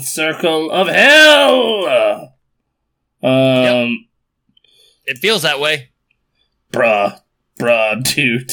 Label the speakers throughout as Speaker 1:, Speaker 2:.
Speaker 1: circle of hell. Um,
Speaker 2: It feels that way.
Speaker 1: bruh, bruh, dude.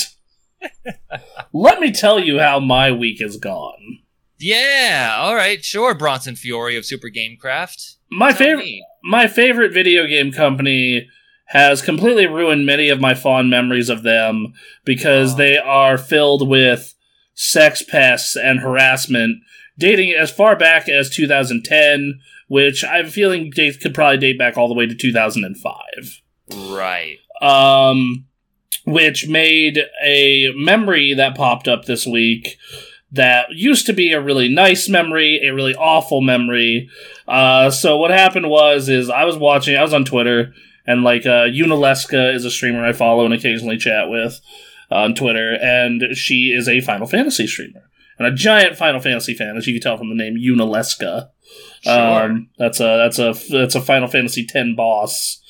Speaker 1: Let me tell you how my week has gone.
Speaker 2: Yeah. All right. Sure. Bronson Fiore of Super Gamecraft.
Speaker 1: My favorite, my favorite video game company has completely ruined many of my fond memories of them because
Speaker 2: Oh.
Speaker 1: they are filled with sex pests and harassment dating as far back as 2010 which i'm feeling dates could probably date back all the way to 2005
Speaker 2: Right.
Speaker 1: um, which made a memory that popped up this week that used to be a really nice memory, a really awful memory. Uh, so what happened was, is I was watching, I was on Twitter, and like uh, Yunalesca is a streamer I follow and occasionally chat with on Twitter, and she is a Final Fantasy streamer and a giant Final Fantasy fan, as you can tell from the name Yunalesca.
Speaker 2: Sure.
Speaker 1: Um, that's a that's a that's a Final Fantasy X boss,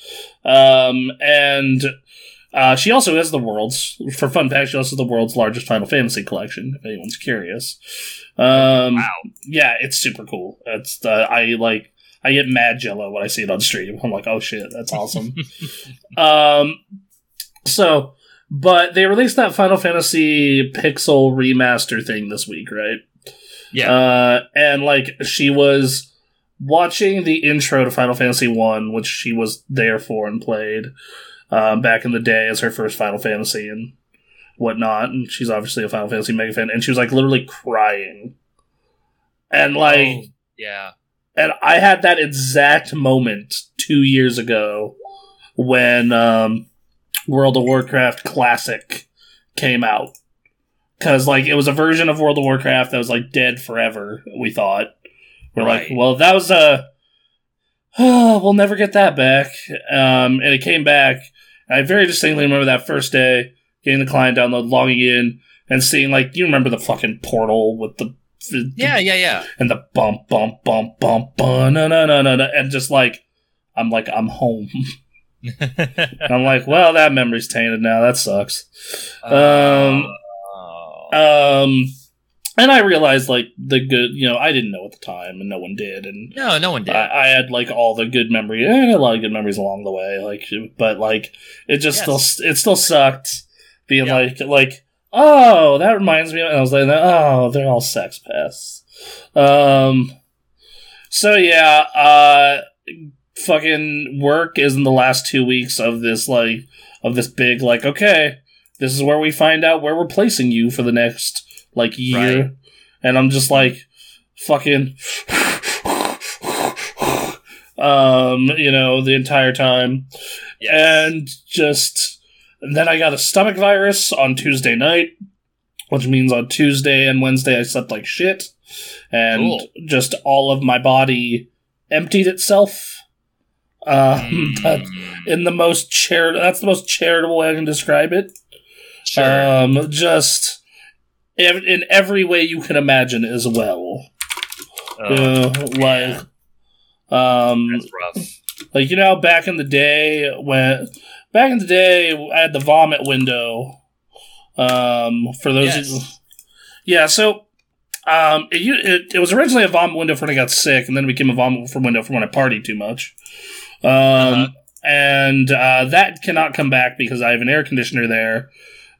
Speaker 1: um, and uh, she also has the world's for fun fact. She also has the world's largest Final Fantasy collection. If anyone's curious, um,
Speaker 2: wow.
Speaker 1: yeah, it's super cool. It's uh, I like I get mad jello when I see it on stream. I'm like, oh shit, that's awesome. um, so, but they released that Final Fantasy Pixel remaster thing this week, right?
Speaker 2: Yeah.
Speaker 1: Uh, and like she was watching the intro to Final Fantasy One, which she was there for and played um, back in the day as her first Final Fantasy and whatnot. And she's obviously a Final Fantasy mega fan, and she was like literally crying. And like,
Speaker 2: Oh, yeah.
Speaker 1: and I had that exact moment two years ago when um, World of Warcraft Classic came out. Because like it was a version of World of Warcraft that was like dead forever. We thought we're
Speaker 2: Right.
Speaker 1: like, well, that was a we'll never get that back. Um, and it came back. I very distinctly remember that first day getting the client download, logging in, and seeing like you remember the fucking portal with the the-
Speaker 2: Yeah. Yeah. Yeah.
Speaker 1: and the bump, bump, bump, bump, bump, no, no, no, no, no, and just like, I'm like, I'm home. And I'm like, well, that memory's tainted now. That sucks. Um,
Speaker 2: Oh.
Speaker 1: Um, and I realized like the good, you know, I didn't know at the time, and no one did, and
Speaker 2: no, no one did.
Speaker 1: I, I had like all the good memories. I had a lot of good memories along the way, like, but like it just
Speaker 2: Yes.
Speaker 1: still it still sucked being
Speaker 2: Yeah.
Speaker 1: like like oh that reminds me. And I was like oh they're all sex pests. Um. So yeah, uh, fucking work is in the last two weeks of this like of this big like okay this is where we find out where we're placing you for the next like year,
Speaker 2: Right.
Speaker 1: and I'm just like fucking um you know the entire time and just and then I got a stomach virus on Tuesday night, which means on Tuesday and Wednesday I slept like shit, and
Speaker 2: Cool.
Speaker 1: just all of my body emptied itself. Um, that,
Speaker 2: Mm,
Speaker 1: in the most char- that's the most charitable way I can describe it.
Speaker 2: sure.
Speaker 1: Um, just ev- in every way you can imagine as well.
Speaker 2: Oh,
Speaker 1: Uh, like, um,
Speaker 2: that's rough.
Speaker 1: like you know, back in the day when back in the day I had the vomit window. Um, for those,
Speaker 2: Yes.
Speaker 1: yeah. So, um, it, it it was originally a vomit window for when I got sick, and then it became a vomit window for when I partied too much. Um,
Speaker 2: Uh-huh.
Speaker 1: and uh, that cannot come back because I have an air conditioner there.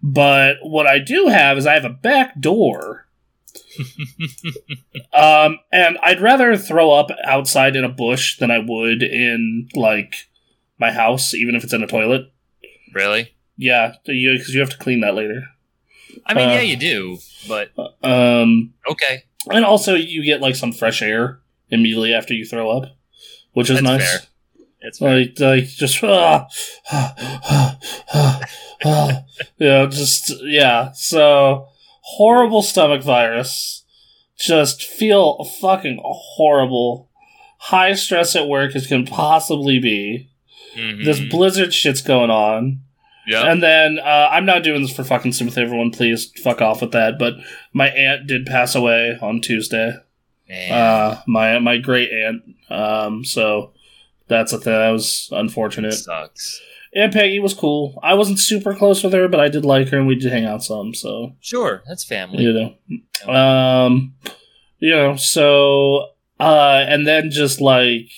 Speaker 1: But what I do have is I have a back door. Um, and I'd rather throw up outside in a bush than I would in like my house, even if it's in a toilet.
Speaker 2: Really?
Speaker 1: Yeah, you because you have to clean that later.
Speaker 2: I mean,
Speaker 1: Uh,
Speaker 2: yeah, you do, but
Speaker 1: Um,
Speaker 2: okay.
Speaker 1: and also you get like some fresh air immediately after you throw up, which is
Speaker 2: That's
Speaker 1: nice.
Speaker 2: fair. It's.
Speaker 1: Like, like just ah, ah, ah, ah, you know, just yeah. So horrible stomach virus. Just feel fucking horrible. High stress at work as can possibly be.
Speaker 2: Mhm.
Speaker 1: This blizzard shit's going on.
Speaker 2: Yep.
Speaker 1: And then uh, I'm not doing this for fucking sympathy. Everyone, please fuck off with that. But my aunt did pass away on Tuesday. Uh, my my great aunt. Um, so that's a thing. That was unfortunate.
Speaker 2: sucks.
Speaker 1: And Peggy was cool. I wasn't super close with her, but I did like her, and we did hang out some. So
Speaker 2: Sure, that's family.
Speaker 1: you know, um, you know. So Uh, and then just like,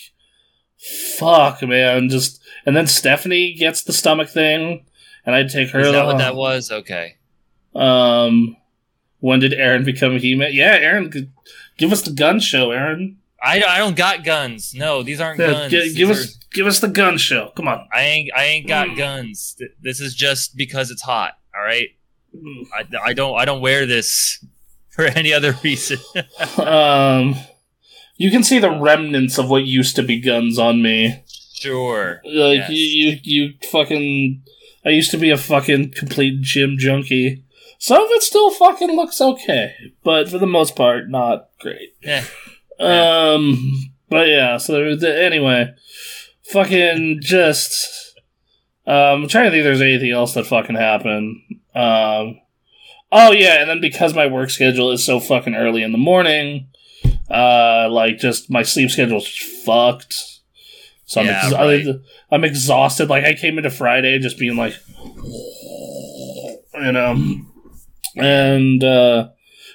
Speaker 1: fuck, man, just and then Stephanie gets the stomach thing, and I take her.
Speaker 2: Is that what that was? Okay.
Speaker 1: Um, when did Aaron become He-Man? Yeah, Aaron, give us the gun show, Aaron.
Speaker 2: I, I don't got guns. No, these aren't
Speaker 1: Yeah,
Speaker 2: guns. These
Speaker 1: give
Speaker 2: are-
Speaker 1: us give us the gun show. Come on.
Speaker 2: I ain't I ain't got
Speaker 1: Mm.
Speaker 2: guns. This is just because it's hot. All right. I, I don't I don't wear this for any other reason.
Speaker 1: um, you can see the remnants of what used to be guns on me.
Speaker 2: sure.
Speaker 1: Like
Speaker 2: Yes.
Speaker 1: you, you, you fucking. I used to be a fucking complete gym junkie. Some of it still fucking looks okay, but for the most part, not great.
Speaker 2: Yeah.
Speaker 1: Um, but yeah. So the, anyway, fucking just. Um, I'm trying to think. If there's anything else that fucking happened. Um. Oh yeah, and then because my work schedule is so fucking early in the morning, uh, like just my sleep schedule's fucked. So I'm,
Speaker 2: Yeah,
Speaker 1: ex-
Speaker 2: right.
Speaker 1: I'm exhausted. Like I came into Friday just being like, you know, and uh,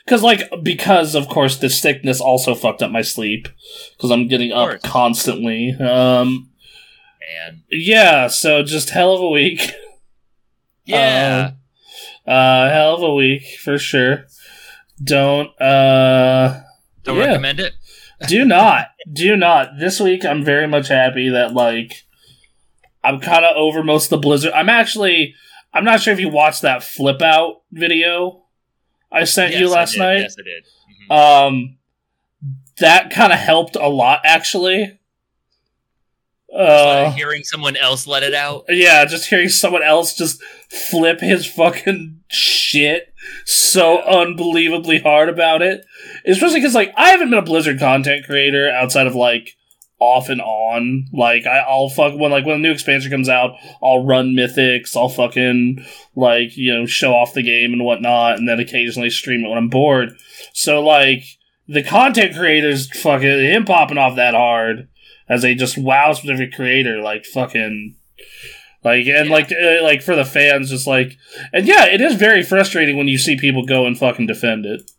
Speaker 1: because like because of course the sickness also fucked up my sleep because I'm getting up constantly. Um,
Speaker 2: Man.
Speaker 1: yeah, so just hell of a week.
Speaker 2: Yeah.
Speaker 1: Uh, hell of a week for sure. Don't uh
Speaker 2: don't
Speaker 1: yeah.
Speaker 2: recommend it.
Speaker 1: do not do not. This week I'm very much happy that like I'm kind of over most of the blizzard. I'm actually I'm not sure if you watched that flip out video I sent you
Speaker 2: Yes, I
Speaker 1: last night.
Speaker 2: Yes, I did. Mhm.
Speaker 1: Um, that kind of helped a lot, actually. Uh,
Speaker 2: hearing someone else let it out.
Speaker 1: yeah, just hearing someone else just flip his fucking shit so unbelievably hard about it, especially because like I haven't been a Blizzard content creator outside of like off and on. Like I, I'll fuck when like when a new expansion comes out, I'll run mythics. I'll fucking like you know show off the game and whatnot, and then occasionally stream it when I'm bored. So like the content creators fucking him popping off that hard as a just wow specific creator, like fucking. Like and
Speaker 2: Yeah.
Speaker 1: like uh, like for the fans, just like and yeah, it is very frustrating when you see people go and fucking defend it.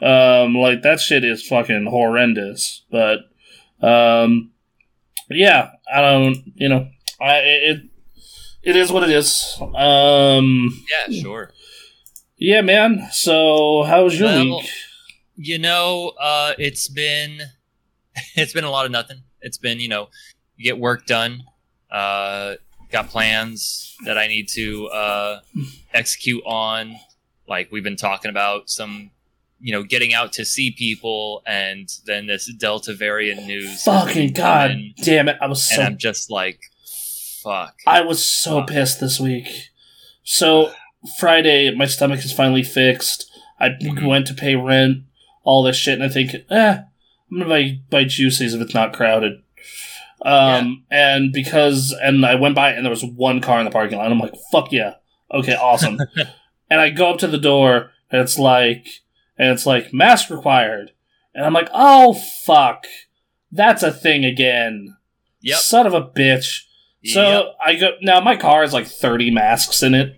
Speaker 1: Um, like that shit is fucking horrendous. But um, yeah, I don't, you know, I it it is what it is. Um,
Speaker 2: Yeah, sure.
Speaker 1: yeah, man. So how was your
Speaker 2: Well,
Speaker 1: week?
Speaker 2: You know, uh, it's been it's been a lot of nothing. It's been you know, you get work done. Uh, got plans that I need to uh, execute on. Like we've been talking about some, you know, getting out to see people, and then this Delta variant news.
Speaker 1: Fucking god
Speaker 2: coming,
Speaker 1: damn it! I was so.
Speaker 2: And I'm just like, fuck.
Speaker 1: I was so
Speaker 2: Fuck.
Speaker 1: pissed this week. So Friday, my stomach is finally fixed. I
Speaker 2: Mhm.
Speaker 1: went to pay rent, all this shit, and I think, eh, I'm gonna buy buy juices if it's not crowded. Um, and because and I went by and there was one car in the parking lot. I'm like, fuck yeah, okay, awesome. and I go up to the door and it's like, and it's like mask required, and I'm like, oh fuck, that's a thing again.
Speaker 2: Yep.
Speaker 1: Son of a bitch. So
Speaker 2: Yep.
Speaker 1: I go now. My car has like thirty masks in it.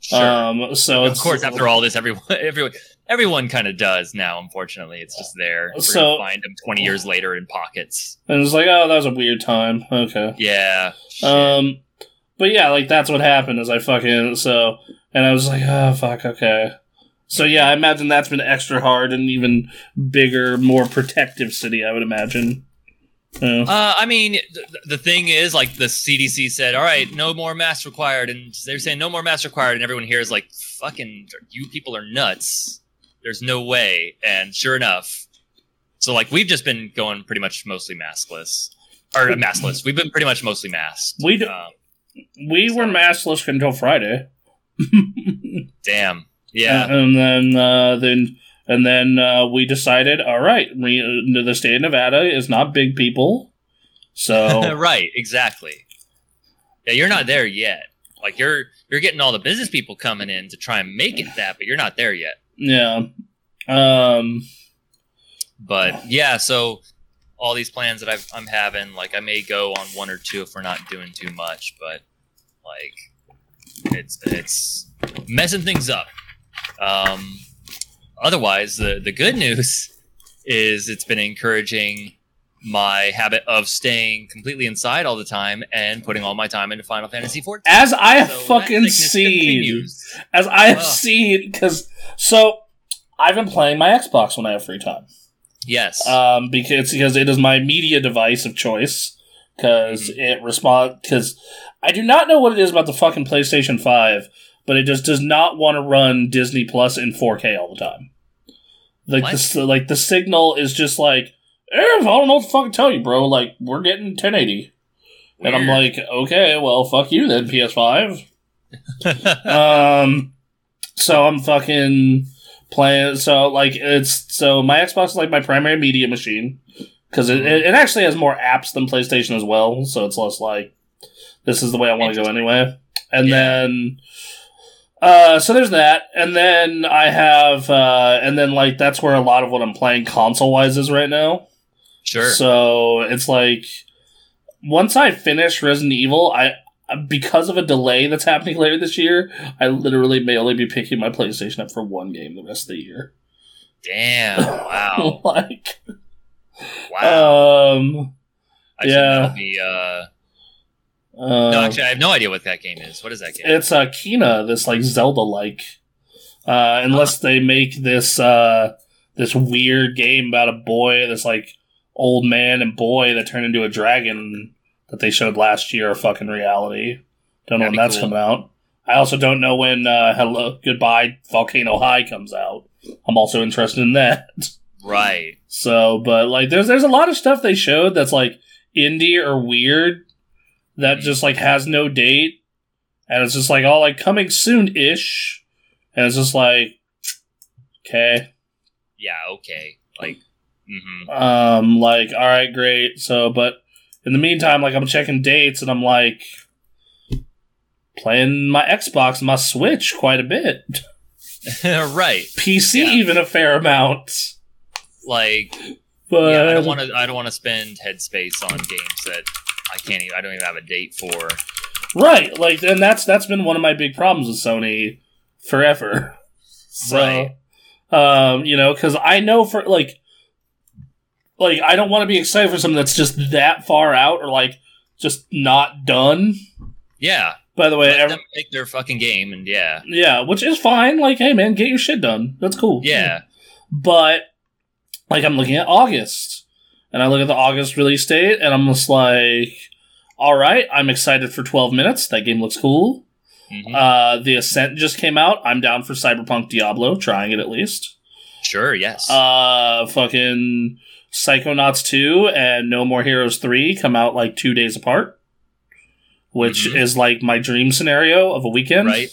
Speaker 2: Sure.
Speaker 1: Um, so
Speaker 2: of course, after all this, everyone, everyone, everyone kind of does now. Unfortunately, it's just there.
Speaker 1: So-
Speaker 2: find them twenty years later in pockets.
Speaker 1: and it's like, oh, that was a weird time. Okay.
Speaker 2: Yeah. shit.
Speaker 1: Um, but yeah, like that's what happened. Is I fucking so, and I was like, oh fuck, okay. So yeah, I imagine that's been extra hard and even bigger, more protective city. I would imagine.
Speaker 2: Uh, I mean, th- the thing is, like the CDC said, all right, no more masks required, and they're saying no more masks required, and everyone here is like, fucking, you people are nuts. There's no way, and sure enough, so like we've just been going pretty much mostly maskless, or uh, maskless. We've been pretty much mostly masked.
Speaker 1: We do-
Speaker 2: Um,
Speaker 1: we were maskless until Friday.
Speaker 2: damn. Yeah.
Speaker 1: and then uh, then and then uh, we decided, all right, re- the state of Nevada is not big people, so
Speaker 2: right, exactly. Yeah, you're not there yet. Like you're you're getting all the business people coming in to try and make it that, but you're not there yet.
Speaker 1: yeah. Um,
Speaker 2: But yeah, so all these plans that I've, I'm having, like I may go on one or two if we're not doing too much, but like it's it's messing things up. Um, otherwise, the the good news is it's been encouraging my habit of staying completely inside all the time and putting all my time into Final Fantasy XIV.
Speaker 1: As I have
Speaker 2: So
Speaker 1: fucking seen,
Speaker 2: continues.
Speaker 1: as I have
Speaker 2: Ugh.
Speaker 1: seen, because so I've been playing my Xbox when I have free time.
Speaker 2: Yes.
Speaker 1: um, because because it is my media device of choice. Because
Speaker 2: Mm-hmm.
Speaker 1: it respond because I do not know what it is about the fucking PlayStation Five, but it just does not want to run Disney Plus in 4K all the time. Like
Speaker 2: What?
Speaker 1: the like the signal is just like, eh, I don't know what to fucking tell you, bro. Like we're getting 1080, and I'm like, okay, well, fuck you then, PS5 um so i'm fucking playing so like it's so my xbox is like my primary media machine because it, it, it actually has more apps than playstation as well so it's less like this is the way i want to go anyway and
Speaker 2: Yeah.
Speaker 1: then uh so there's that and then i have uh and then like that's where a lot of what i'm playing console wise is right now
Speaker 2: sure.
Speaker 1: so it's like once I finish Resident Evil, I because of a delay that's happening later this year, I literally may only be picking my PlayStation up for one game the rest of the year.
Speaker 2: Damn. Wow.
Speaker 1: like,
Speaker 2: Wow.
Speaker 1: um,
Speaker 2: I should
Speaker 1: yeah.
Speaker 2: the. Uh,
Speaker 1: uh,
Speaker 2: no, actually, I have no idea what that game is. What is that game?
Speaker 1: it's uh, Kena, this like Zelda like. Uh, unless they make this uh, this weird game about a boy, this like old man and boy that turned into a dragon that they showed last year a fucking reality. Don't know
Speaker 2: That'd
Speaker 1: when that's
Speaker 2: cool.
Speaker 1: coming out. I also don't know when uh, Hello Goodbye Volcano High comes out. I'm also interested in that.
Speaker 2: right.
Speaker 1: So, but like, there's there's a lot of stuff they showed that's like indie or weird that just like has no date, and it's just like all like coming soon ish, and it's just like, okay,
Speaker 2: Yeah. Okay. Like. mm-hmm.
Speaker 1: um, like all right, great. So, but in the meantime, like I'm checking dates, and I'm like playing my Xbox, my Switch quite a bit,
Speaker 2: right.
Speaker 1: PC
Speaker 2: Yeah.
Speaker 1: even a fair amount.
Speaker 2: Like.
Speaker 1: But
Speaker 2: yeah. I don't want to. I don't want to spend headspace on games that I can't even. I don't even have a date for.
Speaker 1: Right, like, and that's that's been one of my big problems with Sony forever. So,
Speaker 2: Right.
Speaker 1: um, you know, because I know for like, like I don't want to be excited for something that's just that far out or like just not done.
Speaker 2: Yeah.
Speaker 1: By the way,
Speaker 2: Let
Speaker 1: ev-
Speaker 2: them make their fucking game, and yeah.
Speaker 1: yeah, which is fine. Like, hey man, get your shit done. That's cool.
Speaker 2: Yeah.
Speaker 1: but like I'm looking at August, and I look at the August release date, and I'm just like, all right, I'm excited for 12 minutes. That game looks cool.
Speaker 2: Mhm.
Speaker 1: Uh, the Ascent just came out. I'm down for Cyberpunk Diablo, trying it at least.
Speaker 2: sure. Yes.
Speaker 1: Uh, fucking Psychonauts 2 and No More Heroes 3 come out like two days apart, which
Speaker 2: Mhm.
Speaker 1: is like my dream scenario of a weekend.
Speaker 2: Right.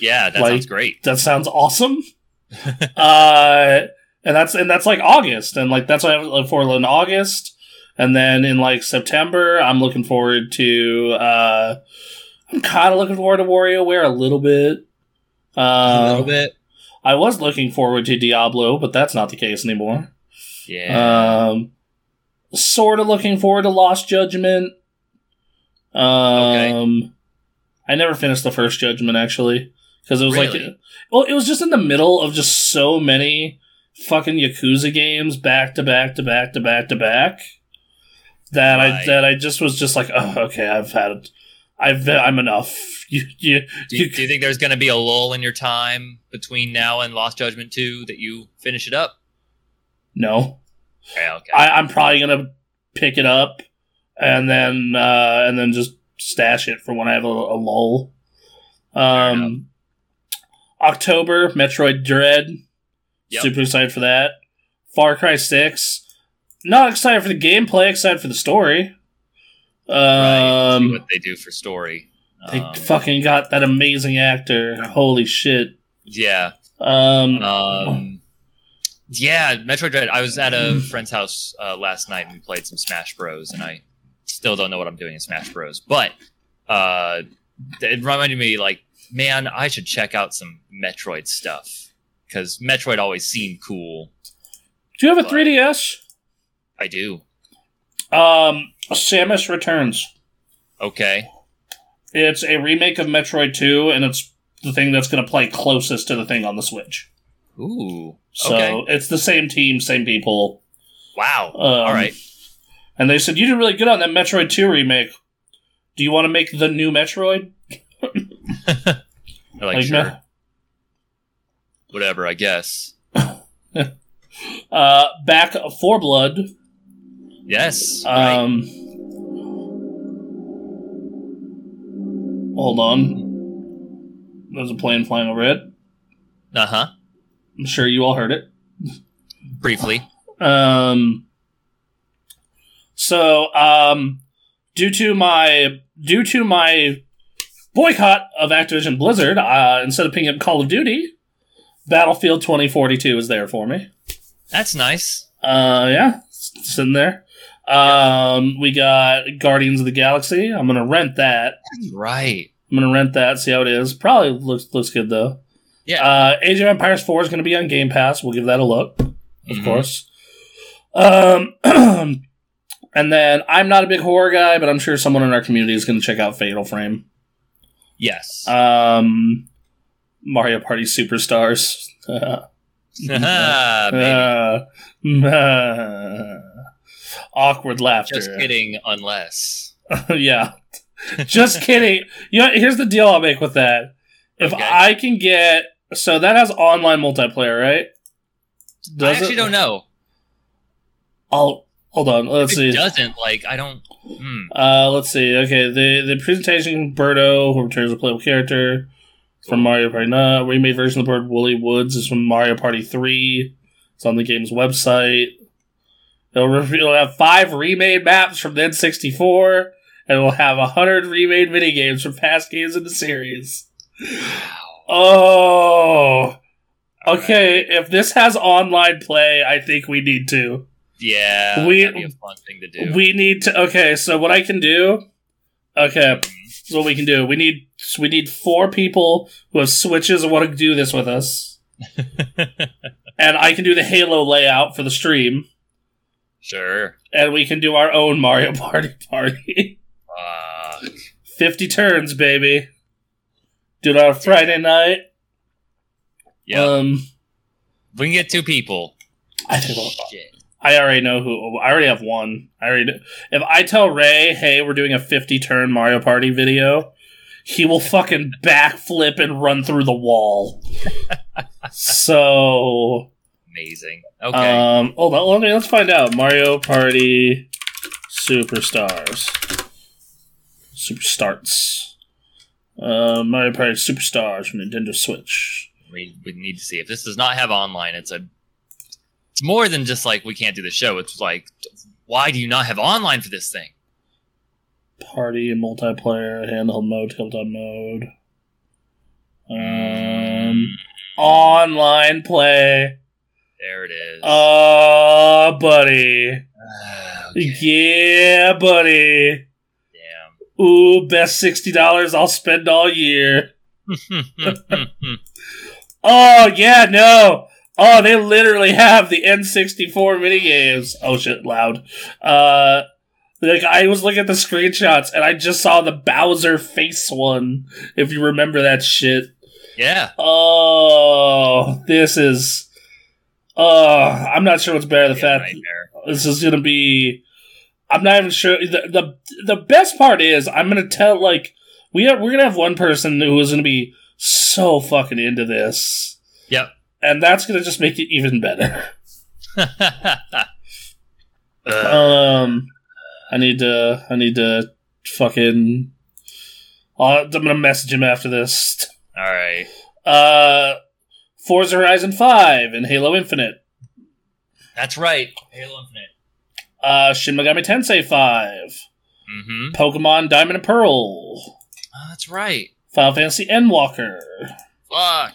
Speaker 2: yeah. That
Speaker 1: like-
Speaker 2: sounds great.
Speaker 1: That sounds awesome. uh, and that's and that's like August, and like that's what I look forward to in August, and then in like September, I'm looking forward to. Uh, I'm kind of looking forward to WarioWare a little bit. Uh,
Speaker 2: a little bit.
Speaker 1: I was looking forward to Diablo, but that's not the case anymore.
Speaker 2: Yeah.
Speaker 1: Um, sort of looking forward to Lost Judgment. Um, I never finished the first Judgment actually because it was
Speaker 2: Really?
Speaker 1: like, well, it was just in the middle of just so many fucking Yakuza games back to back to back to back to back that I that I just was just like, oh, okay, I've had, I've I'm enough. You, you,
Speaker 2: do, you, do you think there's going to be a lull in your time between now and Lost Judgment 2 that you finish it up?
Speaker 1: no.
Speaker 2: Okay. Okay.
Speaker 1: I, I'm probably gonna pick it up and then uh, and then just stash it for when I have a, a lull. Um, October, Metroid Dread.
Speaker 2: Yep.
Speaker 1: Super excited for that. Far Cry Six. Not excited for the gameplay. Excited for the story.
Speaker 2: right. See
Speaker 1: Um,
Speaker 2: what they do for story.
Speaker 1: they
Speaker 2: Um,
Speaker 1: fucking got that amazing actor. Holy shit.
Speaker 2: yeah.
Speaker 1: Um,
Speaker 2: Um, yeah, Metroid Dread. I was at a friend's house uh, last night and we played some Smash Bros. And I still don't know what I'm doing in Smash Bros. But uh, it reminded me, like, man, I should check out some Metroid stuff because Metroid always seemed cool.
Speaker 1: do you have a 3DS?
Speaker 2: I do.
Speaker 1: Um, Samus Returns.
Speaker 2: Okay.
Speaker 1: It's a remake of Metroid 2, and it's the thing that's going to play closest to the thing on the Switch.
Speaker 2: Ooh.
Speaker 1: So
Speaker 2: okay.
Speaker 1: it's the same team, same people.
Speaker 2: Wow.
Speaker 1: Um,
Speaker 2: All right.
Speaker 1: And they said you did really good on that Metroid Two remake. Do you want to make the new Metroid?
Speaker 2: Like,
Speaker 1: Like,
Speaker 2: sure,
Speaker 1: Me-
Speaker 2: whatever, I guess.
Speaker 1: uh, back for Blood.
Speaker 2: Yes. right.
Speaker 1: Um, hold on. There's a plane flying overhead.
Speaker 2: Uh huh.
Speaker 1: I'm sure you all heard it.
Speaker 2: Briefly.
Speaker 1: Um, so, um, due to my due to my boycott of Activision Blizzard, uh, instead of picking up Call of Duty, Battlefield 2042 is there for me.
Speaker 2: That's nice.
Speaker 1: Uh, yeah, it's sitting there. Um, we got Guardians of the Galaxy. I'm gonna rent that.
Speaker 2: Right.
Speaker 1: I'm gonna rent that. See how it is. Probably looks looks good though.
Speaker 2: Yeah.
Speaker 1: Uh, Age of Empires 4 is gonna be on Game Pass. We'll give that a look, of
Speaker 2: Mhm.
Speaker 1: course. Um, and then I'm not a big horror guy, but I'm sure someone in our community is gonna check out Fatal Frame.
Speaker 2: Yes.
Speaker 1: Um, Mario Party Superstars.
Speaker 2: Ah, baby.
Speaker 1: Uh, awkward laughter.
Speaker 2: Just kidding, unless.
Speaker 1: yeah. Just kidding. You know, here's the deal I'll make with that. If
Speaker 2: Okay.
Speaker 1: I can get so that has online multiplayer, right?
Speaker 2: I actually don't know.
Speaker 1: I'll hold on. Let's
Speaker 2: it
Speaker 1: see.
Speaker 2: doesn't, like, I don't. Hmm.
Speaker 1: Uh, let's see. Okay, the the presentation Birdo, who returns a playable character from Mario Party. No, remade version of the bird Woody Woods is from Mario Party Three. It's on the game's website. It'll, re- it'll have five remade maps from the N64, and it will have a hundred remade minigames from past games in the series. Oh, okay. If this has online play, I think we need to.
Speaker 2: Yeah.
Speaker 1: We-
Speaker 2: that'd be a fun thing to do.
Speaker 1: We need to. Okay, so what I can do? Okay, this is what we can do. We need we need four people who have switches and want to do this with us, and I can do the Halo layout for the stream,
Speaker 2: sure.
Speaker 1: and we can do our own Mario Party party.
Speaker 2: Fuck.
Speaker 1: Fifty turns, baby. Do it on a Friday night.
Speaker 2: Yeah.
Speaker 1: Um,
Speaker 2: we can get two people.
Speaker 1: I think
Speaker 2: Shit.
Speaker 1: I already know who. I already have one. I already. If I tell Ray, "Hey, we're doing a fifty-turn Mario Party video," he will fucking backflip and run through the wall. so,
Speaker 2: Amazing. Okay.
Speaker 1: um, hold on. Let me, let's find out. Mario Party Superstars, Super Starts. Uh, Mario Party Superstars from Nintendo Switch.
Speaker 2: we, we need to see if this does not have online. It's a. It's more than just like we can't do the show. It's like, why do you not have online for this thing?
Speaker 1: Party multiplayer, handheld mode, tabletop mode. Um, online play.
Speaker 2: There it is.
Speaker 1: Oh, buddy.
Speaker 2: Ah, okay.
Speaker 1: Yeah, buddy.
Speaker 2: Damn.
Speaker 1: Ooh, best $60 I'll spend all year. Oh, yeah, no. Oh, they literally have the N64 minigames. Oh, shit, loud. Uh, like, I was looking at the screenshots and I just saw the Bowser face one, if you remember that shit.
Speaker 2: yeah.
Speaker 1: Oh, this is. Oh, I'm not sure what's better. The
Speaker 2: Yeah,
Speaker 1: fact this is gonna be. I'm not even sure. The, the the best part is I'm gonna tell like we have, we're gonna have one person who is gonna be so fucking into this,
Speaker 2: Yep.
Speaker 1: And that's gonna just make it even better. Um, I need to. I need to fucking. i I'm gonna message him after this.
Speaker 2: All right.
Speaker 1: Uh, Forza Horizon Five and Halo Infinite.
Speaker 2: That's right. Halo Infinite.
Speaker 1: Uh, Shin Megami Tensei 5,
Speaker 2: Mm-hmm.
Speaker 1: Pokemon Diamond and Pearl,
Speaker 2: Oh, that's right.
Speaker 1: Final Fantasy Endwalker,
Speaker 2: Fuck.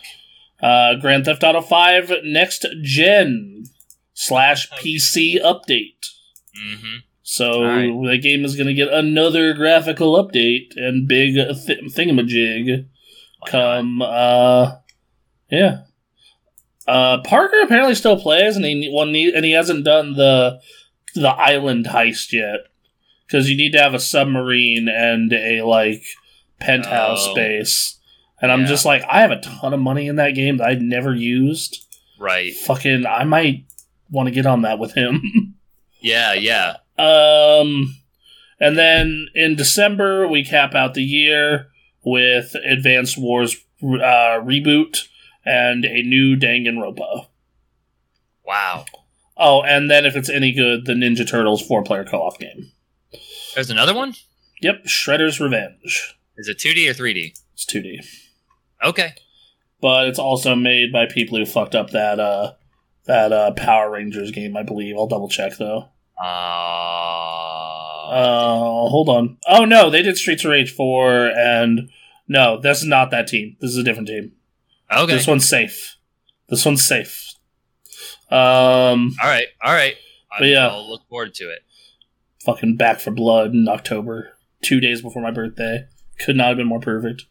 Speaker 1: Uh, Grand Theft Auto 5 Next Gen slash PC update.
Speaker 2: Mm-hmm.
Speaker 1: So
Speaker 2: Alright.
Speaker 1: the game is going to get another graphical update and big th- thingamajig come. Uh, yeah. Uh, Parker apparently still plays, and he one need, and he hasn't done the the island heist yet because you need to have a submarine and a like penthouse
Speaker 2: Oh.
Speaker 1: space. And I'm just like, I have a ton of money in that game that I've never used.
Speaker 2: Right.
Speaker 1: Fucking, I might want to get on that with him.
Speaker 2: Yeah, yeah.
Speaker 1: Um, and then in December we cap out the year with Advanced Wars uh, reboot and a new Danganronpa.
Speaker 2: Wow.
Speaker 1: Oh, and then if it's any good, the Ninja Turtles four-player co-op game.
Speaker 2: There's another one.
Speaker 1: Yep, Shredder's Revenge.
Speaker 2: Is it 2D or 3D?
Speaker 1: It's 2D,
Speaker 2: Okay.
Speaker 1: but it's also made by people who fucked up that uh that uh Power Rangers game. I believe. I'll double check though.
Speaker 2: Uh,
Speaker 1: Uh, hold on. Oh no, they did Streets of Rage four, and no, this is not that team. This is a different team.
Speaker 2: okay.
Speaker 1: This one's safe. This one's safe. Um,
Speaker 2: All right. All right.
Speaker 1: But yeah.
Speaker 2: I'll look forward to it.
Speaker 1: fucking Back for Blood in October, two days before my birthday. Could not have been more perfect.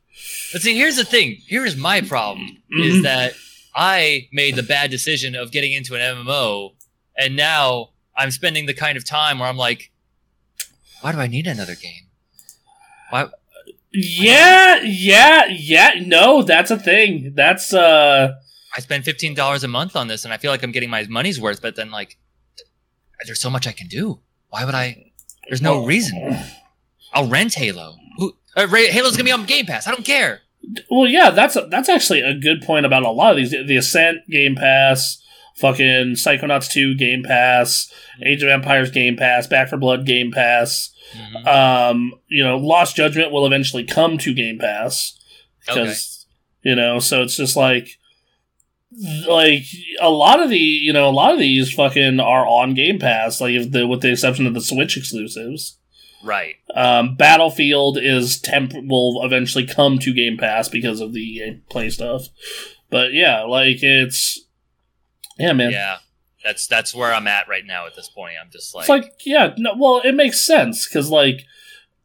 Speaker 2: But see, here's the thing. Here's my problem: is that I made the bad decision of getting into an MMO, and now I'm spending the kind of time where I'm like, why do I need another game? Why?
Speaker 1: Yeah, yeah, yeah. No, that's a thing. That's uh,
Speaker 2: I spend fifteen dollars a month on this, and I feel like I'm getting my money's worth. But then, like, there's so much I can do. Why would I? There's no reason. I'll rent Halo. Uh, Halo's gonna be on Game Pass. I don't care.
Speaker 1: Well, yeah, that's that's actually a good point about a lot of these. The Ascent Game Pass, fucking Psychonauts two Game Pass, Age of Empires Game Pass, Back for Blood Game Pass.
Speaker 2: Mhm.
Speaker 1: Um, you know, Lost Judgment will eventually come to Game Pass because you know, so it's just like like a lot of the you know a lot of these fucking are on Game Pass, like if the with the exception of the Switch exclusives.
Speaker 2: Right.
Speaker 1: Um, Battlefield is temp will eventually come to Game Pass because of the Play stuff. But yeah, like it's yeah, man.
Speaker 2: Yeah. That's that's where I'm at right now. At this point, I'm just like,
Speaker 1: It's like yeah, no, well, it makes sense because like,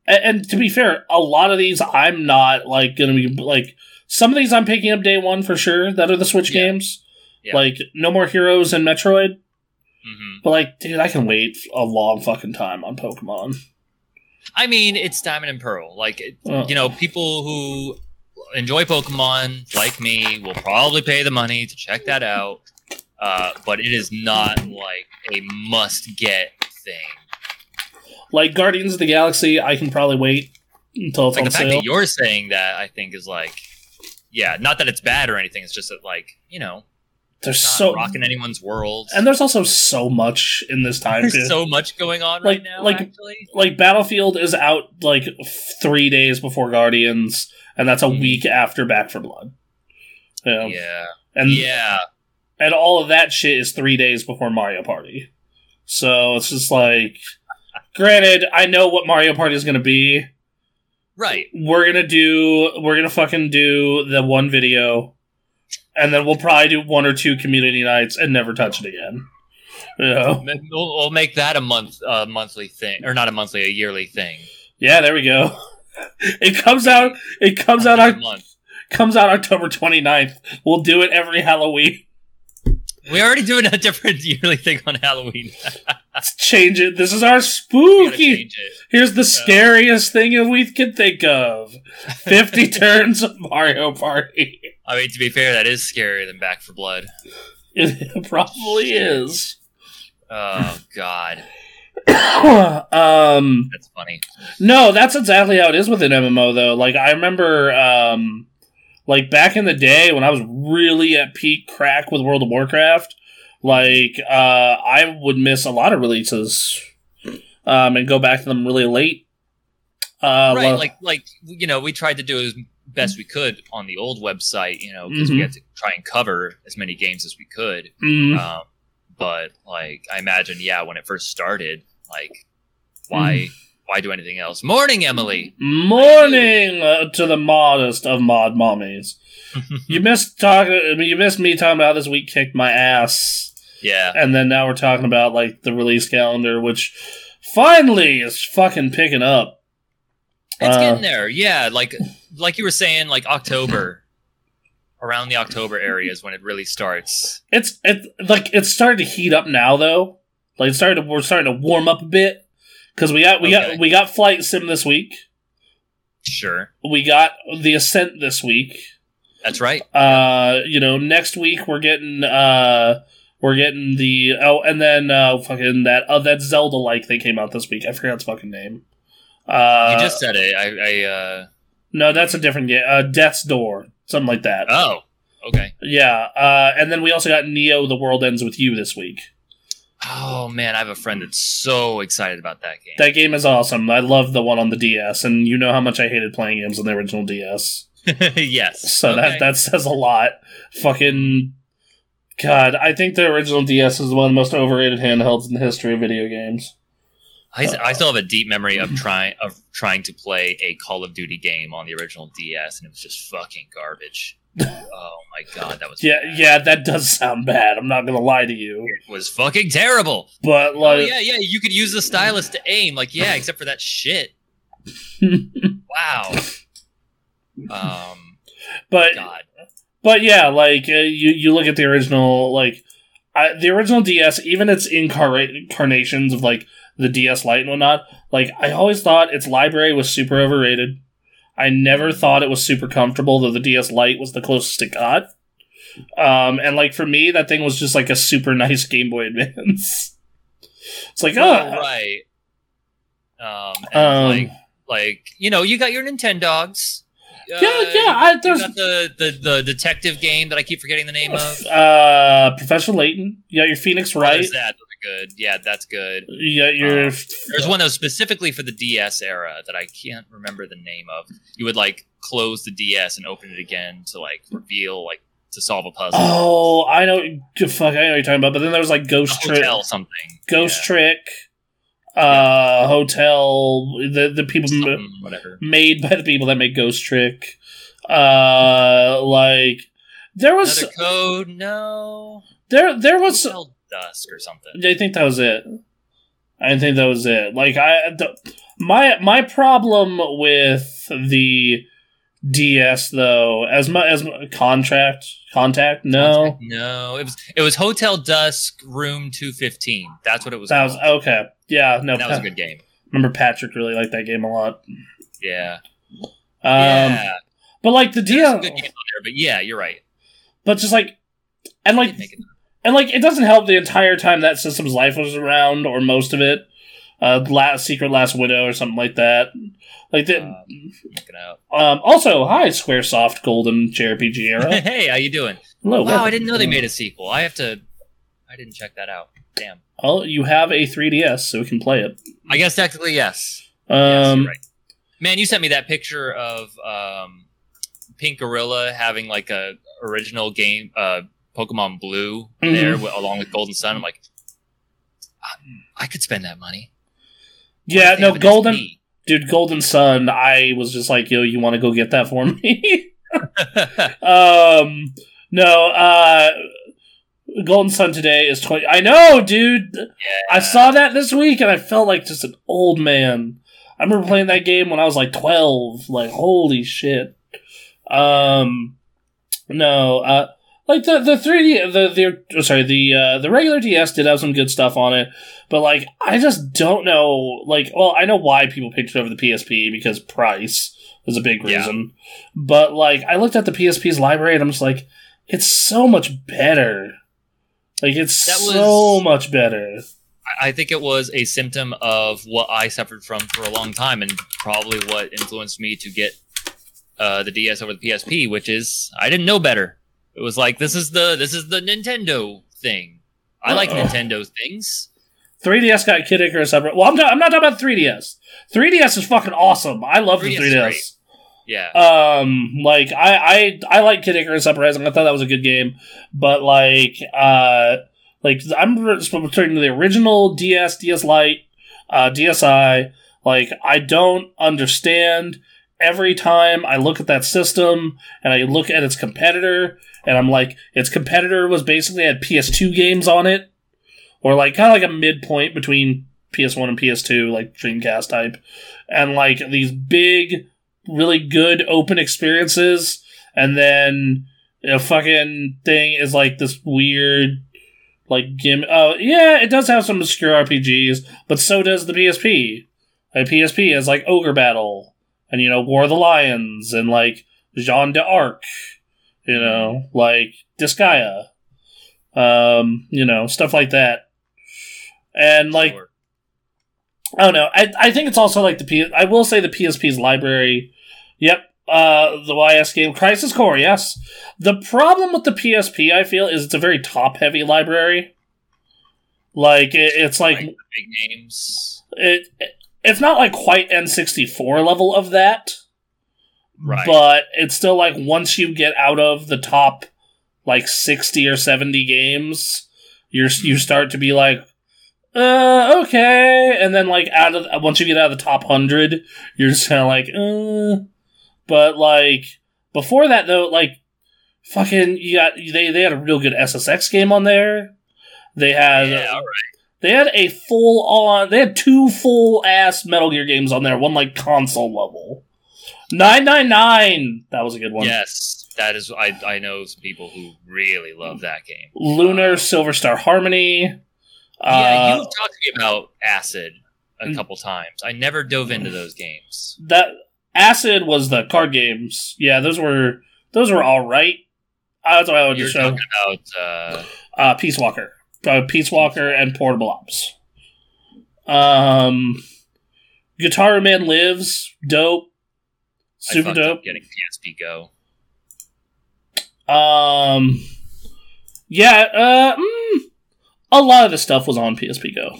Speaker 1: and, and to be fair, a lot of these I'm not like gonna be like some of these I'm picking up day one for sure that are the Switch
Speaker 2: Yeah.
Speaker 1: games,
Speaker 2: Yeah.
Speaker 1: like No More Heroes and Metroid.
Speaker 2: mhm.
Speaker 1: But like, dude, I can wait a long fucking time on Pokemon.
Speaker 2: I mean, it's Diamond and Pearl. Like, it,
Speaker 1: Uh,
Speaker 2: you know, people who enjoy Pokemon like me will probably pay the money to check that out. Uh, but it is not like a must-get thing.
Speaker 1: like Guardians of the Galaxy, I can probably wait until it's
Speaker 2: Like the fact
Speaker 1: sale.
Speaker 2: that you're saying that, I think is like, yeah, not that it's bad or anything. It's just that, like, you know,
Speaker 1: There's
Speaker 2: not
Speaker 1: so
Speaker 2: rocking anyone's world.
Speaker 1: and there's also so much in this time
Speaker 2: there's
Speaker 1: period.
Speaker 2: so much going on
Speaker 1: Like-
Speaker 2: right now.
Speaker 1: like-
Speaker 2: actually,
Speaker 1: like Battlefield is out like three days before Guardians, and that's a
Speaker 2: Mhm.
Speaker 1: week after Back for Blood. You know?
Speaker 2: yeah,
Speaker 1: and
Speaker 2: yeah.
Speaker 1: and all of that shit is three days before Mario Party. So it's just like, granted, I know what Mario Party is going to be.
Speaker 2: Right.
Speaker 1: We're gonna do, we're gonna fucking do the one video, and then we'll probably do one or two community nights and never touch it again. You know?
Speaker 2: We'll, we'll make that a month, uh, monthly thing, or not a monthly, a yearly thing.
Speaker 1: Yeah, there we go. It comes out. It comes out.
Speaker 2: A
Speaker 1: Oc-
Speaker 2: month.
Speaker 1: comes out October 29th. We'll do it every Halloween.
Speaker 2: We're already doing a different yearly thing on Halloween.
Speaker 1: Let's change it. This is our spooky. Here's the scariest thing we can think of: 50 turns of Mario Party.
Speaker 2: I mean, to be fair, that is scarier than Back for Blood.
Speaker 1: It probably is.
Speaker 2: Oh God,
Speaker 1: um,
Speaker 2: that's funny.
Speaker 1: no, that's exactly how it is with an MMO, though. Like I remember, um, like back in the day when I was really at peak crack with World of Warcraft, like uh, I would miss a lot of releases, um, and go back to them really late. Uh,
Speaker 2: right,
Speaker 1: well-
Speaker 2: like like you know, we tried to do as best we could on the old website, you know, because we
Speaker 1: Mhm.
Speaker 2: had to try and cover as many games as we could.
Speaker 1: mm,
Speaker 2: Um, but like, I imagine, yeah, when it first started, like, why why do anything else? Morning, Emily.
Speaker 1: morning uh, to the modest of mod mommies. You missed talking. I mean, you missed me talking about how this week kicked my ass.
Speaker 2: Yeah,
Speaker 1: and then now we're talking about like the release calendar, which finally is fucking picking up.
Speaker 2: It's
Speaker 1: Uh,
Speaker 2: getting there. Yeah, like like you were saying, like October, around the October area is when it really starts.
Speaker 1: It's it like it's starting to heat up now though. Like it's starting to we're starting to warm up a bit because we got we
Speaker 2: Okay.
Speaker 1: got we got flight sim this week.
Speaker 2: Sure,
Speaker 1: We got the ascent this week.
Speaker 2: that's right.
Speaker 1: Uh, you know, next week we're getting uh We're getting the oh, and then uh, fucking that uh, that Zelda like thing came out this week. I forgot its fucking name. Uh,
Speaker 2: you just said it. I, I uh,
Speaker 1: no, that's a different game. Uh, Death's Door, something like that.
Speaker 2: oh, okay.
Speaker 1: Yeah, uh, and then we also got Neo: The World Ends with You this week.
Speaker 2: Oh man, I have a friend that's so excited about that game.
Speaker 1: That game is awesome. I love the one on the DS, and you know how much I hated playing games on the original DS.
Speaker 2: yes.
Speaker 1: So
Speaker 2: Okay.
Speaker 1: that that says a lot. Fucking God, I think the original DS is one of the most overrated handhelds in the history of video games.
Speaker 2: I, I still have a deep memory of trying of trying to play a Call of Duty game on the original DS, and it was just fucking garbage. oh my god, that was
Speaker 1: Yeah,
Speaker 2: bad.
Speaker 1: yeah, that does sound bad. I'm not gonna lie to you,
Speaker 2: It was fucking terrible.
Speaker 1: but
Speaker 2: Oh
Speaker 1: like,
Speaker 2: yeah, yeah, you could use the stylus to aim. Like yeah, except for that shit. wow. Um,
Speaker 1: but
Speaker 2: God.
Speaker 1: But yeah, like uh, you you look at the original like I, the original DS, even its incarnations of like the DS Lite and whatnot. Like I always thought its library was super overrated. I never thought it was super comfortable, though the DS Lite was the closest it got. Um, and like for me, that thing was just like a super nice Game Boy Advance. it's like, oh,
Speaker 2: right. Um, and
Speaker 1: um,
Speaker 2: like, like you know, you got your Nintendogs. Uh,
Speaker 1: Yeah, yeah, I- there's-
Speaker 2: got the, the the detective game that I keep forgetting the name of.
Speaker 1: uh, Professor Layton. Got your Phoenix
Speaker 2: Oh,
Speaker 1: Wright.
Speaker 2: there's that. Good. Yeah, that's good.
Speaker 1: You got your.
Speaker 2: Um, There's one that was specifically for the DS era that I can't remember the name of. You would like close the DS and open it again to like reveal like to solve a puzzle.
Speaker 1: Oh, I know. Fuck, I know what you're talking about. But then there was like Ghost Trick,
Speaker 2: something.
Speaker 1: Ghost
Speaker 2: Yeah,
Speaker 1: Trick, uh, Hotel. The the people m-
Speaker 2: something, whatever.
Speaker 1: made by the people that make Ghost Trick. Uh, like there was
Speaker 2: Another code? No.
Speaker 1: there there was.
Speaker 2: Hotel Dusk or something.
Speaker 1: I think that was it. I think that was it. Like I, the, my my problem with the DS though, as much as mu- contract contact, no,
Speaker 2: No, it was it was Hotel Dusk Room Two Fifteen. That's what it was.
Speaker 1: that was okay. Yeah, no,
Speaker 2: And that was a good game.
Speaker 1: remember Patrick really liked that game a lot.
Speaker 2: Yeah,
Speaker 1: Um,
Speaker 2: yeah.
Speaker 1: but like the
Speaker 2: deal, some good games on there, but yeah, you're right.
Speaker 1: but just like and like
Speaker 2: Didn't make it-
Speaker 1: and like it doesn't help the entire time that system's life was around or most of it. Uh, last secret last widow or something like that. Like
Speaker 2: it out.
Speaker 1: Um, also, hi, SquareSoft Golden JRPG era.
Speaker 2: hey, how you doing?
Speaker 1: Hello.
Speaker 2: Wow, I didn't know they made a sequel. I have to. I didn't check that out. Damn.
Speaker 1: Well, you have a 3DS, so we can play it.
Speaker 2: I guess technically yes. yes,
Speaker 1: Um,
Speaker 2: you're right. Man, you sent me that picture of um, Pink Gorilla having like a original game, uh, Pokemon Blue
Speaker 1: Mhm.
Speaker 2: there along with Golden Sun. I'm like, I, I could spend that money. What
Speaker 1: yeah, no, Golden, dude, Golden Sun. I was just like, yo, you want to go get that for me? um, no, uh, Golden Sun today is 20. I know, dude. I saw that this week and I felt like just an old man. I remember playing that game when I was like 12. Like, holy shit. Um, no, uh, like the, the 3D, the, the, oh, sorry, the, uh, the regular DS did have some good stuff on it, but like, I just don't know, like, well, I know why people picked it over the PSP because price was a big
Speaker 2: Yeah.
Speaker 1: reason, but like, I looked at the PSP's library and I'm just like, it's so much better. Like, it's
Speaker 2: That was-
Speaker 1: so much better.
Speaker 2: I- think it was a symptom of what I suffered from for a long time, and probably what influenced me to get uh, the DS over the PSP, which is I didn't know better. It was like this is the this is the Nintendo thing. I like
Speaker 1: Uh-oh.
Speaker 2: Nintendo things.
Speaker 1: 3DS got Kid Icarus separate. Well, I'm, not- I'm not talking about 3DS. 3DS is fucking awesome. I love the
Speaker 2: 3DS is
Speaker 1: 3DS.
Speaker 2: Yeah,
Speaker 1: Um, like I, I, I like Kid Icarus Uprising. I thought that was a good game, but like, uh, like I'm returning to the original DS, DS Lite, uh, DSi. Like I don't understand. Every time I look at that system and I look at its competitor, and I'm like, its competitor was basically had PS2 games on it, or like kind of like a midpoint between PS1 and PS2, like Dreamcast type, and like these big really good open experiences, and then a fucking thing is like this weird, like gim. Oh yeah, it does have some obscure RPGs, but so does the PSP. Like PSP has like Ogre Battle, and you know War of the Lions, and like Jean d'Arc, you know, like Disgaea. Um, you know, stuff like that. And like. I don't know. I I think it's also like the P. I will say the PSP's library. Yep. Uh, the YS game Crisis Core. Yes. The problem with the PSP, I feel, is it's a very top heavy library. Like it, it's like
Speaker 2: Like big names,
Speaker 1: it. It's not like quite N64 level of that,
Speaker 2: right?
Speaker 1: but it's still like once you get out of the top like 60 or 70 games, you're you start to be like uh okay and then like out of once you get out of the top 100, you're just kind of like uh but like before that though like fucking you got they they had a real good SSX game on there. They had
Speaker 2: yeah, all right.
Speaker 1: they had a full on. They had two full ass Metal Gear games on there. One like console level. Nine nine nine. That was a good one.
Speaker 2: Yes, that is. I I know some people who really love that game.
Speaker 1: Lunar
Speaker 2: Uh,
Speaker 1: Silver Star Harmony.
Speaker 2: yeah,
Speaker 1: Uh,
Speaker 2: you've talked to me about Acid a couple times. I never dove into those games.
Speaker 1: that Acid was the card games. Yeah, those were those were all right. Uh, That's what I would
Speaker 2: You're talking about uh,
Speaker 1: Uh, Peace Walker, uh, Peace Walker, and Portable Ops. Um, Guitar Man Lives, dope, super dope.
Speaker 2: getting PSP Go.
Speaker 1: Um, yeah, uh, mm, a lot of the stuff was on PSP Go.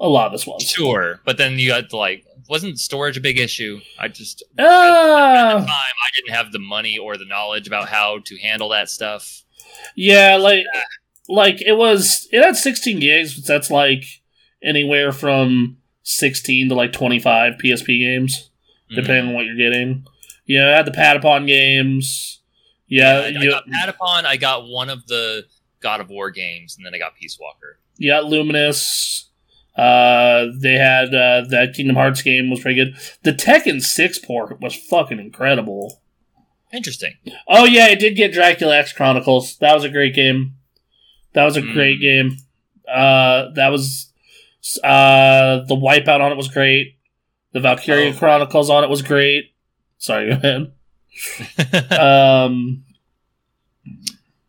Speaker 1: A lot of this was.
Speaker 2: Sure, but then you got to, like, wasn't storage a big issue? I just at the
Speaker 1: Uh,
Speaker 2: time I didn't have the money or the knowledge about how to handle that stuff.
Speaker 1: yeah, like, like it was. It had 16 gigs, but that's like anywhere from 16 to like 25 PSP games,
Speaker 2: Mhm.
Speaker 1: depending on what you're getting. Yeah, I had the Patapon games. Yeah,
Speaker 2: I, I
Speaker 1: you,
Speaker 2: got Patapon. I got one of the God of War games, and then I got Peace Walker.
Speaker 1: you got Lumines. Uh, they had uh, that Kingdom Hearts game was pretty good. The Tekken 6 port was fucking incredible.
Speaker 2: Interesting.
Speaker 1: Oh yeah, it did get Dracula X Chronicles. That was a great game. That was a
Speaker 2: Mm.
Speaker 1: great game. Uh, that was uh the Wipeout on it was great. The Valkyria
Speaker 2: Oh.
Speaker 1: Chronicles on it was great. Sorry, go ahead. Um,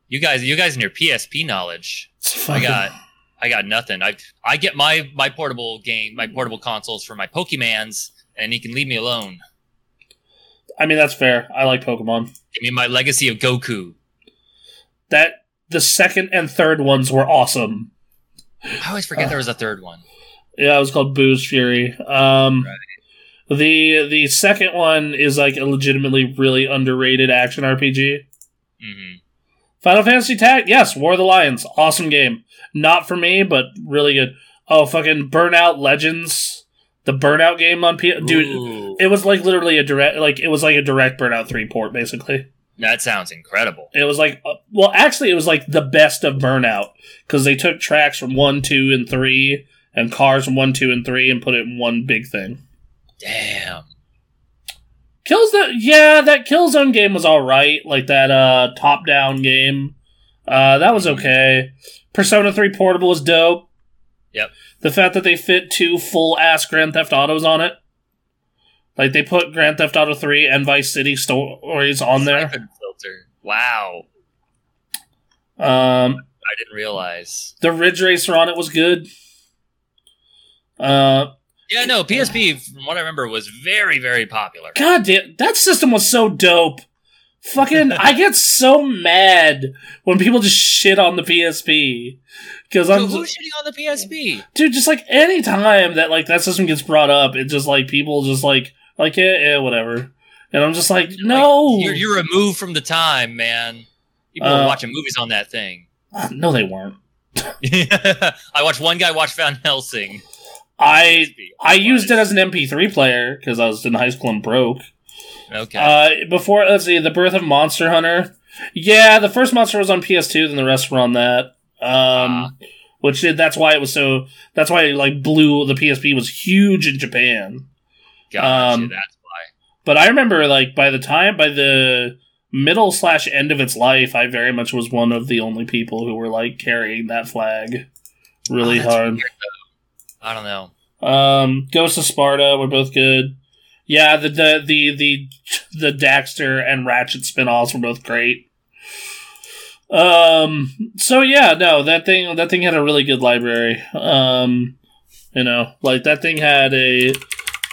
Speaker 2: you guys, you guys, and your PSP knowledge. I got, I got nothing. I I get my my portable game, my portable consoles for my Pokemans, and he can leave me alone.
Speaker 1: I mean, that's fair. I like Pokemon.
Speaker 2: Give me my Legacy of Goku.
Speaker 1: That the second and third ones were awesome.
Speaker 2: I always forget there was a third one.
Speaker 1: Yeah, it was called Buu's Fury. Um, the the second one is like a legitimately really underrated action RPG.
Speaker 2: hmm
Speaker 1: Final Fantasy Tag, yes, War of the Lions, awesome game. Not for me, but really good. Oh, fucking Burnout Legends, the Burnout game on P. Dude,
Speaker 2: Ooh,
Speaker 1: it was like literally a direct, like it was like a direct Burnout three port, basically.
Speaker 2: that sounds incredible.
Speaker 1: It was like, uh, well, actually, it was like the best of Burnout because they took tracks from one, two, and three, and cars from one, two, and three, and put it in one big thing.
Speaker 2: Damn.
Speaker 1: Kills the yeah, that Killzone game was all right, like that uh top down game. Uh, that was okay. Persona Three Portable was dope.
Speaker 2: Yep.
Speaker 1: The fact that they fit two full ass Grand Theft Autos on it, like they put Grand Theft Auto Three and Vice City stories on there.
Speaker 2: Filter. Wow.
Speaker 1: Um,
Speaker 2: I didn't realize.
Speaker 1: the Ridge Racer on it was good. Uh,
Speaker 2: Yeah, no, PSP, from what I remember, was very, very popular.
Speaker 1: God damn, that system was so dope. Fucking, I get so mad when people just shit on the PSP because I'm
Speaker 2: Who- who's shitting on the PSP?
Speaker 1: dude. Just like any time that like that system gets brought up, it's just like people just like like yeah, yeah, whatever. And I'm just like, no,
Speaker 2: You're, you're removed from the time, man. People
Speaker 1: Uh,
Speaker 2: were watching movies on that thing.
Speaker 1: no, they weren't.
Speaker 2: I watched one guy watch Van Helsing.
Speaker 1: I I used it as an MP3 player because I was in high school and broke.
Speaker 2: Okay.
Speaker 1: Uh, before let's see, the birth of Monster Hunter. Yeah, the first Monster was on PS2, then the rest were on that. Um,
Speaker 2: Ah.
Speaker 1: which did that's why it was so. That's why it, like blew. The PSP was huge in Japan.
Speaker 2: Gotcha,
Speaker 1: um,
Speaker 2: that's why.
Speaker 1: But I remember like by the time by the middle slash end of its life, I very much was one of the only people who were like carrying that flag really
Speaker 2: Oh,
Speaker 1: hard.
Speaker 2: weird, though. I don't know.
Speaker 1: Um, Ghost of Sparta were both good. Yeah, the the the the, the Daxter and Ratchet spin-offs were both great. Um. So yeah, no, that thing that thing had a really good library. Um. You know, like that thing had a.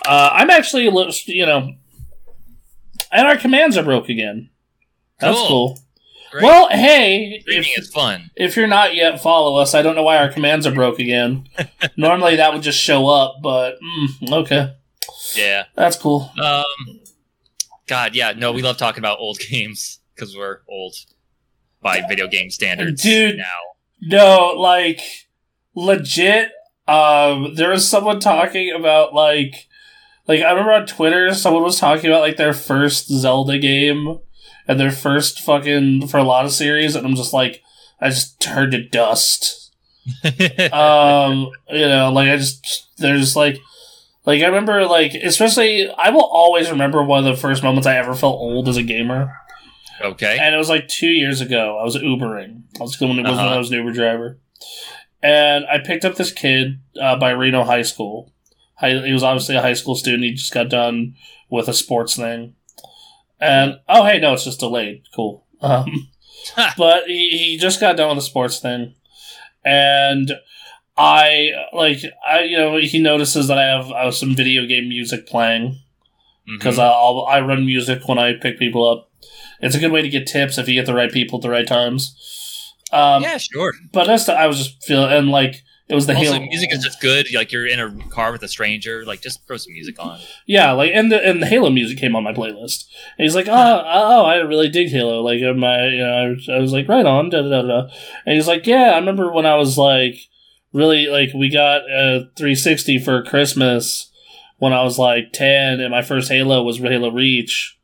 Speaker 1: Uh, I'm actually, you know, and our commands are broke again. That's
Speaker 2: Cool.
Speaker 1: cool. Well, hey,
Speaker 2: Streaming
Speaker 1: if,
Speaker 2: is fun.
Speaker 1: if you're not yet, follow us. I don't know why our commands are broke again. Normally that would just show up, but mm, okay,
Speaker 2: Yeah.
Speaker 1: that's cool.
Speaker 2: Um. God, yeah. No, we love talking about old games because we're old by video game standards.
Speaker 1: Dude.
Speaker 2: now.
Speaker 1: No, like legit. Um, there was someone talking about like, like I remember on Twitter, someone was talking about like their first Zelda game and their first fucking for a lot of series, and I'm just like, I just turned to dust. um, you know, like I just there's like, like I remember like especially I will always remember one of the first moments I ever felt old as a gamer.
Speaker 2: okay.
Speaker 1: And it was like two years ago. I was Ubering. I was when it was when
Speaker 2: Uh-huh.
Speaker 1: I was an Uber driver, and I picked up this kid uh, by Reno High School. High, he was obviously a high school student. He just got done with a sports thing, and oh hey, no, it's just delayed. Cool. Um, but he, he just got done with the sports thing, and I like I you know he notices that I have uh, some video game music playing because
Speaker 2: Mhm.
Speaker 1: I'll I run music when I pick people up. It's a good way to get tips if you get the right people at the right times. Um,
Speaker 2: yeah, sure.
Speaker 1: But that's the, I was just feeling and like it was the
Speaker 2: also,
Speaker 1: Halo
Speaker 2: music is just good. Like you're in a car with a stranger, like just throw some music on.
Speaker 1: yeah like and the and the Halo music came on my playlist. And he's like oh oh I really dig Halo like uh, my you know I was, I was like right on da da da da and he's like yeah I remember when I was like really like we got a 360 for Christmas when I was like 10 and my first Halo was Halo Reach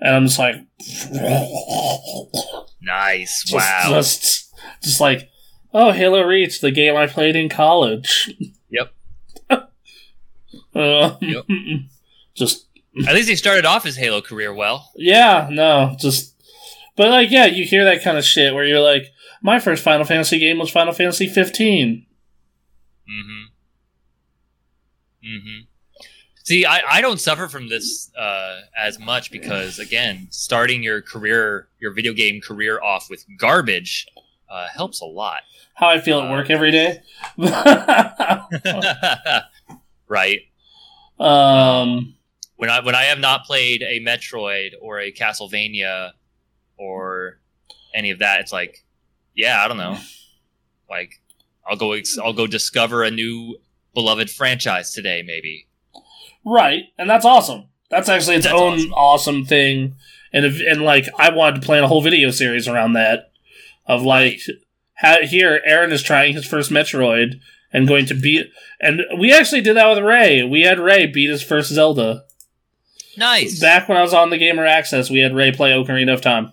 Speaker 1: and I'm just like
Speaker 2: Nice.
Speaker 1: Just,
Speaker 2: wow.
Speaker 1: Just, just like, oh, Halo Reach, the game I played in college.
Speaker 2: Yep.
Speaker 1: Uh,
Speaker 2: Yep.
Speaker 1: Just,
Speaker 2: At least he started off his Halo career well.
Speaker 1: yeah, no, just. But, like, yeah, you hear that kind of shit where you're like, my first Final Fantasy game was Final Fantasy 15.
Speaker 2: Mm-hmm. Mm-hmm. See, I, I don't suffer from this uh, as much because again, starting your career, your video game career off with garbage, uh, helps a lot.
Speaker 1: How I feel at work every day.
Speaker 2: right.
Speaker 1: um,
Speaker 2: When I when I have not played a Metroid or a Castlevania or any of that, it's like, yeah, I don't know. Like, I'll go ex- I'll go discover a new beloved franchise today, maybe.
Speaker 1: right, and that's awesome. That's actually its
Speaker 2: That's
Speaker 1: own
Speaker 2: awesome.
Speaker 1: awesome. thing. And if, and like I wanted to plan a whole video series around that of like here Aaron is trying his first Metroid and going to beat and we actually did that with Ray. We had Ray beat his first Zelda.
Speaker 2: Nice.
Speaker 1: Back when I was on the Gamer Access, we had Ray play Ocarina of Time.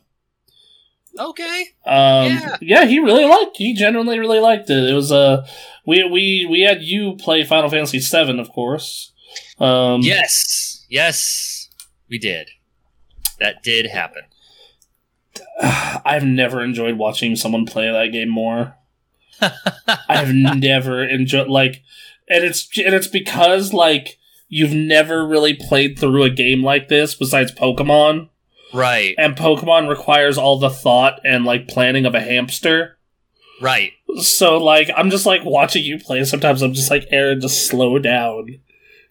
Speaker 2: okay.
Speaker 1: Um,
Speaker 2: Yeah.
Speaker 1: yeah. he really liked. He genuinely really liked it. It was uh, we we we had you play Final Fantasy VII, of course. Um,
Speaker 2: Yes. Yes. We did. That did happen.
Speaker 1: I've never enjoyed watching someone play that game more. I've never enjoyed like, and it's and it's because like you've never really played through a game like this besides Pokemon,
Speaker 2: right.
Speaker 1: and Pokemon requires all the thought and like planning of a hamster.
Speaker 2: Right.
Speaker 1: So like I'm just like watching you play. Sometimes I'm just like Aaron, just slow down.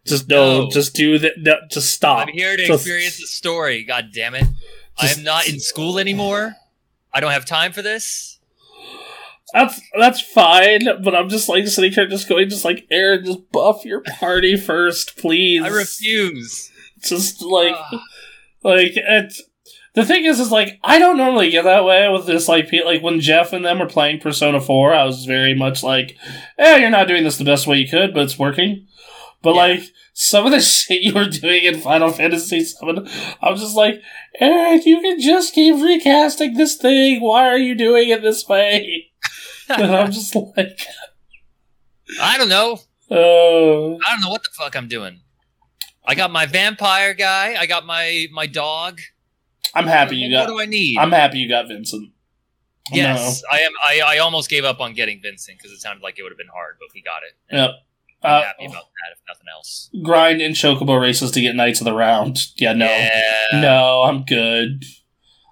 Speaker 1: Just no,
Speaker 2: No.
Speaker 1: just do that. No, just stop.
Speaker 2: I'm here to
Speaker 1: Just-
Speaker 2: experience the story. God damn it! I'm not in school anymore. I don't have time for this.
Speaker 1: That's that's fine, but I'm just like sitting here, just going, just like Aaron, just buff your party first, please.
Speaker 2: I refuse.
Speaker 1: Just like,
Speaker 2: ah.
Speaker 1: like it's the thing is, is like I don't normally get that way with this. Like, like when Jeff and them were playing Persona Four, I was very much like, "Yeah, you're not doing this the best way you could, but it's working." But
Speaker 2: Yeah.
Speaker 1: like some of the shit you were doing in Final Fantasy Seven, I was just like, Aaron, you can just keep recasting this thing. Why are you doing it this way? and I'm just like,
Speaker 2: I don't know.
Speaker 1: oh,
Speaker 2: I don't know what the fuck I'm doing. I got my vampire guy. I got my my dog.
Speaker 1: I'm happy you
Speaker 2: what
Speaker 1: got.
Speaker 2: What do I need?
Speaker 1: I'm happy you got Vincent.
Speaker 2: yes, I am. I, I almost gave up on getting Vincent because it sounded like it would have been hard, but we got it.
Speaker 1: No. Yep. Uh,
Speaker 2: happy about that. If nothing else.
Speaker 1: grind and chocobo races to get knights of the round. Yeah, no,
Speaker 2: Yeah.
Speaker 1: no, I'm good.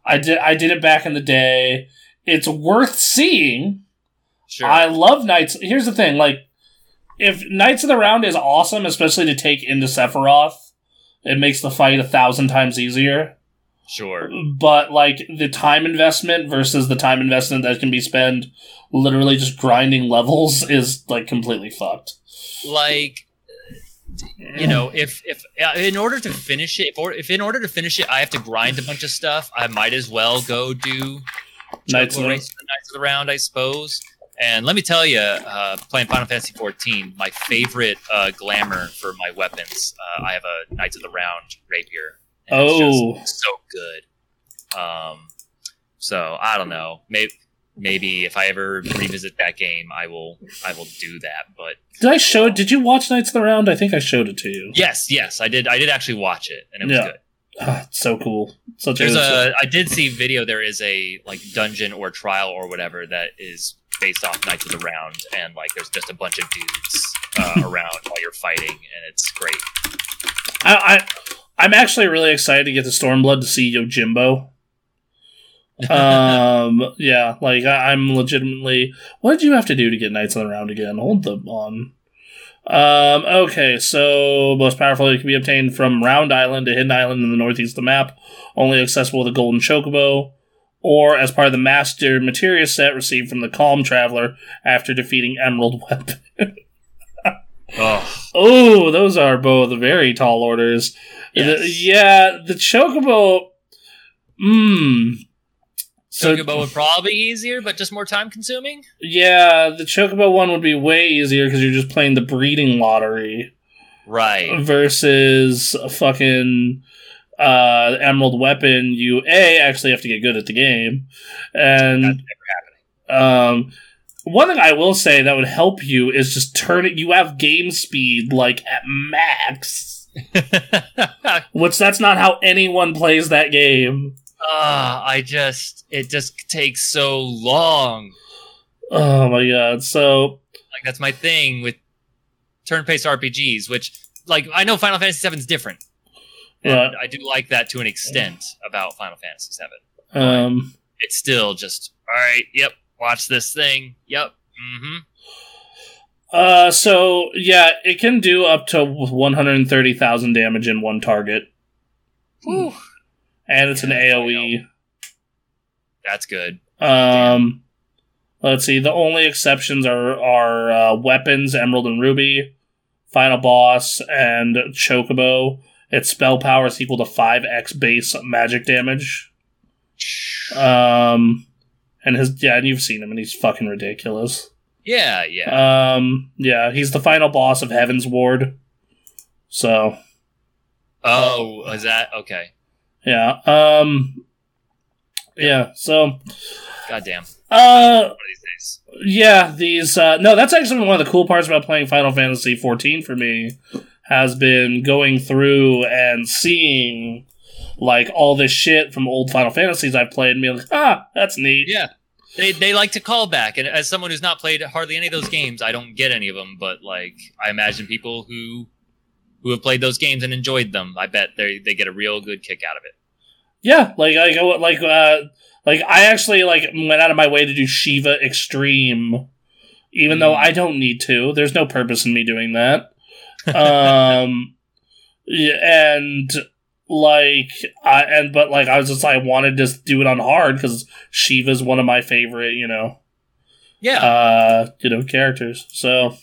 Speaker 1: I did. I did it back in the day. it's worth seeing.
Speaker 2: Sure.
Speaker 1: I love Knights. Here's the thing, like if Knights of the Round is awesome, especially to take into Sephiroth, it makes the fight a thousand times easier.
Speaker 2: sure.
Speaker 1: But like the time investment versus the time investment that can be spent literally just grinding levels is like completely fucked.
Speaker 2: Like you know, if if uh, in order to finish it, if, or, if in order to finish it, I have to grind a bunch of stuff, I might as well go do
Speaker 1: Knights of the-
Speaker 2: Race the Knights of the Round, I suppose. And let me tell you, uh, playing Final Fantasy XIV, my favorite uh, glamour for my weapons, uh, I have a Knights of the Round rapier.
Speaker 1: Oh.
Speaker 2: just so good. Um, so I don't know. Maybe maybe if I ever revisit that game, I will I will do that. But
Speaker 1: Did I show? Did you watch Knights of the Round? I think I showed it to you.
Speaker 2: yes, yes, I did. I did actually watch it, and it was
Speaker 1: Yeah.
Speaker 2: good.
Speaker 1: Ah, so cool. Such
Speaker 2: There's
Speaker 1: a,
Speaker 2: a I did see video. There is a like dungeon or trial or whatever that is based off Knights of the Round, and like there's just a bunch of dudes uh, around while you're fighting, and it's great.
Speaker 1: I, I I'm actually really excited to get to Stormblood to see Yojimbo. Um, yeah, like I, I'm legitimately. What did you have to do to get Knights on the Round again? Hold the on. Um, okay, so most powerful it can be obtained from Round Island to Hidden Island in the northeast of the map, only accessible with a golden chocobo, or as part of the Master Materia set received from the Kalm Traveler after defeating Emerald Weapon.
Speaker 2: Oh,
Speaker 1: Oh, those are both very tall orders.
Speaker 2: Yes.
Speaker 1: The- yeah, the Chocobo. Mmm. So
Speaker 2: Chocobo would probably be easier, but just more time consuming.
Speaker 1: yeah, the Chocobo one would be way easier because you're just playing the breeding lottery
Speaker 2: Right.
Speaker 1: versus a fucking uh, Emerald Weapon. You a actually have to get good at the game, and
Speaker 2: That's never happening.
Speaker 1: Um, one thing I will say that would help you is just turn it. You have game speed like at max, which that's not how anyone plays that game.
Speaker 2: Ah, I just it just takes so long.
Speaker 1: Oh my god! So
Speaker 2: Like that's my thing with turn-based RPGs, which like I know Final Fantasy VII is different,
Speaker 1: Yeah.
Speaker 2: I do like that to an extent about Final Fantasy VII.
Speaker 1: um,
Speaker 2: It's still just all right. Yep, watch this thing. Yep. Mm-hmm.
Speaker 1: uh, so yeah, it can do up to one hundred thirty thousand damage in one target,
Speaker 2: Whew.
Speaker 1: And it's an AOE.
Speaker 2: That's good.
Speaker 1: Um, let's see. The only exceptions are are uh, weapons, Emerald and Ruby, final boss, and Chocobo. Its spell power is equal to five x base magic damage. Um, and his yeah, and you've seen him, and he's fucking ridiculous.
Speaker 2: Yeah, yeah.
Speaker 1: Um, yeah, he's the final boss of Heavensward. So
Speaker 2: oh, is that okay?
Speaker 1: Yeah, um, yeah. So
Speaker 2: Goddamn.
Speaker 1: uh,
Speaker 2: these.
Speaker 1: Yeah, these uh no, that's actually one of the cool parts about playing Final Fantasy XIV for me has been going through and seeing like all this shit from old Final Fantasies I've played and being like, ah, that's neat.
Speaker 2: Yeah. They, they like to call back, and as someone who's not played hardly any of those games, I don't get any of them. But like, I imagine people who who have played those games and enjoyed them, I bet they they get a real good kick out of it.
Speaker 1: Yeah, like I go like uh like I actually like went out of my way to do Shiva Extreme, even though
Speaker 2: Mm.
Speaker 1: I don't need to. There's no purpose in me doing that. Um, yeah, and like I and but like I was just I wanted to just do it on hard because Shiva's one of my favorite, you know,
Speaker 2: Yeah,
Speaker 1: uh, you know, characters. So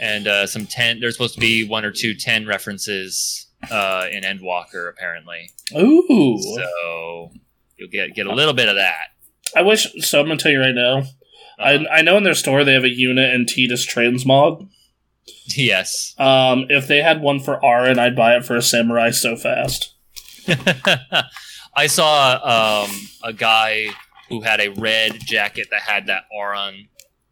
Speaker 2: and uh, some ten. There's supposed to be one or two ten references uh, in Endwalker, apparently.
Speaker 1: ooh,
Speaker 2: So you'll get get a little bit of that.
Speaker 1: I wish. So I'm gonna tell you right now.
Speaker 2: Uh,
Speaker 1: I I know in their store they have a Yuna and Tidus Transmog.
Speaker 2: yes.
Speaker 1: Um, if they had one for Auron, I'd buy it for a samurai so fast.
Speaker 2: I saw um, a guy who had a red jacket that had that Auron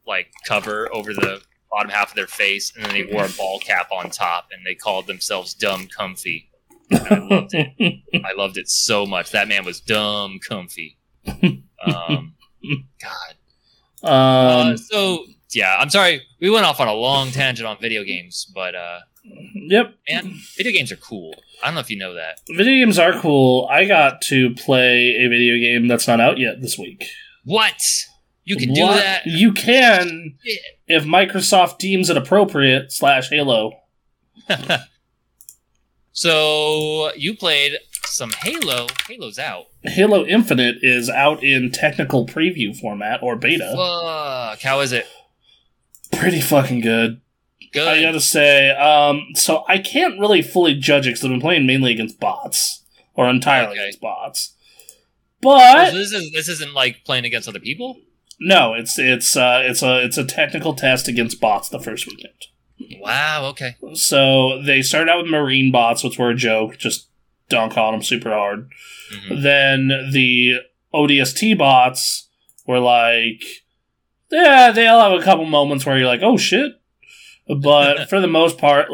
Speaker 2: like cover over the bottom half of their face, and then they wore a ball cap on top, and they called themselves Dumb Comfy. And I loved it. I loved it so much. That man was dumb comfy. Um, God.
Speaker 1: um,
Speaker 2: uh, so yeah, I'm sorry. We went off on a long tangent on video games, but uh,
Speaker 1: yep.
Speaker 2: man, video games are cool. I don't know if you know that.
Speaker 1: Video games are cool. I got to play a video game that's not out yet this week.
Speaker 2: What? You can do
Speaker 1: What?
Speaker 2: that?
Speaker 1: You can if Microsoft deems it appropriate. Slash Halo.
Speaker 2: So you played some Halo. Halo's out.
Speaker 1: Halo Infinite is out in technical preview format or beta.
Speaker 2: Fuck. How is it?
Speaker 1: Pretty fucking good.
Speaker 2: Good.
Speaker 1: I gotta say, um, so I can't really fully judge it because I've been playing mainly against bots or entirely
Speaker 2: Okay.
Speaker 1: against bots.
Speaker 2: So
Speaker 1: But
Speaker 2: this is this isn't like playing against other people.
Speaker 1: No, it's it's uh, it's a it's a technical test against bots the first weekend.
Speaker 2: Wow. Okay.
Speaker 1: So they started out with marine bots, which were a joke, just dunk on them super hard.
Speaker 2: Mhm.
Speaker 1: Then the ODST bots were like, yeah, they'll have a couple moments where you're like, oh shit. But for the most part,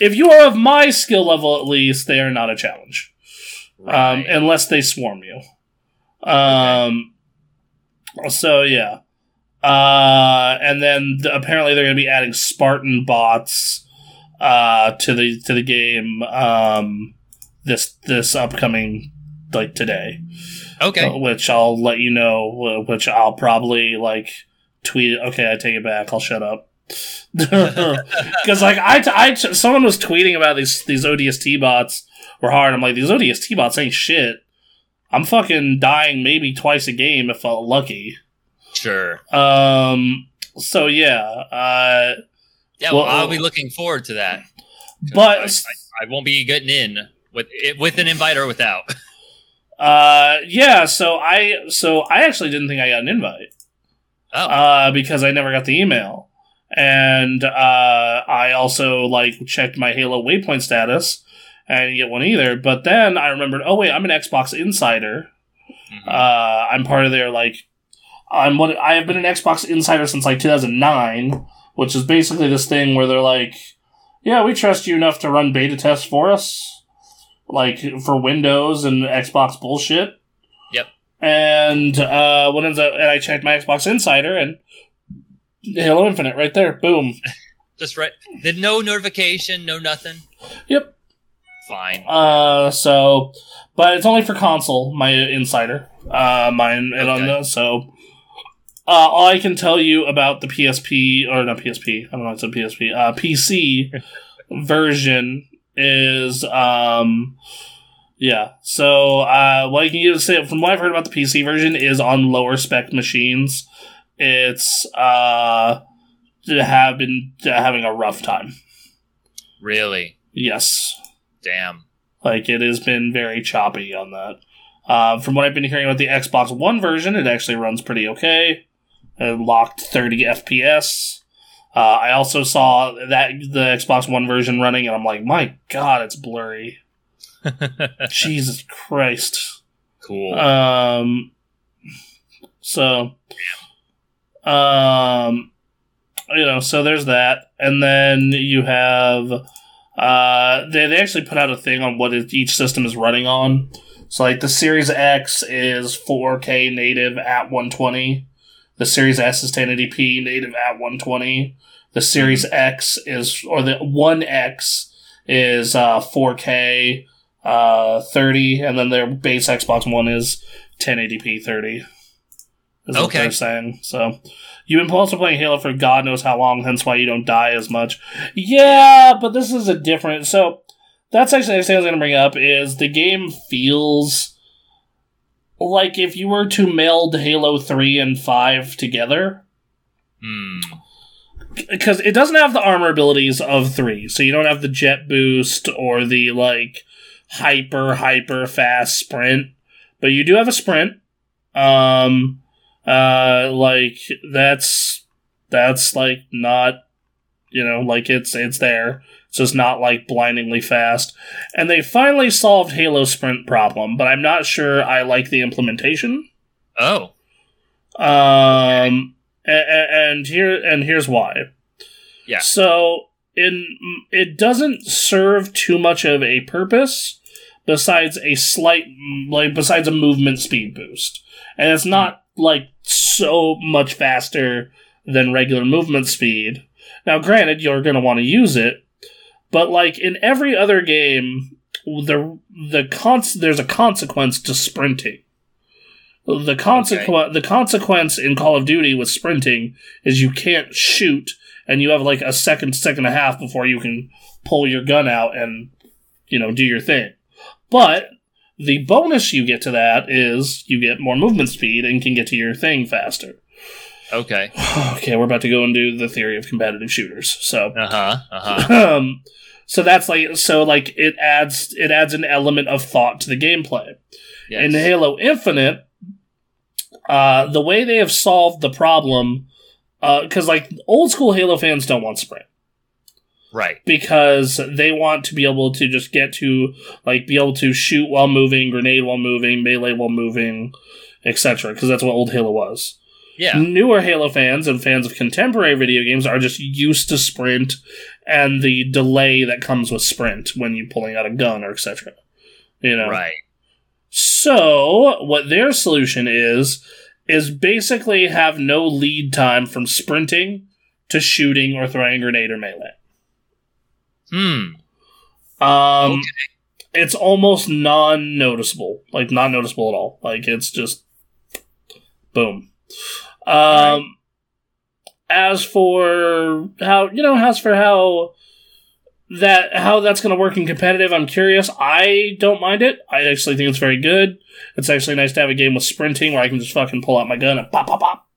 Speaker 1: if you are of my skill level at least, they are not a challenge. Um, unless they swarm you. Um, so yeah. Uh, and then th- apparently they're going to be adding Spartan bots uh, to the to the game um, this this upcoming like today,
Speaker 2: okay.
Speaker 1: uh, which I'll let you know. Which I'll probably like tweet. Okay, I take it back. I'll shut up. Because like I, I, someone was tweeting about these these ODST bots were hard. I'm like these ODST bots ain't shit. I'm fucking dying maybe twice a game if I'm lucky.
Speaker 2: Sure.
Speaker 1: Um. So yeah. Uh.
Speaker 2: Yeah. Well,
Speaker 1: Well,
Speaker 2: I'll be looking forward to that.
Speaker 1: But
Speaker 2: I, I, I won't be getting in with with an invite or without.
Speaker 1: uh. Yeah. So I. So I actually didn't think I got an invite.
Speaker 2: Oh.
Speaker 1: Uh. Because I never got the email, and uh. I also like checked my Halo Waypoint status. I didn't get one either. But then I remembered. Oh wait, I'm an Xbox Insider.
Speaker 2: Mhm.
Speaker 1: Uh, I'm part of their like. I'm what I have been an Xbox insider since like 2009, which is basically this thing where they're like, "Yeah, we trust you enough to run beta tests for us, like for Windows and Xbox bullshit."
Speaker 2: Yep.
Speaker 1: And uh, what ends up, and I checked my Xbox Insider and Halo Infinite right there, boom.
Speaker 2: Just right. Did no notification, no nothing.
Speaker 1: Yep.
Speaker 2: Fine.
Speaker 1: Uh, so, but it's only for console. My insider, uh, mine and on
Speaker 2: Okay.
Speaker 1: the so. Uh, all I can tell you about the PSP or not PSP, I don't know. It's a PSP. Uh, PC version is um, yeah. So uh, what I can use say from what I've heard about the PC version is on lower spec machines. It's uh, have been having a rough time.
Speaker 2: Really?
Speaker 1: Yes.
Speaker 2: Damn.
Speaker 1: Like it has been very choppy on that. Uh, from what I've been hearing about the Xbox One version, it actually runs pretty okay. It locked 30 FPS. Uh, I also saw that the Xbox One version running, and I'm like, my god, it's blurry. Jesus Christ.
Speaker 2: cool.
Speaker 1: Um. So, um, you know, so there's that, and then you have, uh, they they actually put out a thing on what it, each system is running on. So, like the Series X is 4K native at 120. The Series S is 1080p native at 120. The Series X is, or the One X is uh, 4K uh, 30, and then their base Xbox One is 1080p 30. Is what
Speaker 2: Okay.
Speaker 1: they're saying. So you've been also playing Halo for God knows how long, hence why you don't die as much. Yeah, but this is a different. So that's actually the next thing I was going to bring up is the game feels like if you were to meld Halo 3 and 5 together,
Speaker 2: Hmm.
Speaker 1: because it doesn't have the armor abilities of three, so you don't have the jet boost or the like hyper hyper fast sprint, but you do have a sprint. Um, uh, like that's that's like not, you know, like it's it's there. So it's not like blindingly fast. And they finally solved Halo sprint problem, but I'm not sure I like the implementation.
Speaker 2: Oh.
Speaker 1: Um, a- a- and here and here's why.
Speaker 2: Yeah.
Speaker 1: So in it doesn't serve too much of a purpose besides a slight like besides a movement speed boost, and it's not like so much faster than regular movement speed. Now, granted, you're going to want to use it, but like in every other game, the the cons- there's a consequence to sprinting. The consequence the consequence in Call of Duty with sprinting is you can't shoot, and you have like a second, second and a half before you can pull your gun out and you know do your thing. But the bonus you get to that is you get more movement speed and can get to your thing faster.
Speaker 2: Okay.
Speaker 1: okay, we're about to go into the theory of competitive shooters. So,
Speaker 2: Uh huh. Uh huh.
Speaker 1: um, so that's like so like it adds it adds an element of thought to the gameplay.
Speaker 2: Yes.
Speaker 1: In Halo Infinite, uh, the way they have solved the problem, uh because like old school Halo fans don't want sprint
Speaker 2: right.
Speaker 1: because they want to be able to just get to like be able to shoot while moving, grenade while moving, melee while moving, etc. Because that's what old Halo was.
Speaker 2: Yeah.
Speaker 1: Newer Halo fans and fans of contemporary video games are just used to sprint and the delay that comes with sprint when you're pulling out a gun or etc. You know,
Speaker 2: Right.
Speaker 1: so, what their solution is, is basically have no lead time from sprinting to shooting or throwing a grenade or melee.
Speaker 2: Hmm.
Speaker 1: Um,
Speaker 2: Okay.
Speaker 1: It's almost non noticeable. Like, not noticeable at all. Like, it's just boom. Um, As for how, you know, as for how that how that's going to work in competitive, I'm curious. I don't mind it. I actually think it's very good. It's actually nice to have a game with sprinting where I can just fucking pull out my gun and pop, pop, pop.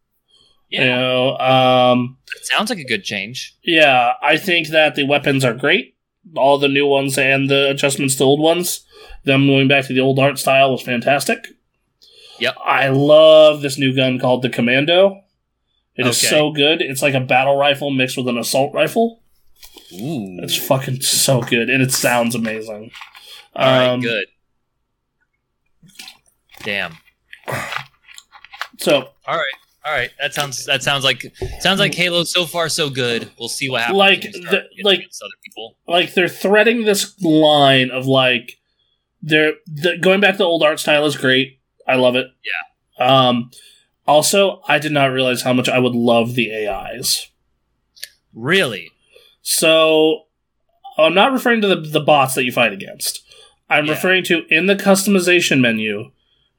Speaker 2: Yeah.
Speaker 1: You know, um,
Speaker 2: It sounds like a good change.
Speaker 1: yeah, I think that the weapons are great. All the new ones and the adjustments to old ones. Them going back to the old art style was fantastic.
Speaker 2: Yep.
Speaker 1: I love this new gun called the Commando. It is
Speaker 2: Okay.
Speaker 1: so good. It's like a battle rifle mixed with an assault rifle.
Speaker 2: Ooh.
Speaker 1: It's fucking so good, and it sounds amazing.
Speaker 2: All right.
Speaker 1: Um,
Speaker 2: Good. Damn.
Speaker 1: So,
Speaker 2: All right. All right. That sounds. That sounds like. Sounds like Halo. So far, so good. We'll see what happens.
Speaker 1: Like,
Speaker 2: when you start
Speaker 1: the- like-
Speaker 2: other people.
Speaker 1: like they're threading this line of like they're the, going back to the old art style is great. I love it. Yeah. Um. Also, I did not realize how much I would love the AIs.
Speaker 2: Really.
Speaker 1: So, I'm not referring to the the bots that you fight against. I'm
Speaker 2: Yeah.
Speaker 1: referring to in the customization menu,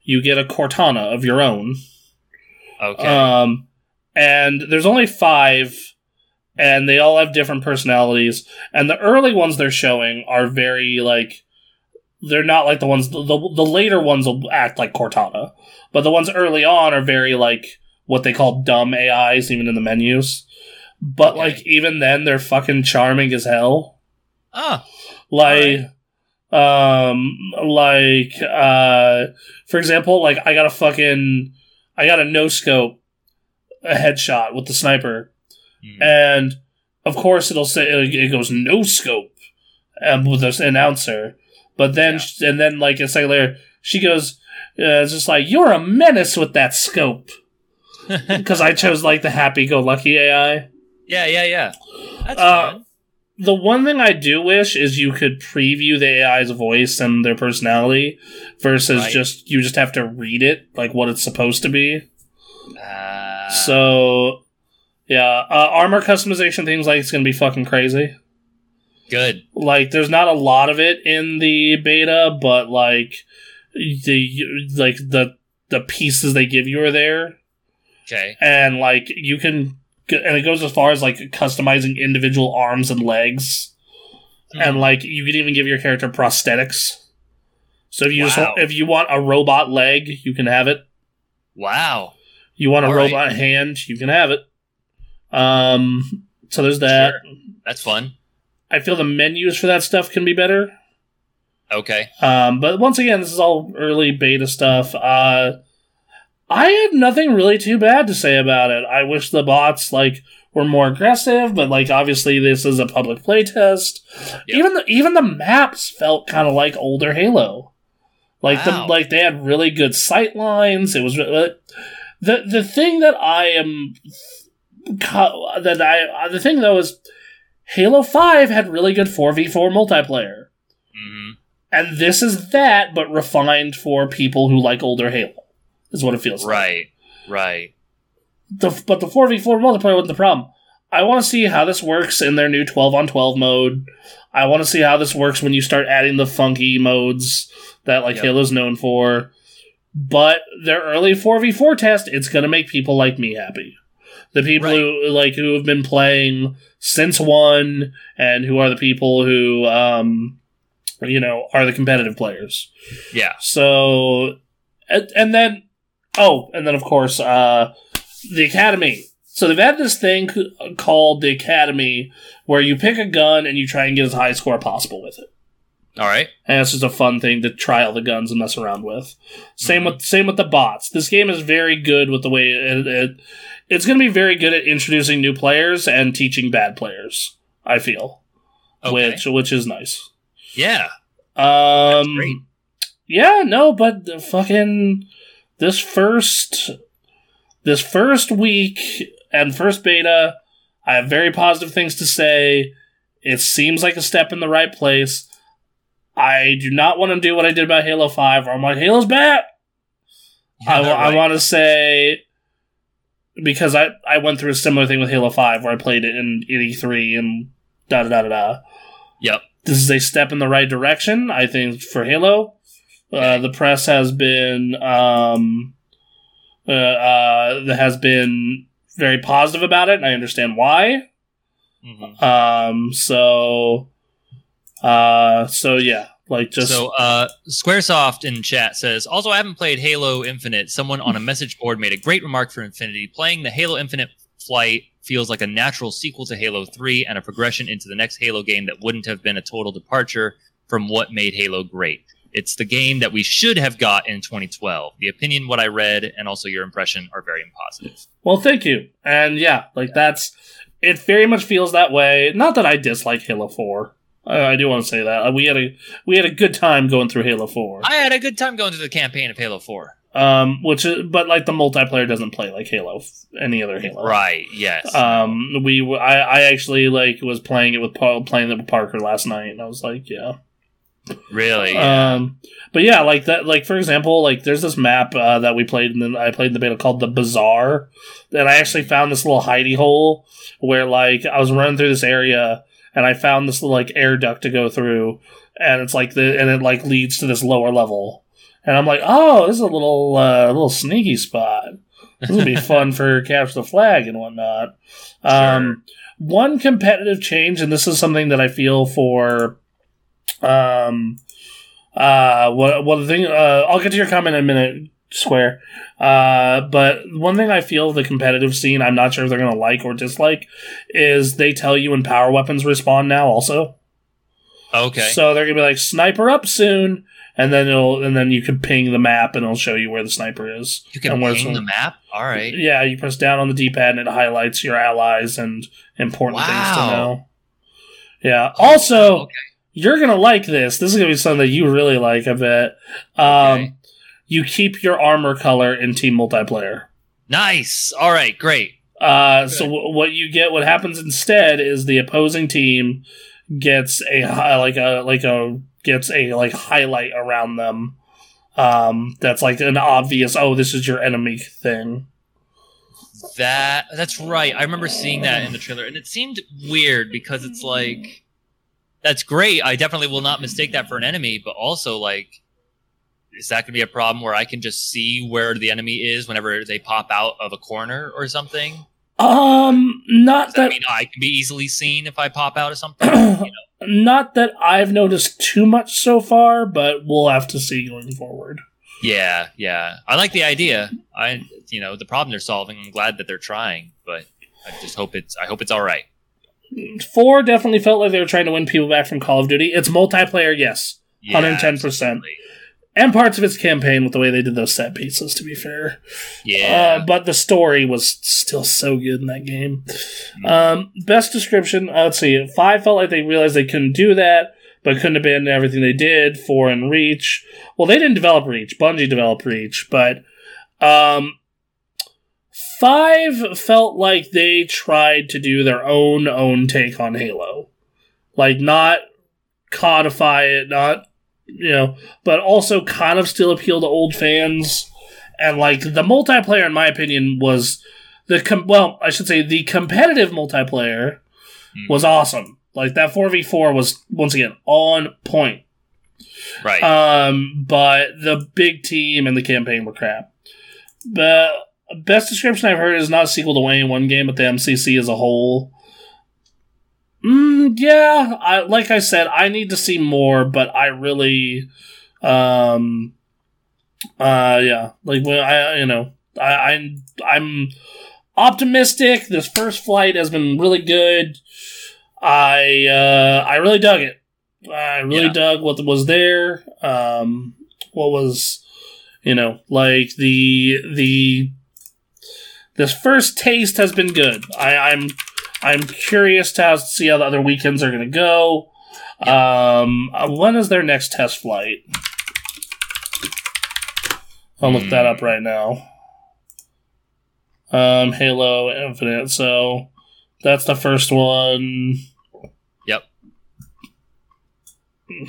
Speaker 1: you get a Cortana of your own.
Speaker 2: Okay.
Speaker 1: Um, and there's only five, and they all have different personalities. And the early ones they're showing are very like they're not like the ones the the later ones will act like Cortana, but the ones early on are very like what they call dumb AIs, even in the menus. But
Speaker 2: Okay.
Speaker 1: like even then, they're fucking charming as hell.
Speaker 2: ah.
Speaker 1: Like, um, like, uh, for example, like I got a fucking, I got a no scope, a headshot with the sniper,
Speaker 2: Hmm.
Speaker 1: and of course it'll say it goes no scope, um, with this announcer, but then and then like a second later she goes, uh, it's just like you're a menace with that scope because I chose like the happy go lucky AI.
Speaker 2: yeah. Yeah. Yeah. That's
Speaker 1: Uh,
Speaker 2: fun.
Speaker 1: The one thing I do wish is you could preview the AI's voice and their personality versus
Speaker 2: Right.
Speaker 1: just you just have to read it like what it's supposed to be.
Speaker 2: Uh,
Speaker 1: so yeah, uh, armor customization things like it's gonna be fucking crazy.
Speaker 2: good.
Speaker 1: Like there's not a lot of it in the beta, but like the like the the pieces they give you are there,
Speaker 2: Okay.
Speaker 1: and like you can and it goes as far as like customizing individual arms and legs.
Speaker 2: Hmm.
Speaker 1: and like you can even give your character prosthetics. So if you
Speaker 2: Wow.
Speaker 1: just if you want a robot leg, you can have it.
Speaker 2: Wow.
Speaker 1: You want a
Speaker 2: All right.
Speaker 1: robot hand, you can have it. Um, so there's that.
Speaker 2: That's fun.
Speaker 1: I feel the menus for that stuff can be better.
Speaker 2: Okay.
Speaker 1: Um, but once again, this is all early beta stuff. Uh, I had nothing really too bad to say about it. I wish the bots like were more aggressive, but like obviously this is a public playtest.
Speaker 2: Yeah.
Speaker 1: Even the even the maps felt kind of like older Halo. Like
Speaker 2: Wow.
Speaker 1: the like they had really good sight lines. It was re- the the thing that I am that I the thing though is Halo Five had really good four v four multiplayer.
Speaker 2: hmm
Speaker 1: And this is that, but refined for people who like older Halo, is what it feels like.
Speaker 2: Right. Right.
Speaker 1: The, but the 4v4 multiplayer wasn't the problem. I want to see how this works in their new 12 on 12 mode. I want to see how this works when you start adding the funky modes that like
Speaker 2: Yep.
Speaker 1: Halo's known for. but their early 4v4 test, it's going to make people like me happy. The people
Speaker 2: Right.
Speaker 1: who like who have been playing since one and who are the people who um you know are the competitive players.
Speaker 2: Yeah.
Speaker 1: So and, and then oh, and then of course uh the academy. So they've had this thing called the academy where you pick a gun and you try and get as high a score possible with it.
Speaker 2: All right.
Speaker 1: And it's just a fun thing to try all the guns and mess around with. Same with same with the bots. This game is very good with the way it, it it's going to be very good at introducing new players and teaching bad players. I feel,
Speaker 2: Okay.
Speaker 1: which which is nice.
Speaker 2: yeah.
Speaker 1: Um,
Speaker 2: great.
Speaker 1: yeah, no, but the fucking this first this first week and first beta, I have very positive things to say. It seems like a step in the right place. I do not want to do what I did about Halo Five, where I'm like, Halo's bad. I, wa- I want to say because I, I went through a similar thing with Halo Five, where I played it in E3 and da da da da da
Speaker 2: Yep.
Speaker 1: this is a step in the right direction. I think for Halo, uh, the press has been um, uh, uh, has been very positive about it, and I understand why.
Speaker 2: Mhm.
Speaker 1: Um, so, uh, so yeah, like just
Speaker 2: so, uh, Squaresoft in chat says, also, I haven't played Halo Infinite. Someone on a message board made a great remark for Infinity. Playing the Halo Infinite flight feels like a natural sequel to Halo 3 and a progression into the next Halo game that wouldn't have been a total departure from what made Halo great. It's the game that we should have got in 2012. The opinion, what I read, and also your impression are very positive.
Speaker 1: well, thank you, and yeah, like that's it. Very much feels that way. Not that I dislike Halo Four. I, I do want to say that Uh, we had a we had a good time going through Halo Four.
Speaker 2: I had a good time going through the campaign of Halo 4.
Speaker 1: um, which is, but like the multiplayer doesn't play like Halo, any other Halo.
Speaker 2: Right, yes.
Speaker 1: Um, we I, I actually like was playing it with Pa- playing it with Parker last night, and I was like, yeah.
Speaker 2: Really? yeah.
Speaker 1: Um, but yeah, like that. Like for example, like there's this map uh, that we played, and then I played in the beta called the Bazaar, and I actually found this little hidey hole where like I was running through this area, and I found this little like air duct to go through, and it's like the and it like leads to this lower level, and I'm like, oh, this is a little uh, little sneaky spot. This would be fun for capture the flag and whatnot. Um, one competitive change, and this is something that I feel for. Um, uh, what the thing? Uh, I'll get to your comment in a minute, Square. Uh, but one thing I feel the competitive scene, I'm not sure if they're gonna like or dislike, is they tell you when power weapons respawn now. Also,
Speaker 2: okay.
Speaker 1: so they're gonna be like sniper up soon, and then it'll and then you can ping the map and it'll show you where the sniper is.
Speaker 2: you can ping
Speaker 1: it's-
Speaker 2: the map? All right.
Speaker 1: yeah, you press down on the D-pad and it highlights your allies and important things to know. Yeah. Also,
Speaker 2: Okay.
Speaker 1: You're gonna like this. This is gonna be something that you really like. I bet. Um,
Speaker 2: Okay.
Speaker 1: You keep your armor color in team multiplayer.
Speaker 2: Nice. All right. Great.
Speaker 1: Uh, so w- what you get, what happens instead, is the opposing team gets a hi- like a like a gets a like highlight around them. Um, that's like an obvious. Oh, this is your enemy thing.
Speaker 2: That that's right. I remember seeing that in the trailer, and it seemed weird because it's like that's great. I definitely will not mistake that for an enemy, but also like. Is that going to be a problem where I can just see where the enemy is whenever they pop out of a corner or something?
Speaker 1: Um, not
Speaker 2: Does that
Speaker 1: that
Speaker 2: mean I can be easily seen if I pop out of something? you know?
Speaker 1: Not that I've noticed too much so far, but we'll have to see going forward.
Speaker 2: Yeah, yeah. I like the idea. I, you know, the problem they're solving. I'm glad that they're trying, but I just hope it's. I hope it's all right.
Speaker 1: Four definitely felt like they were trying to win people back from Call of Duty. It's multiplayer, yes,
Speaker 2: Yeah,
Speaker 1: 110%. and parts of its campaign with the way they did those set pieces. To be fair,
Speaker 2: Yeah.
Speaker 1: uh, but the story was still so good in that game.
Speaker 2: Mm.
Speaker 1: Um, best description, uh, let's see. Five felt like they realized they couldn't do that, but couldn't abandon everything they did. Four and Reach. Well, they didn't develop Reach. Bungie developed Reach, but um, five felt like they tried to do their own own take on Halo, like not codify it, not you know, but also kind of still appeal to old fans. And like the multiplayer, in my opinion, was the com- well, I should say the competitive multiplayer
Speaker 2: Hmm.
Speaker 1: was awesome. Like that four v four was once again on point.
Speaker 2: Right.
Speaker 1: Um, but the big team and the campaign were crap. The best description I've heard is not a sequel to Wayne one game, but the MCC as a whole. Mm, yeah, I, like I said, I need to see more, but I really, um, uh, yeah, like when I, you know, I, I'm, I'm optimistic. This first flight has been really good. I, uh, I really dug it. I really
Speaker 2: Yeah.
Speaker 1: dug what was there. Um, what was, you know, like the the this first taste has been good. I, I'm I'm curious to how, see how the other weekends are going to go. Um, uh, when is their next test flight? I'll look that up right now. Um, Halo Infinite. So that's the first one.
Speaker 2: Yep.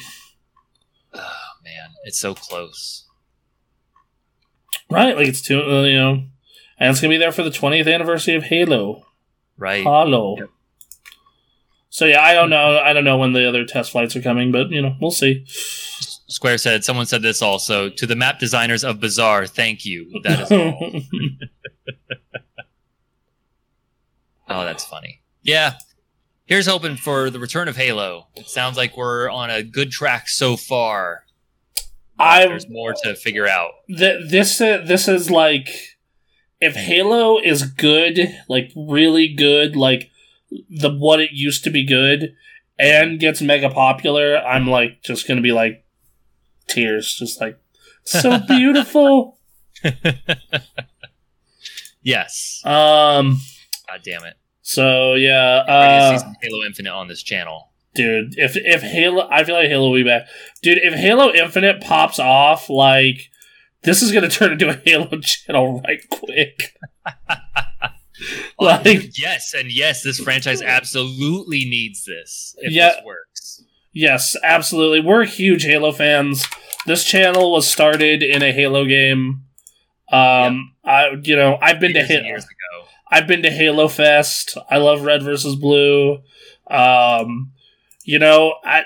Speaker 2: Oh man, it's so close.
Speaker 1: Right, like it's two, uh, you know, and it's gonna be there for the 20th anniversary of Halo.
Speaker 2: Right.
Speaker 1: Halo.
Speaker 2: Yep.
Speaker 1: So yeah, I don't know. I don't know when the other test flights are coming, but you know, we'll see.
Speaker 2: Square said someone said this also to the map designers of Bazaar. Thank you. That is all. oh, that's funny. Yeah. Here's hoping for the return of Halo. It sounds like we're on a good track so far.
Speaker 1: I-
Speaker 2: there's more to figure out.
Speaker 1: Th- this uh, this is like if Halo is good, like really good, like the what it used to be good, and gets mega popular, I'm like just gonna be like tears, just like so beautiful.
Speaker 2: Yes.
Speaker 1: um.
Speaker 2: God damn it.
Speaker 1: So yeah. Uh,
Speaker 2: Halo Infinite on this channel.
Speaker 1: dude if if halo i feel like halo will be back dude if halo infinite pops off like this is gonna turn into a halo channel right quick
Speaker 2: Oh,
Speaker 1: Like-
Speaker 2: yes, and yes, this franchise absolutely needs this. If
Speaker 1: Yeah.
Speaker 2: this works.
Speaker 1: yes absolutely we're huge halo fans this channel was started in a halo game um i you know i've been
Speaker 2: Years
Speaker 1: to halo
Speaker 2: years ago.
Speaker 1: I've been to Halo Fest. I love Red versus Blue. Um, you know, I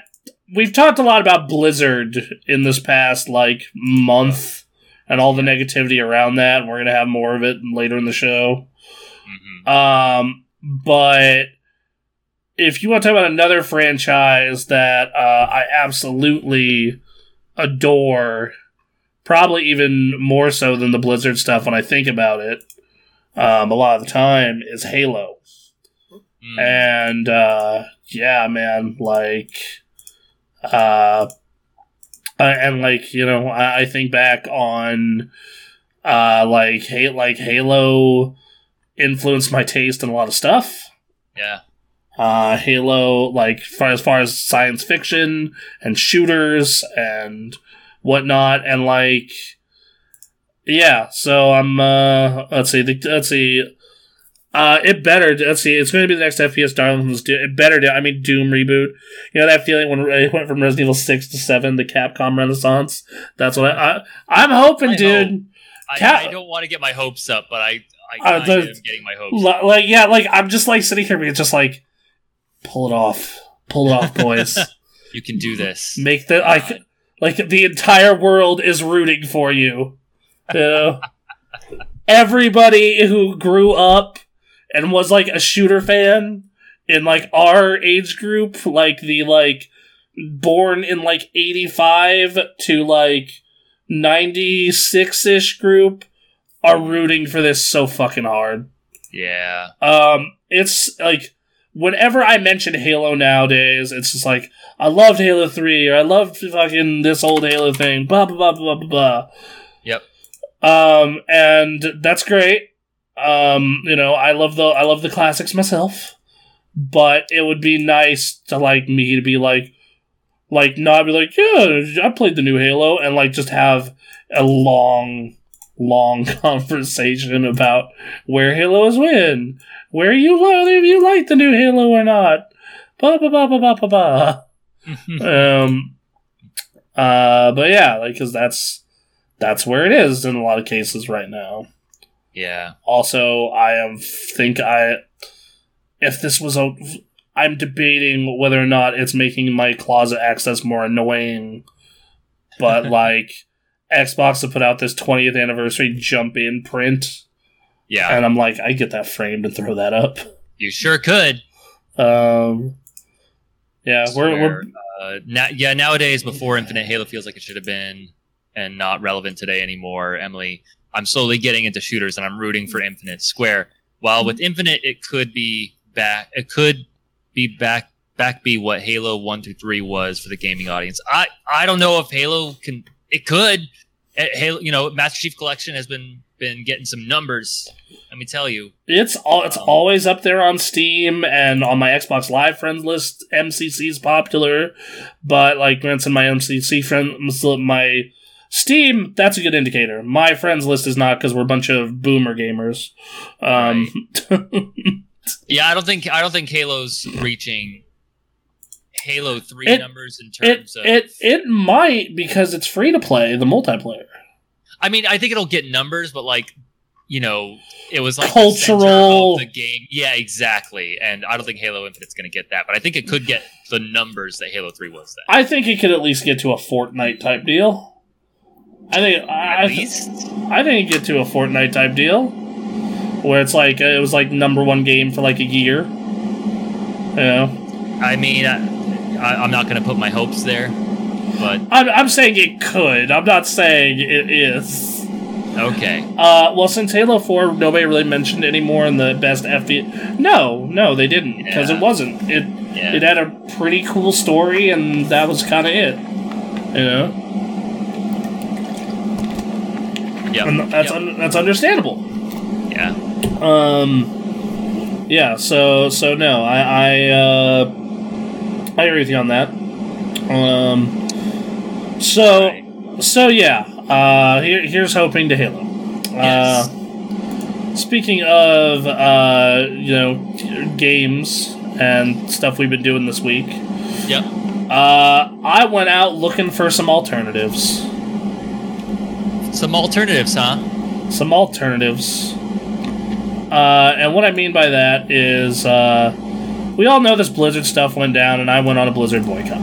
Speaker 1: we've talked a lot about Blizzard in this past like month and all the negativity around that. We're gonna have more of it later in the show.
Speaker 2: hmm
Speaker 1: Um, but if you want to talk about another franchise that uh, I absolutely adore, probably even more so than the Blizzard stuff when I think about it, um, a lot of the time is Halo.
Speaker 2: Mm.
Speaker 1: And uh, yeah, man, like, uh, uh, and like you know, I, I think back on uh, like ha- like Halo influenced my taste in a lot of stuff.
Speaker 2: Yeah.
Speaker 1: Uh, Halo, like far as far as science fiction and shooters and whatnot, and like yeah. So I'm uh, let's see, the, let's see. Uh, it better. Let's see. It's going to be the next FPS Darlings. Do it better. Do, I mean, Doom reboot. You know that feeling when it went from Resident Evil six to seven, the Capcom Renaissance. That's what I. I I'm hoping,
Speaker 2: I
Speaker 1: dude.
Speaker 2: I, I don't want to get my hopes up, but I I
Speaker 1: uh, the,
Speaker 2: am getting my hopes.
Speaker 1: Like yeah, like I'm just like sitting here being just like, pull it off, pull it off, boys.
Speaker 2: You can do this.
Speaker 1: Make the like like the entire world is rooting for you. You know? Everybody who grew up and was like a shooter fan in like our age group, like the like born in like 85 to like 96 ish group are rooting for this so fucking hard.
Speaker 2: Yeah.
Speaker 1: Um, it's like whenever I mention Halo nowadays, it's just like I loved Halo Three or I loved fucking this old Halo thing. Blah blah blah blah blah blah.
Speaker 2: Yep.
Speaker 1: Um, and that's great. Um, you know, I love the I love the classics myself, but it would be nice to like me to be like, like not be like, yeah, I played the new Halo, and like just have a long, long conversation about where Halo is win, where you whether you like the new Halo or not. Ba ba ba ba ba ba ba. Um. Uh. But yeah, like, cause that's that's where it is in a lot of cases right now.
Speaker 2: Yeah.
Speaker 1: Also, I am think I if this was a I'm debating whether or not it's making my closet access more annoying but like Xbox to put out this 20th anniversary jump in print,
Speaker 2: Yeah,
Speaker 1: and I'm like, I get that framed and throw that up.
Speaker 2: you sure could.
Speaker 1: Um, yeah, we're, we're
Speaker 2: uh, na- yeah. Nowadays, before Infinite, Halo feels like it should have been and not relevant today anymore. Emily, I'm slowly getting into shooters, and I'm rooting for Infinite Square. While with Infinite, it could be back. It could be back. Back be what Halo one through three was for the gaming audience. I I don't know if Halo can. It could. Eh, Halo, you know, Master Chief Collection has been been getting some numbers. Let me tell you.
Speaker 1: It's all it's always up there on Steam and on my Xbox Live friends list. MCC's popular, but like Grant's in my MCC friend my Steam. That's a good indicator. My friends list is not because we're a bunch of boomer gamers. Um,
Speaker 2: Yeah, I don't think I don't think Halo's reaching Halo three
Speaker 1: It-
Speaker 2: numbers in
Speaker 1: it
Speaker 2: terms of.
Speaker 1: it it might because it's free to play the multiplayer.
Speaker 2: I mean, I think it'll get numbers, but like, you know, it was like the
Speaker 1: Cultural-
Speaker 2: of the game. Yeah, exactly. And I don't think Halo Infinite's going to get that, but I think it could get the numbers that Halo Three was. Then
Speaker 1: I think it could at least get to a Fortnite type deal. I think I,
Speaker 2: at
Speaker 1: I,
Speaker 2: least.
Speaker 1: I think it get to a Fortnite type deal, where it's like it was like number one game for like a year. You know,
Speaker 2: I mean, I, I'm not going to put my hopes there, but
Speaker 1: I'm, I'm saying it could. I'm not saying it is.
Speaker 2: okay.
Speaker 1: Uh, well, since Halo Four, nobody really mentioned anymore in the best FP. No, no, they didn't because
Speaker 2: Yeah.
Speaker 1: it wasn't. It
Speaker 2: Yeah.
Speaker 1: it had a pretty cool story, and that was kind of it. You know,
Speaker 2: Yep.
Speaker 1: and that's
Speaker 2: Yep.
Speaker 1: un- that's understandable.
Speaker 2: yeah.
Speaker 1: Um, yeah. So so no, I I uh, I agree with you on that. Um, so
Speaker 2: Right.
Speaker 1: so yeah. Uh, here, here's hoping to Halo.
Speaker 2: Yes.
Speaker 1: Uh, speaking of uh, you know games and stuff we've been doing this week,
Speaker 2: Yep.
Speaker 1: uh, I went out looking for some alternatives.
Speaker 2: Some alternatives, huh?
Speaker 1: some alternatives. Uh, and what I mean by that is, uh, we all know this Blizzard stuff went down, and I went on a Blizzard boycott.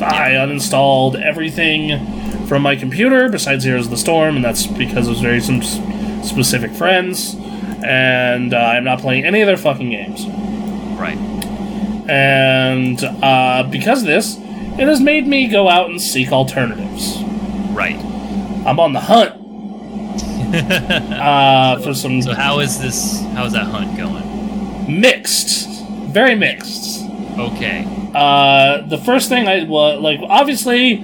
Speaker 1: I uninstalled everything from my computer besides Heroes of the Storm, and that's because it was very some specific friends, and uh, I'm not playing any of their fucking games.
Speaker 2: Right.
Speaker 1: And uh, because of this, it has made me go out and seek alternatives.
Speaker 2: Right.
Speaker 1: I'm on the hunt uh, for some
Speaker 2: So how is this? How is that hunt going?
Speaker 1: mixed, very mixed.
Speaker 2: Okay.
Speaker 1: Uh, the first thing I was like, obviously,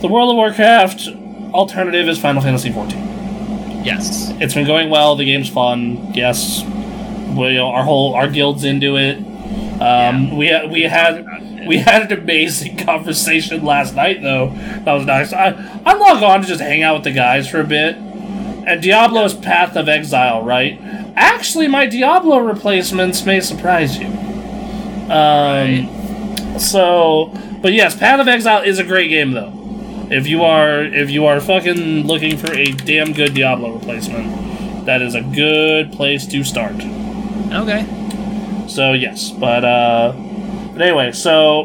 Speaker 1: the World of Warcraft alternative is Final Fantasy XIV.
Speaker 2: Yes.
Speaker 1: It's been going well. The game's fun. Yes, we our whole our guild's into it. Um, we we had we had an amazing conversation last night though. That was nice. I I log on to just hang out with the guys for a bit. And Diablo's Path of Exile, right? Actually, my Diablo replacements may surprise you. Um, so, but yes, Path of Exile is a great game though. If you are if you are fucking looking for a damn good Diablo replacement, that is a good place to start.
Speaker 2: Okay.
Speaker 1: So yes, but uh, but anyway, so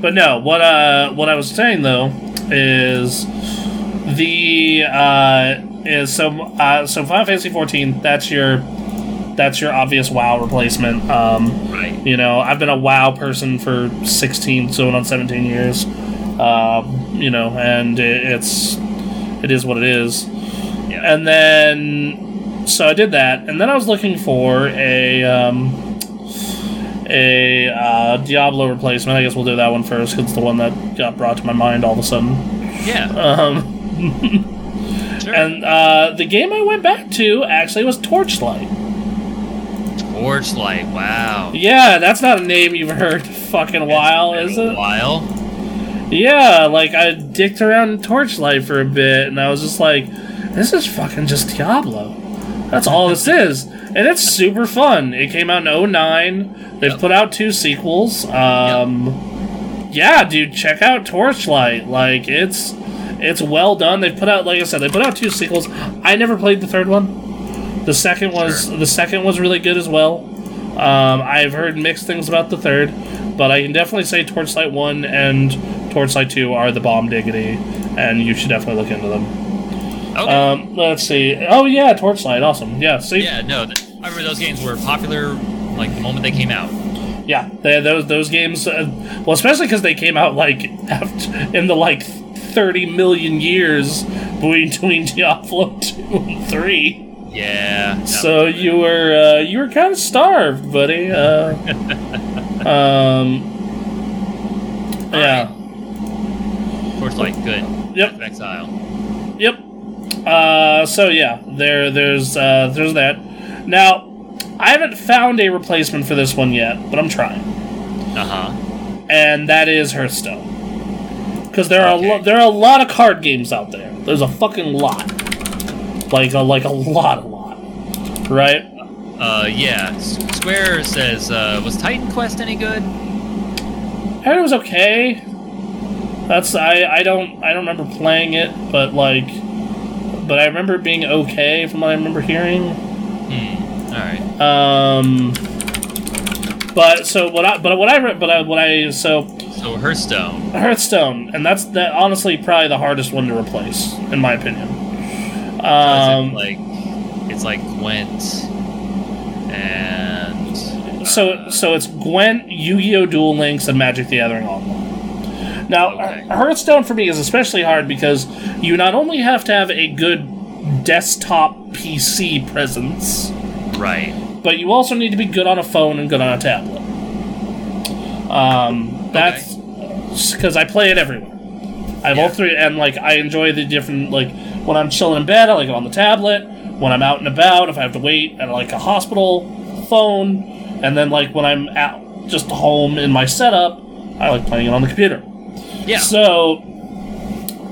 Speaker 1: but no, what uh, what I was saying though is the uh is so uh so Final Fantasy fourteen. That's your that's your obvious WoW replacement. Um,
Speaker 2: Right.
Speaker 1: you know, I've been a WoW person for sixteen, so on seventeen years. Um, you know, and it, it's it is what it is.
Speaker 2: Yeah.
Speaker 1: And then, so I did that, and then I was looking for a um, a uh, Diablo replacement. I guess we'll do that one first because it's the one that got brought to my mind all of a sudden.
Speaker 2: Yeah.
Speaker 1: Um,
Speaker 2: Sure.
Speaker 1: and uh, the game I went back to actually was Torchlight.
Speaker 2: Torchlight. Wow.
Speaker 1: Yeah, that's not a name you've heard fucking while, is it?
Speaker 2: While.
Speaker 1: Yeah, like I dicked around in Torchlight for a bit, and I was just like, this is fucking just Diablo. That's all this is. And it's super fun. It came out in 09. They've
Speaker 2: Yep.
Speaker 1: put out two sequels. Um, Yeah, dude, check out Torchlight. Like, it's it's well done. They've put out, like I said, they put out two sequels. I never played the third one. The second was
Speaker 2: Sure.
Speaker 1: the second was really good as well. Um, I've heard mixed things about the third, but I can definitely say Torchlight one and Torchlight 2 are the bomb diggity, and you should definitely look into them.
Speaker 2: Okay.
Speaker 1: Um, let's see. Oh, yeah, Torchlight. Awesome. Yeah, see?
Speaker 2: yeah, no, th- I remember those games were popular like the moment they came out.
Speaker 1: Yeah, they, those those games. Uh, well, especially because they came out like after, in the like thirty million years between Diablo two and three.
Speaker 2: Yeah.
Speaker 1: So you were uh, you were kind of starved, buddy. Uh, um, yeah.
Speaker 2: Torchlight, good.
Speaker 1: Yep.
Speaker 2: Exile.
Speaker 1: Yep. Uh, so yeah, there, there's, uh, there's that. Now, I haven't found a replacement for this one yet, but I'm trying,
Speaker 2: Uh huh.
Speaker 1: and that is Hearthstone. Because there are a lo- there are a lot of card games out there. There's a fucking lot, like a like a lot, a lot, right?
Speaker 2: Uh, yeah. S- Square says, uh, was Titan Quest any good?
Speaker 1: I heard it was okay. That's I I don't I don't remember playing it, but like, but I remember it being okay from what I remember hearing.
Speaker 2: Hmm. All right.
Speaker 1: Um, but so what I but what I but I, what I so
Speaker 2: So Hearthstone.
Speaker 1: Hearthstone, and that's that honestly probably the hardest one to replace in my opinion.
Speaker 2: So
Speaker 1: Um,
Speaker 2: it like it's like Gwent and
Speaker 1: so so it's Gwent, Yu-Gi-Oh! Duel Links, and Magic the Gathering Online. Now,
Speaker 2: Okay.
Speaker 1: Hearthstone for me is especially hard because you not only have to have a good desktop PC presence,
Speaker 2: right.
Speaker 1: but you also need to be good on a phone and good on a tablet. Um, that's because I play it everywhere. I have all three, and like I enjoy the different. Like when I'm chilling in bed, I like it on the tablet. When I'm out and about, if I have to wait at like a hospital, phone, and then like when I'm out just home in my setup, I like playing it on the computer.
Speaker 2: Yeah.
Speaker 1: So,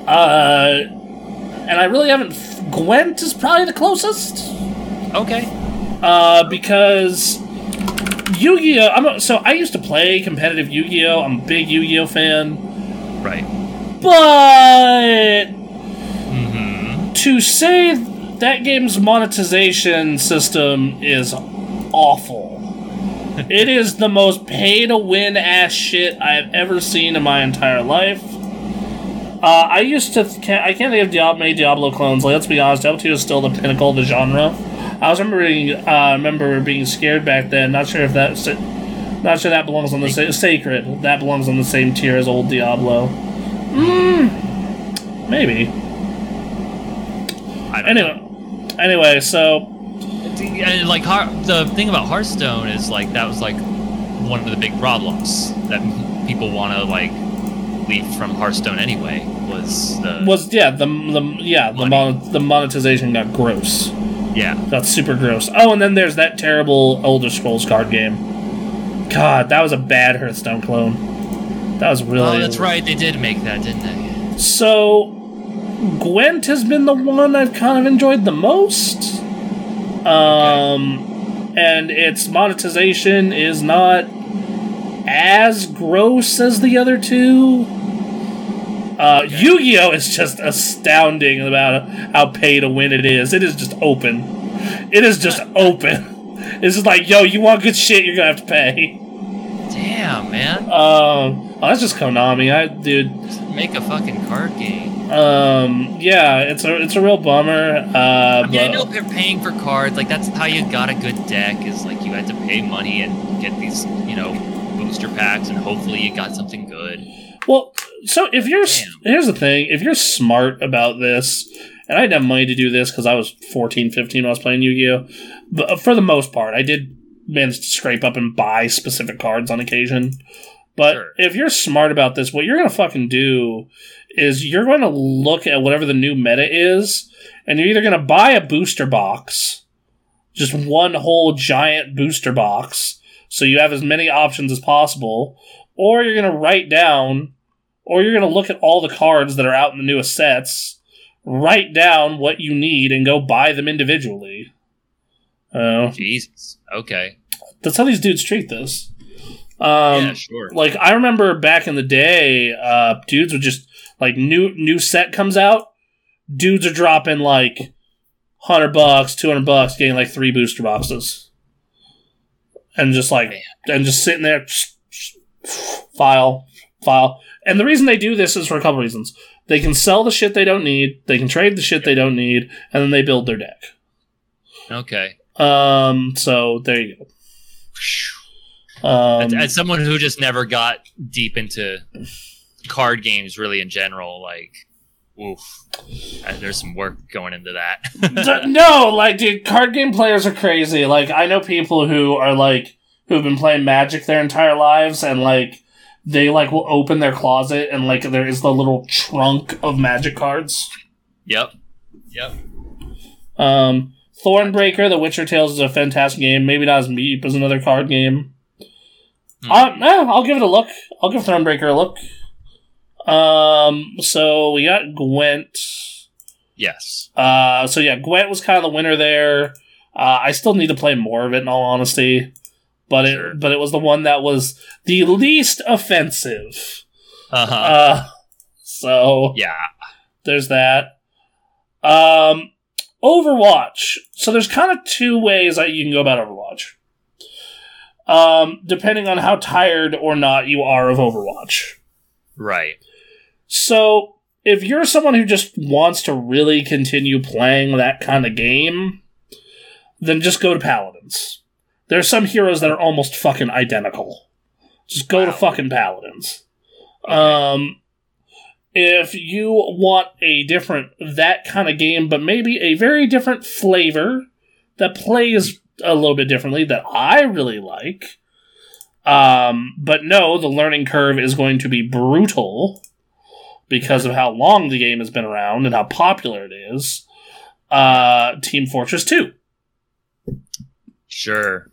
Speaker 1: uh, and I really haven't. Gwent is probably the closest
Speaker 2: okay.
Speaker 1: uh, because Yu-Gi-Oh. I'm a, so I used to play competitive Yu-Gi-Oh. I'm a big Yu-Gi-Oh fan,
Speaker 2: Right.
Speaker 1: but
Speaker 2: Mm-hmm.
Speaker 1: to say that game's monetization system is awful. it is the most pay-to-win ass shit I've ever seen in my entire life. Uh, I used to can't, I can't think of Diablo, many Diablo clones. Like, let's be honest, Diablo 2 is still the pinnacle of the genre. I was remembering, uh, remember being scared back then. Not sure if that, not sure that belongs on the sa- sacred. That belongs on the same tier as old Diablo. Mm, maybe.
Speaker 2: I don't know.
Speaker 1: Anyway, anyway, so
Speaker 2: Uh, like the thing about Hearthstone is like that was like one of the big problems that people want to like leave from Hearthstone anyway was the
Speaker 1: was yeah the the yeah the mon- the monetization got gross,
Speaker 2: yeah
Speaker 1: got super gross. Oh, and then there's that terrible Elder Scrolls card game. God, that was a bad Hearthstone clone. That was really
Speaker 2: oh that's right they did make that didn't they
Speaker 1: So, Gwent has been the one I've kind of enjoyed the most. Um, and its monetization is not as gross as the other two. Uh, Yu-Gi-Oh is just astounding about how pay to win it is. It is just open. It is just open. It's just like, yo, you want good shit, you're gonna have to pay.
Speaker 2: damn man
Speaker 1: Um, oh, that's just Konami. I, dude,
Speaker 2: make a fucking card game
Speaker 1: Um, yeah, it's a it's a real bummer. Uh,
Speaker 2: I mean I know they're paying for cards like that's how you got a good deck is like you had to pay money and get these you know booster packs and hopefully you got something good
Speaker 1: well, so if you're
Speaker 2: Damn.
Speaker 1: here's the thing, if you're smart about this, and I didn't have money to do this because I was 14, 15 when I was playing Yu-Gi-Oh, but for the most part, I did manage to scrape up and buy specific cards on occasion. But
Speaker 2: Sure.
Speaker 1: if you're smart about this, what you're gonna fucking do is you're going to look at whatever the new meta is, and you're either gonna buy a booster box, just one whole giant booster box, so you have as many options as possible, or you're gonna write down, or you're gonna look at all the cards that are out in the newest sets, write down what you need, and go buy them individually. Oh.
Speaker 2: Jesus okay
Speaker 1: that's how these dudes treat this. Um,
Speaker 2: yeah sure
Speaker 1: like I remember back in the day, uh, dudes would just like new new set comes out, dudes are dropping like hundred bucks, two hundred bucks, getting like three booster boxes, and just like and just sitting there, file, file. And the reason they do this is for a couple reasons. They can sell the shit they don't need, they can trade the shit they don't need, and then they build their deck.
Speaker 2: Okay.
Speaker 1: Um, so there you go. Um,
Speaker 2: as, as someone who just never got deep into card games, really in general, like, oof, uh, there's some work going into that.
Speaker 1: D- no, like, dude, card game players are crazy. Like, I know people who are like who've been playing Magic their entire lives, and like they like will open their closet and like there is the little trunk of Magic cards.
Speaker 2: yep. Yep.
Speaker 1: Um, Thronebreaker, The Witcher Tales is a fantastic game. Maybe not as deep as another card game.
Speaker 2: Hmm.
Speaker 1: Uh, no, I'll give it a look. I'll give Thronebreaker a look. Um, so we got Gwent.
Speaker 2: Yes.
Speaker 1: Uh, so yeah, Gwent was kind of the winner there. Uh, I still need to play more of it in all honesty, but it but it was the one that was the least offensive.
Speaker 2: Uh huh.
Speaker 1: Uh, so
Speaker 2: yeah.
Speaker 1: there's that. Um, Overwatch. So there's kind of two ways that you can go about Overwatch. Um, depending on how tired or not you are of Overwatch.
Speaker 2: Right.
Speaker 1: So, if you're someone who just wants to really continue playing that kind of game, then just go to Paladins. There are some heroes that are almost fucking identical. Just go to fucking Paladins.
Speaker 2: Okay.
Speaker 1: Um, if you want a different, that kind of game, but maybe a very different flavor that plays a little bit differently that I really like. Um, but no, the learning curve is going to be brutal because of how long the game has been around and how popular it is. Uh, Team Fortress 2.
Speaker 2: Sure.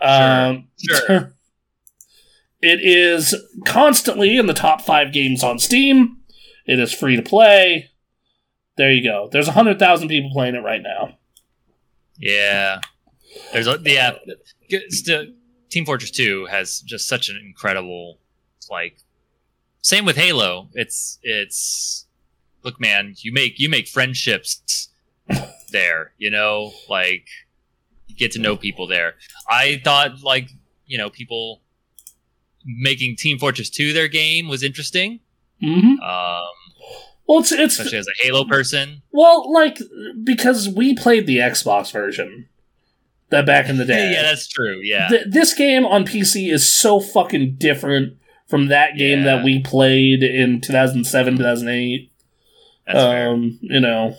Speaker 1: Um,
Speaker 2: Sure.
Speaker 1: it is constantly in the top five games on Steam. It is free to play. There you go. There's 100,000 people playing it right now.
Speaker 2: Yeah. There's a yeah. Still, Team Fortress Two has just such an incredible like. Same with Halo. It's it's look, man. You make you make friendships there. You know, like you get to know people there. I thought like you know people making Team Fortress Two their game was interesting.
Speaker 1: hmm
Speaker 2: Um,
Speaker 1: Well, it's it's
Speaker 2: especially as a Halo person.
Speaker 1: well, like because we played the Xbox version that back in the day.
Speaker 2: yeah, that's true. Yeah.
Speaker 1: Th- this game on PC is so fucking different from that game
Speaker 2: Yeah.
Speaker 1: that we played in 2007, 2008.
Speaker 2: That's fair.
Speaker 1: um, you know,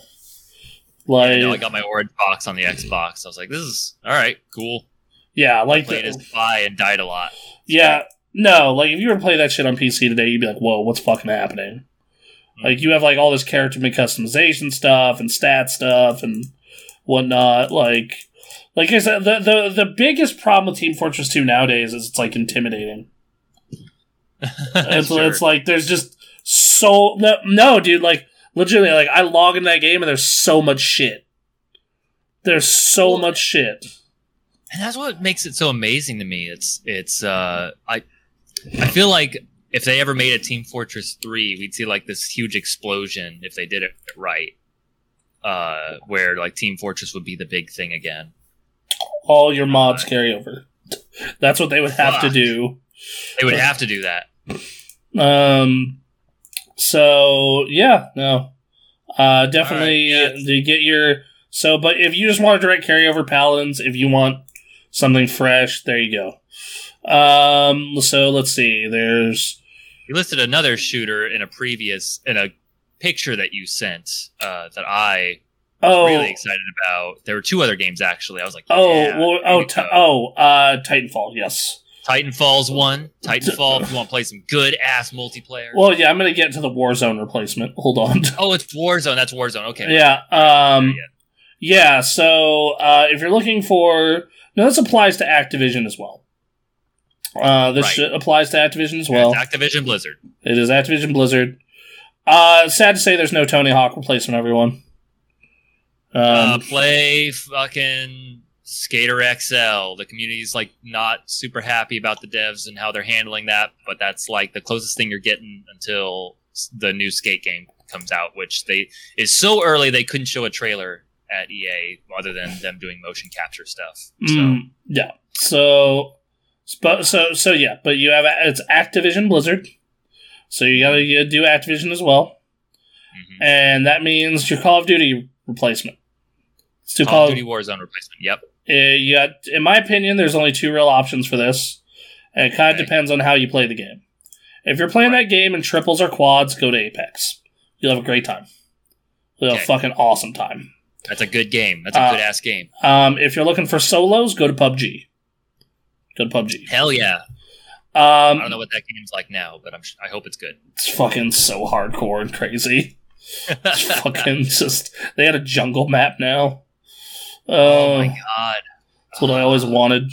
Speaker 2: I
Speaker 1: like
Speaker 2: know I got my orange box on the Xbox. I was like, this is all right, cool.
Speaker 1: yeah, like
Speaker 2: Played
Speaker 1: the-
Speaker 2: as Spy and died a lot.
Speaker 1: yeah, no, like if you were to play that shit on PC today, you'd be like, whoa, what's fucking happening?
Speaker 2: Hmm.
Speaker 1: Like you have like all this character customization stuff and stat stuff and whatnot. Like, like I said, the the the biggest problem with Team Fortress Two nowadays is it's like intimidating. It's,
Speaker 2: Sure.
Speaker 1: it's like there's just so no, no, dude. Like legitimately, like I log in that game and there's so much shit. There's so
Speaker 2: Well-
Speaker 1: much shit.
Speaker 2: and that's what makes it so amazing to me. It's it's uh I I feel like if they ever made a Team Fortress 3, we'd see like this huge explosion if they did it right. Uh where like Team Fortress would be the big thing again.
Speaker 1: All your mods carry over. That's what they would have to do.
Speaker 2: They would have to do that.
Speaker 1: Um. So yeah, no. Uh, definitely
Speaker 2: right,
Speaker 1: uh, to get your so. But if you just want to direct carryover paladins, if you want something fresh, there you go. Um. So let's see. There's
Speaker 2: You listed another shooter in a previous in a picture that you sent uh that I
Speaker 1: oh
Speaker 2: really excited about. There were two other games actually. I was like,
Speaker 1: oh
Speaker 2: yeah,
Speaker 1: well, oh
Speaker 2: go.
Speaker 1: oh uh Titanfall. Yes.
Speaker 2: Titanfall's one. Titanfall. if you want to play some good ass multiplayer.
Speaker 1: Well, yeah. I'm gonna get to the Warzone replacement. Hold on.
Speaker 2: oh, it's Warzone. That's Warzone. Okay.
Speaker 1: Yeah. Um.
Speaker 2: Yeah.
Speaker 1: So uh, if you're looking for no, this applies to Activision as well. Uh, this
Speaker 2: Right.
Speaker 1: applies to Activision as well.
Speaker 2: It's Activision Blizzard.
Speaker 1: It is Activision Blizzard. Uh, sad to say, there's no Tony Hawk replacement. Everyone.
Speaker 2: Uh,
Speaker 1: Um,
Speaker 2: play fucking Skater XL. The community's like not super happy about the devs and how they're handling that, but that's like the closest thing you're getting until the new Skate game comes out, which they is so early they couldn't show a trailer at EA other than them doing motion capture stuff. So
Speaker 1: mm, yeah. So, but so so yeah. But you have it's Activision Blizzard. So you gotta you do Activision as well,
Speaker 2: hmm
Speaker 1: and that means your Call of Duty replacement. It's too
Speaker 2: Call of Duty Warzone replacement. Yep.
Speaker 1: Uh, you got, in my opinion, there's only two real options for this, and it kind of
Speaker 2: Okay.
Speaker 1: depends on how you play the game. If you're playing that game in triples or quads, go to Apex. You'll have a great time. You'll have a fucking awesome time.
Speaker 2: That's a good game. That's a
Speaker 1: Uh,
Speaker 2: good ass game.
Speaker 1: Um, if you're looking for solos, go to PUBG. Go to PUBG.
Speaker 2: Hell yeah. I don't
Speaker 1: Um,
Speaker 2: know what that game's like now, but I'm. sh- I hope it's good.
Speaker 1: it's fucking so hardcore and crazy. It's fucking just. They had a jungle map now.
Speaker 2: Oh
Speaker 1: Uh,
Speaker 2: my god.
Speaker 1: That's what I always wanted.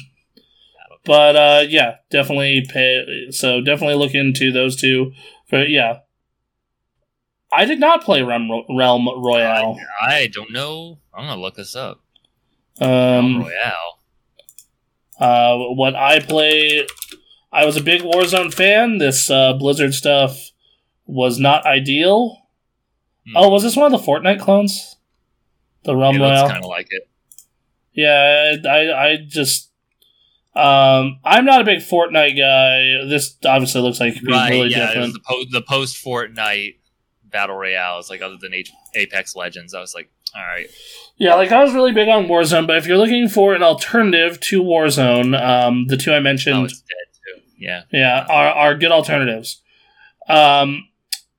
Speaker 1: But uh, yeah, definitely pay. So definitely look into those two. For yeah, I did not play Realm, Realm Royale.
Speaker 2: I don't know. I'm gonna look this up.
Speaker 1: Um,
Speaker 2: Royale.
Speaker 1: uh, what I play, I was a big Warzone fan. This uh, Blizzard stuff was not ideal.
Speaker 2: Hmm.
Speaker 1: Oh, was this one of the Fortnite clones? The Realm
Speaker 2: It
Speaker 1: Royale.
Speaker 2: kind of like it.
Speaker 1: Yeah, I I just um I'm not a big Fortnite guy. This obviously looks like it could be
Speaker 2: Right?
Speaker 1: really
Speaker 2: yeah.
Speaker 1: different.
Speaker 2: The, po- the post Fortnite battle royale is like other than H- Apex Legends. I was like, all right.
Speaker 1: Yeah, like I was really big on Warzone, but if you're looking for an alternative to Warzone, um the two I mentioned
Speaker 2: Oh, it's dead too. Yeah.
Speaker 1: yeah, are are good alternatives. Um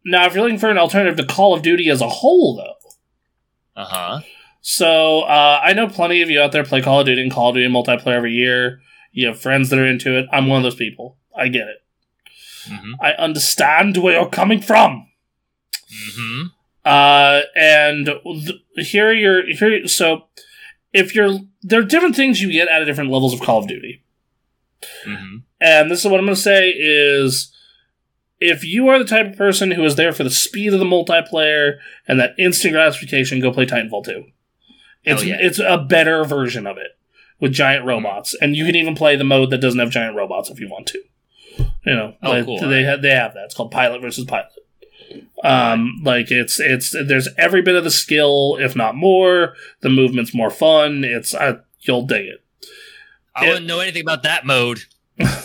Speaker 1: now if you're looking for an alternative to Call of Duty as a whole though.
Speaker 2: Uh huh.
Speaker 1: So uh, I know plenty of you out there play Call of Duty and Call of Duty multiplayer every year. You have friends that are into it. I'm one of those people. I get it.
Speaker 2: hmm
Speaker 1: I understand where you're coming from.
Speaker 2: hmm
Speaker 1: Uh, and th- here are your here. So, if you're there are different things you get out of different levels of Call of Duty,
Speaker 2: hmm
Speaker 1: and this is what I'm going to say is, if you are the type of person who is there for the speed of the multiplayer and that instant gratification, go play Titanfall 2. It's
Speaker 2: yeah.
Speaker 1: it's a better version of it with giant robots, and you can even play the mode that doesn't have giant robots if you want to. You know,
Speaker 2: Oh,
Speaker 1: like,
Speaker 2: cool.
Speaker 1: they have they have that. It's called Pilot versus Pilot. Um, like it's it's there's every bit of the skill, if not more. The movement's more fun. It's uh, you'll dig it.
Speaker 2: I
Speaker 1: Yeah.
Speaker 2: wouldn't know anything about that mode.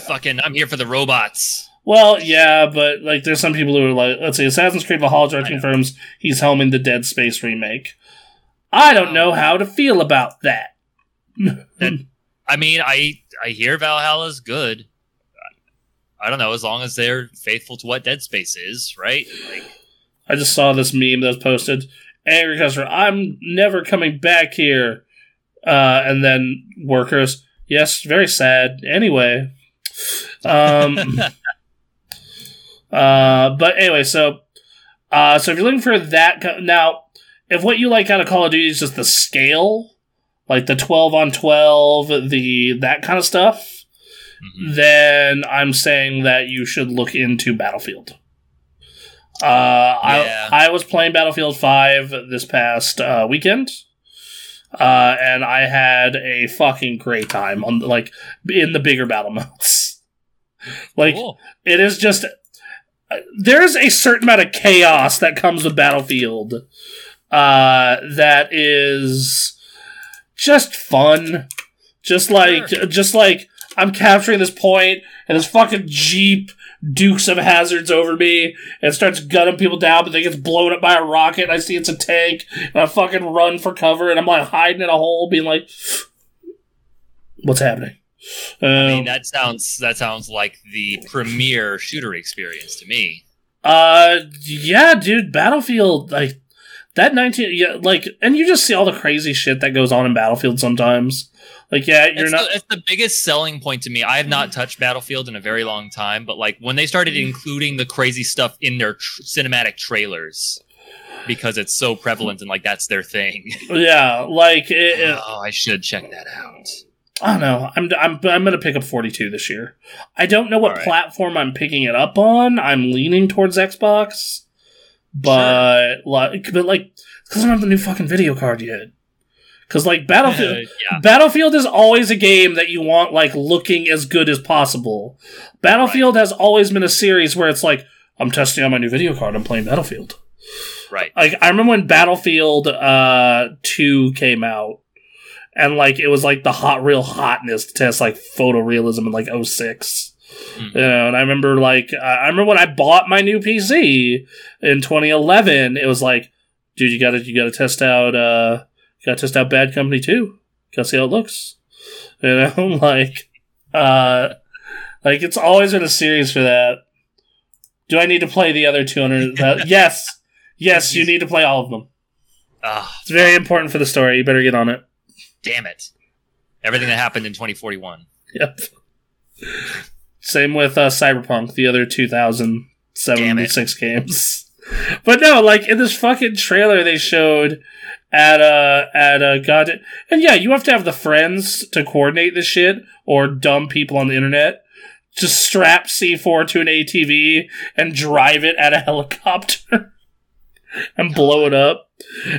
Speaker 2: Fucking, I'm here for the robots.
Speaker 1: Well, yeah, but like there's some people who are like, let's see, Assassin's Creed Valhalla
Speaker 2: I
Speaker 1: confirms he's helming the Dead Space remake. I don't
Speaker 2: Oh.
Speaker 1: know how to feel about that.
Speaker 2: I mean, I I hear Valhalla's good. I don't know, as long as they're faithful to what Dead Space is, right? Like,
Speaker 1: I just saw this meme that was posted. Angry customer, I'm never coming back here. Uh, and then workers, yes, very sad. Anyway, um, uh, but anyway, so, uh, so if you're looking for that, co- now, if what you like out of Call of Duty is just the scale, like the 12 on 12, the that kind of stuff,
Speaker 2: mhm.
Speaker 1: then I'm saying that you should look into Battlefield. Uh,
Speaker 2: Yeah.
Speaker 1: I I was playing Battlefield Five this past uh, weekend, uh, and I had a fucking great time on like in the bigger battle modes. like
Speaker 2: cool.
Speaker 1: it is just uh, there's a certain amount of chaos that comes with Battlefield uh, that is just fun. Just like just like I'm capturing this point and this fucking jeep dukes of hazards over me and starts gunning people down, but then gets blown up by a rocket. And I see it's a tank, and I fucking run for cover, and I'm like hiding in a hole, being like, "What's happening?" Um,
Speaker 2: I mean, that sounds that sounds like the premier shooter experience to me.
Speaker 1: Uh, yeah, dude, Battlefield, like that nineteen, yeah, like, and you just see all the crazy shit that goes on in Battlefield sometimes. Like, yeah, you're
Speaker 2: It's,
Speaker 1: not.
Speaker 2: the, it's the biggest selling point to me. I have not touched Battlefield in a very long time, but like when they started mm. including the crazy stuff in their tr- cinematic trailers, because it's so prevalent and like that's their thing.
Speaker 1: yeah, like, it, it-
Speaker 2: oh, I should check that out.
Speaker 1: I don't know. I'm I'm I'm gonna pick up 42 this year. I don't know what
Speaker 2: Alright.
Speaker 1: platform I'm picking it up on. I'm leaning towards Xbox, but like, but like, because I don't have the new fucking video card yet. Because like Battlefield,
Speaker 2: yeah,
Speaker 1: Battlefield is always a game that you want like looking as good as possible. Battlefield has always been a series where it's like I'm testing out my new video card. I'm playing Battlefield.
Speaker 2: right.
Speaker 1: Like I remember when Battlefield uh 2 came out and like it was like the hot real hotness to test like photorealism in like 06.
Speaker 2: Mm.
Speaker 1: You know, and I remember like I remember when I bought my new PC in 2011. It was like, dude, you gotta you gotta test out uh, gotta test out Bad Company 2. Gotta see how it looks. You know, like uh, like it's always been a series for that. Do I need to play the other 200? Uh, yes, yes, you need to play all of them.
Speaker 2: Ah,
Speaker 1: It's very important for the story. You better get on it.
Speaker 2: damn it! Everything that happened in 2041.
Speaker 1: Yep. Same with uh, Cyberpunk, the other 2076 games. But no, like in this fucking trailer they showed at a at uh god and yeah, you have to have the friends to coordinate this shit or dumb people on the internet. to strap C4 to an ATV and drive it at a helicopter and blow it up.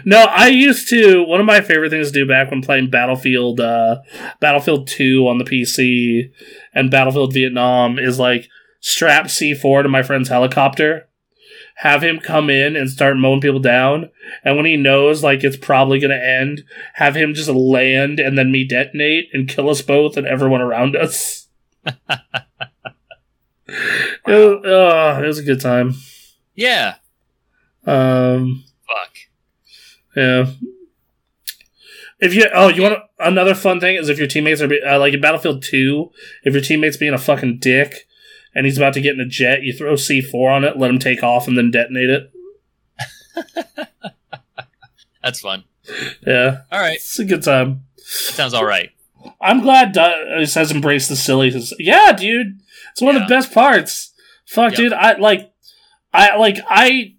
Speaker 1: No, I used to one of my favorite things to do back when playing Battlefield uh Battlefield 2 on the PC and Battlefield Vietnam is like strap C4 to my friend's helicopter, have him come in and start mowing people down, and when he knows like it's probably gonna end, have him just land and then me detonate and kill us both and everyone around us. it, was, oh, it was a good time.
Speaker 2: Yeah.
Speaker 1: Um,
Speaker 2: Fuck.
Speaker 1: Yeah. If you oh you want another fun thing is if your teammates are be- uh, like in Battlefield Two, if your teammate's being a fucking dick and he's about to get in a jet, you throw C four on it, let him take off, and then detonate it.
Speaker 2: That's fun.
Speaker 1: Yeah,
Speaker 2: All right.
Speaker 1: it's a good time.
Speaker 2: That sounds all right.
Speaker 1: I'm glad Dust has embraced the silly. Yeah, dude, it's one of the best parts. Fuck,
Speaker 2: Yep.
Speaker 1: dude, I like, I like, I,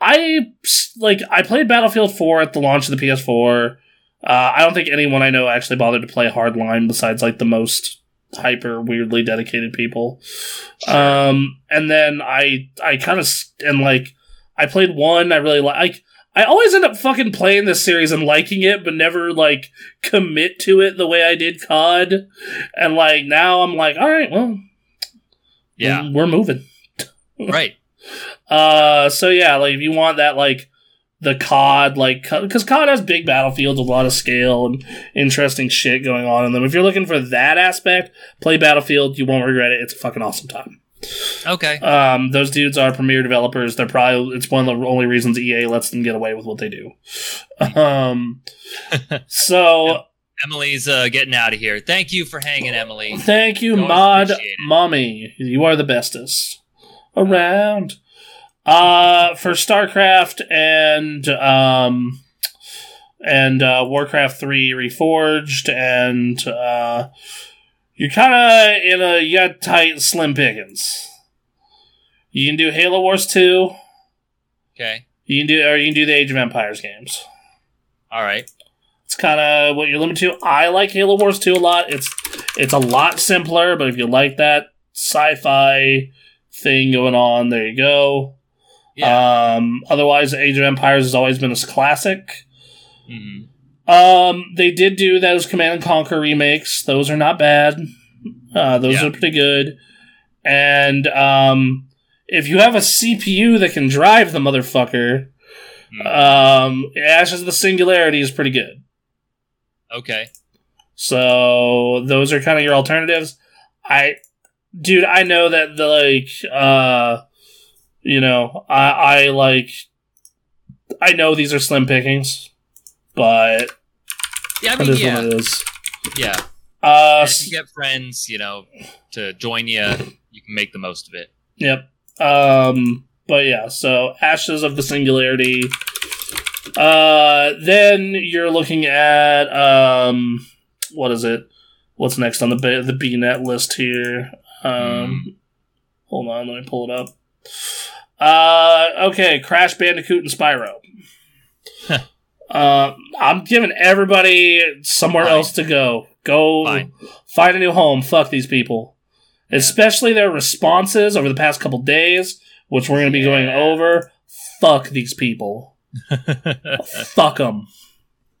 Speaker 1: I like, I played Battlefield Four at the launch of the PS4. Uh, I don't think anyone I know actually bothered to play Hardline besides like the most hyper weirdly dedicated people. Um, and then I, I kind of and like, I played one. I really like. I always end up fucking playing this series and liking it, but never like commit to it the way I did COD. And like now I'm like, all right, well,
Speaker 2: Yeah.
Speaker 1: we're moving.
Speaker 2: right.
Speaker 1: Uh, so yeah, like if you want that, like the COD, like because COD has big battlefields with a lot of scale and interesting shit going on in them. If you're looking for that aspect, play Battlefield. You won't regret it. It's a fucking awesome time.
Speaker 2: Okay.
Speaker 1: Um, those dudes are premier developers. They're probably it's one of the only reasons EA lets them get away with what they do. Um, so
Speaker 2: Emily's uh, getting out of here. Thank you for hanging, Emily.
Speaker 1: thank you, Mod. Mommy. You are the bestest around. Uh, for StarCraft and um, and uh, Warcraft Three Reforged, and uh, you're kind of in a you got tight slim pickings. You can do Halo Wars Two.
Speaker 2: Okay.
Speaker 1: You can do, or you can do the Age of Empires games.
Speaker 2: All right.
Speaker 1: It's kind of what you're limited to. I like Halo Wars 2 a lot. It's it's a lot simpler, but if you like that sci-fi thing going on, there you go.
Speaker 2: Yeah.
Speaker 1: Um, otherwise, Age of Empires has always been this classic.
Speaker 2: Mhm.
Speaker 1: Um, they did do those Command and Conquer remakes. Those are not bad. Uh, those
Speaker 2: Yeah.
Speaker 1: are pretty good. And um, if you have a CPU that can drive the motherfucker,
Speaker 2: Hmm.
Speaker 1: um, Ashes of the Singularity is pretty good.
Speaker 2: Okay.
Speaker 1: So those are kind of your alternatives. I, dude, I know that the like, uh, you know, I, I like, I know these are slim pickings, but
Speaker 2: Yeah. I mean,
Speaker 1: is
Speaker 2: yeah.
Speaker 1: what it is.
Speaker 2: Yeah.
Speaker 1: Uh,
Speaker 2: if you get friends, you know, to join you, you can make the most of it.
Speaker 1: Yep. Um, but yeah, so Ashes of the Singularity. Uh, then you're looking at um, what is it? What's next on the B- the BNet list here? Um, hold on, let me pull it up. Uh, okay, Crash Bandicoot and Spyro. uh, I'm giving everybody somewhere
Speaker 2: Fine.
Speaker 1: else to go. Go
Speaker 2: Fine.
Speaker 1: find a new home. Fuck these people especially their responses over the past couple days, which we're going to be going over. Fuck these people. Fuck them.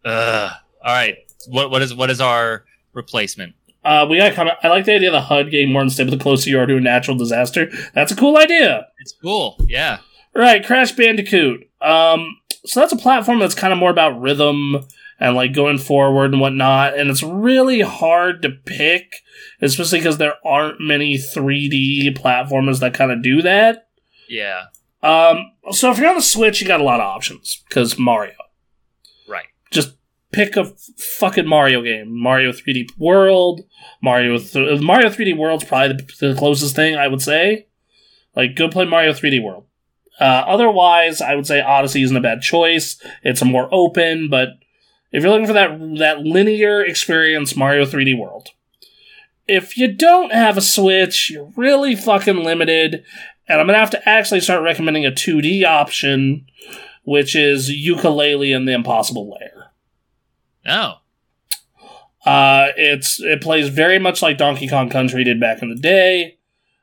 Speaker 2: Ugh. All right. What what is what is our replacement?
Speaker 1: Uh, we got of. I like the idea of the HUD game more unstable the closer you are to a natural disaster. That's a cool idea.
Speaker 2: It's cool. Yeah.
Speaker 1: Right, Crash Bandicoot. Um, so that's a platform that's kind of more about rhythm and like going forward and whatnot. And it's really hard to pick, especially because there aren't many 3D platformers that kind of do that.
Speaker 2: Yeah.
Speaker 1: Um, so if you're on the Switch, you got a lot of options because Mario. Pick a fucking Mario game. Mario 3D World. Mario th- Mario 3D World's probably the, the closest thing I would say. Like, go play Mario 3D World. Uh, otherwise, I would say Odyssey isn't a bad choice. It's more open, but if you're looking for that that linear experience, Mario 3D World. If you don't have a Switch, you're really fucking limited, and I'm gonna have to actually start recommending a 2D option, which is Yooka-Laylee and the Impossible Lair.
Speaker 2: Oh.
Speaker 1: Uh, it's it plays very much like Donkey Kong Country did back in the day.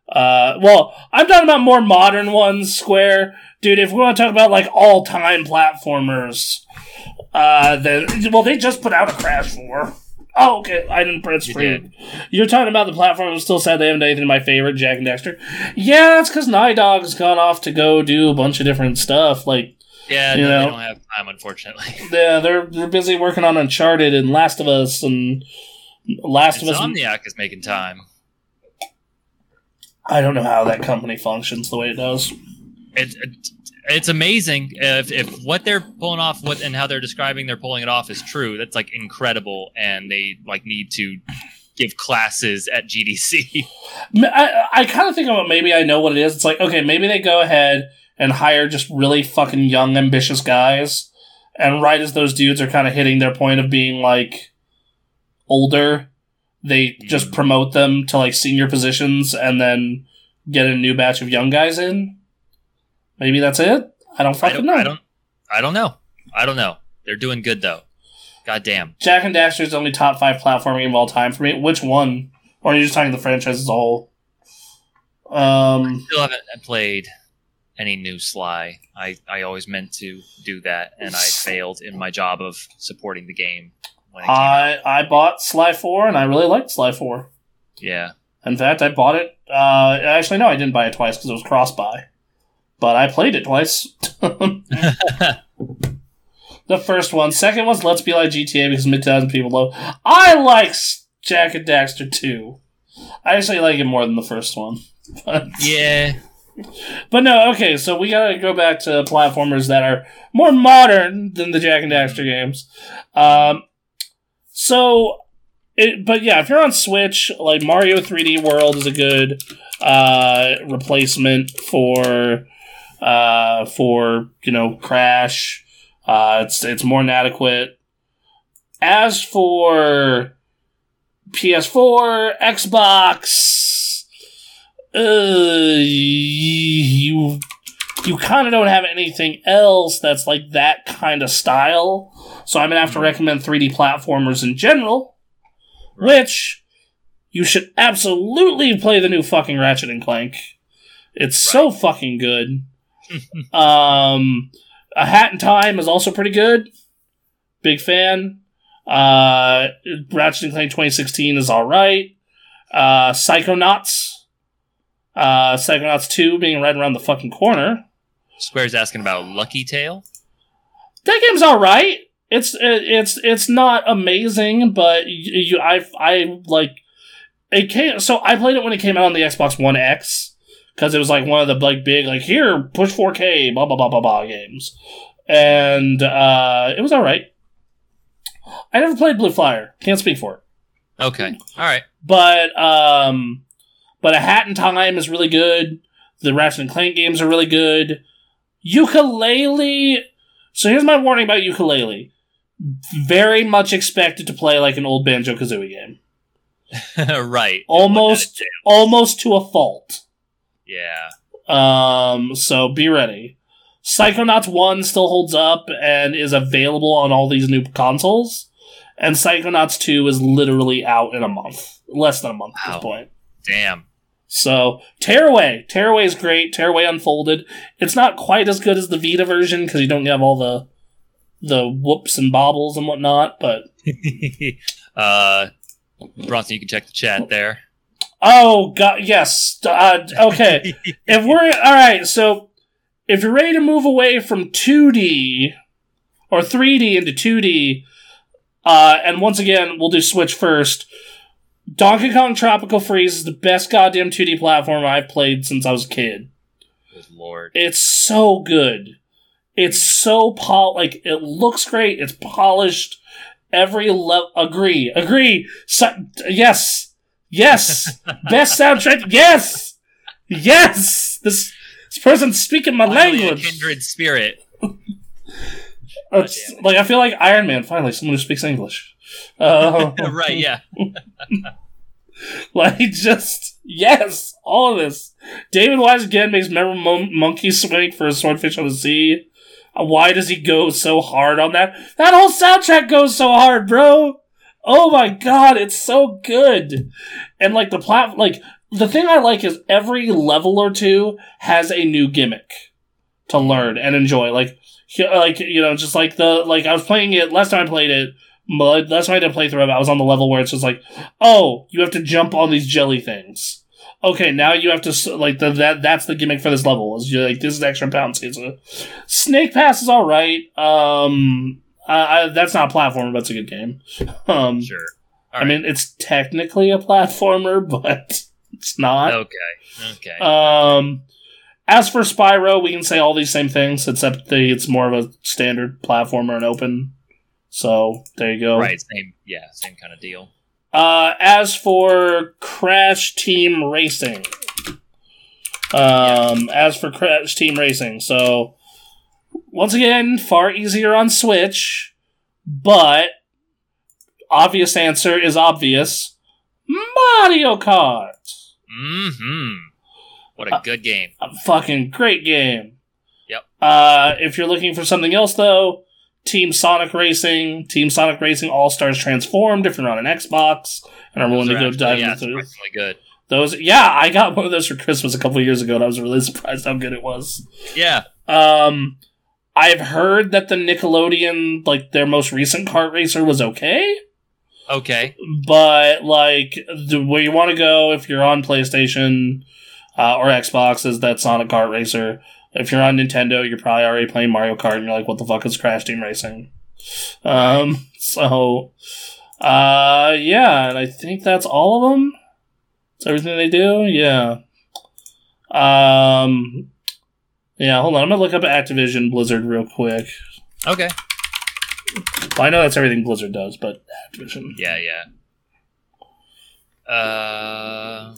Speaker 1: Uh, well, I'm talking about more modern ones, Square. Dude, if we want to talk about like all time platformers, uh, then well, they just put out a Crash Four. Oh, okay. I didn't press
Speaker 2: You
Speaker 1: free. You're talking about the platform. I'm still sad they haven't done anything my favorite, Jak and Daxter. Yeah, it's because Naughty Dog's gone off to go do a bunch of different stuff. Like,
Speaker 2: Yeah,
Speaker 1: You
Speaker 2: no,
Speaker 1: know.
Speaker 2: they don't have time, unfortunately.
Speaker 1: yeah, they're they're busy working on Uncharted and Last of Us and Last of Us.
Speaker 2: Insomniac is making time.
Speaker 1: I don't know how that company functions the way it does.
Speaker 2: It, it, it's amazing if, if what they're pulling off, what and how they're describing they're pulling it off is true. That's like incredible, and they like need to give classes at GDC.
Speaker 1: I, I kind of think about maybe I know what it is. It's like, okay, maybe they go ahead and hire just really fucking young, ambitious guys. And right as those dudes are kind of hitting their point of being like older, they just
Speaker 2: Mhm.
Speaker 1: promote them to like senior positions and then get a new batch of young guys in. Maybe that's it. I don't
Speaker 2: I
Speaker 1: fucking
Speaker 2: don't,
Speaker 1: know.
Speaker 2: I don't, I don't know. I don't know. They're doing good though. God damn.
Speaker 1: Jak and Daxter is the only top five platforming of all time for me. Which one? Or are you just talking the franchise as a whole? Um,
Speaker 2: Still haven't played any new Sly. I, I always meant to do that, and I failed in my job of supporting the game when it came out.
Speaker 1: I I bought Sly Four and I really liked Sly Four.
Speaker 2: Yeah.
Speaker 1: In fact, I bought it. Uh, actually, no, I didn't buy it twice because it was cross buy. But I played it twice. the first one, second one's Let's Be Like GTA because mid thousand people love. I like Jak and Daxter too. I actually like it more than the first one. But,
Speaker 2: yeah.
Speaker 1: But no, okay, so we gotta go back to platformers that are more modern than the Jak and Daxter games. Um, so, it, but yeah, if you're on Switch, like Mario 3D World is a good uh, replacement for uh, for you know Crash. Uh, it's it's more than adequate. As for PS4, Xbox, uh, you you kind of don't have anything else that's like that kind of style. So I'm gonna have to recommend 3D platformers in general, which you should absolutely play the new fucking Ratchet and Clank. It's so fucking good. um, A Hat in Time is also pretty good. Big fan. Uh, Ratchet and Clank 2016 is all right. Uh, Psychonauts. Uh, Psychonauts 2 being right around the fucking corner.
Speaker 2: Square's asking about Lucky Tail.
Speaker 1: that game's all right. It's it, it's it's not amazing, but you, you I I like it came. So I played it when it came out on the Xbox One X because it was like one of the like big like here push 4K blah blah blah blah blah games, and uh, it was all right. I never played Blue Flyer. Can't speak for it.
Speaker 2: Okay. All right.
Speaker 1: But um, but a Hat in Time is really good. The Ratchet and Clank games are really good. Yooka-Laylee. So here's my warning about Yooka-Laylee. Very much expected to play like an old Banjo Kazooie game,
Speaker 2: right.
Speaker 1: almost almost to a fault.
Speaker 2: Yeah.
Speaker 1: Um, so be ready. Psychonauts 1 still holds up and is available on all these new consoles. And Psychonauts 2 is literally out in a month. Less than a month at
Speaker 2: Wow.
Speaker 1: this point.
Speaker 2: Damn.
Speaker 1: So, Tearaway. Tearaway is great. Tearaway Unfolded. It's not quite as good as the Vita version because you don't have all the the whoops and bobbles and whatnot, but
Speaker 2: uh, Bronson, you can check the chat there.
Speaker 1: oh god, yes. Uh, okay, if we're all right, so if you're ready to move away from 2D or 3D into 2D, Uh, and once again, we'll do Switch first. Donkey Kong Tropical Freeze is the best goddamn 2D platform I've played since I was a kid.
Speaker 2: Good lord.
Speaker 1: It's so good. It's so pol like it looks great. It's polished. Every level. Agree. Agree. So- yes. Yes. Best soundtrack. Yes. Yes. This this person's speaking my
Speaker 2: Finally, a
Speaker 1: language.
Speaker 2: kindred spirit.
Speaker 1: Like I feel like Iron Man. Finally, someone who speaks English. Uh,
Speaker 2: right, yeah.
Speaker 1: Like just yes, all of this. David Wise again makes memorable mon- monkey swing for a swordfish on the sea. Uh, Why does he go so hard on that? That whole soundtrack goes so hard, bro. Oh my god, it's so good. And like the plat, like the thing I like is every level or two has a new gimmick to learn and enjoy. Like, like you know, just like the like I was playing it last time I played it. My- That's why I did a playthrough of it, I was on the level where it's just like, oh, you have to jump on these jelly things. Okay, now you have to like the, that. That's the gimmick for this level. Is you're like this is extra bouncy. So, Snake Pass is all right. Um, I, I, that's not a platformer, but it's a good game. Um,
Speaker 2: Sure.
Speaker 1: I mean, it's technically a platformer, but it's not.
Speaker 2: Okay. Okay.
Speaker 1: Um, as for Spyro, we can say all these same things, except the, it's more of a standard platformer and open. So there you go.
Speaker 2: right. Same. Yeah. Same kind of deal.
Speaker 1: Uh, as for Crash Team Racing, um, as for Crash Team Racing, so once again, far easier on Switch, but obvious answer is obvious: Mario Kart.
Speaker 2: Mm hmm. What a
Speaker 1: Uh,
Speaker 2: good game.
Speaker 1: A fucking great game.
Speaker 2: Yep.
Speaker 1: Uh, if you're looking for something else, though, Team Sonic Racing, Team Sonic Racing All Stars Transformed. If you're on an Xbox and are willing to go
Speaker 2: actually,
Speaker 1: dive
Speaker 2: yeah,
Speaker 1: into
Speaker 2: surprisingly good.
Speaker 1: those, yeah, I got one of those for Christmas a couple years ago, and I was really surprised how good it was.
Speaker 2: Yeah.
Speaker 1: Um, I've heard that the Nickelodeon, like their most recent kart racer, was okay,
Speaker 2: Okay.
Speaker 1: but like the where you want to go if you're on PlayStation uh, or Xbox is that Sonic Kart Racer. If you're on Nintendo, you're probably already playing Mario Kart, and you're like, "What the fuck is Crash Team Racing?" Um, so, uh, yeah, and I think that's all of them. That's everything they do. Yeah. Um, yeah. Hold on, I'm gonna look up Activision Blizzard real quick.
Speaker 2: Okay.
Speaker 1: Well, I know that's everything Blizzard does, but Activision.
Speaker 2: Yeah. Yeah. Uh.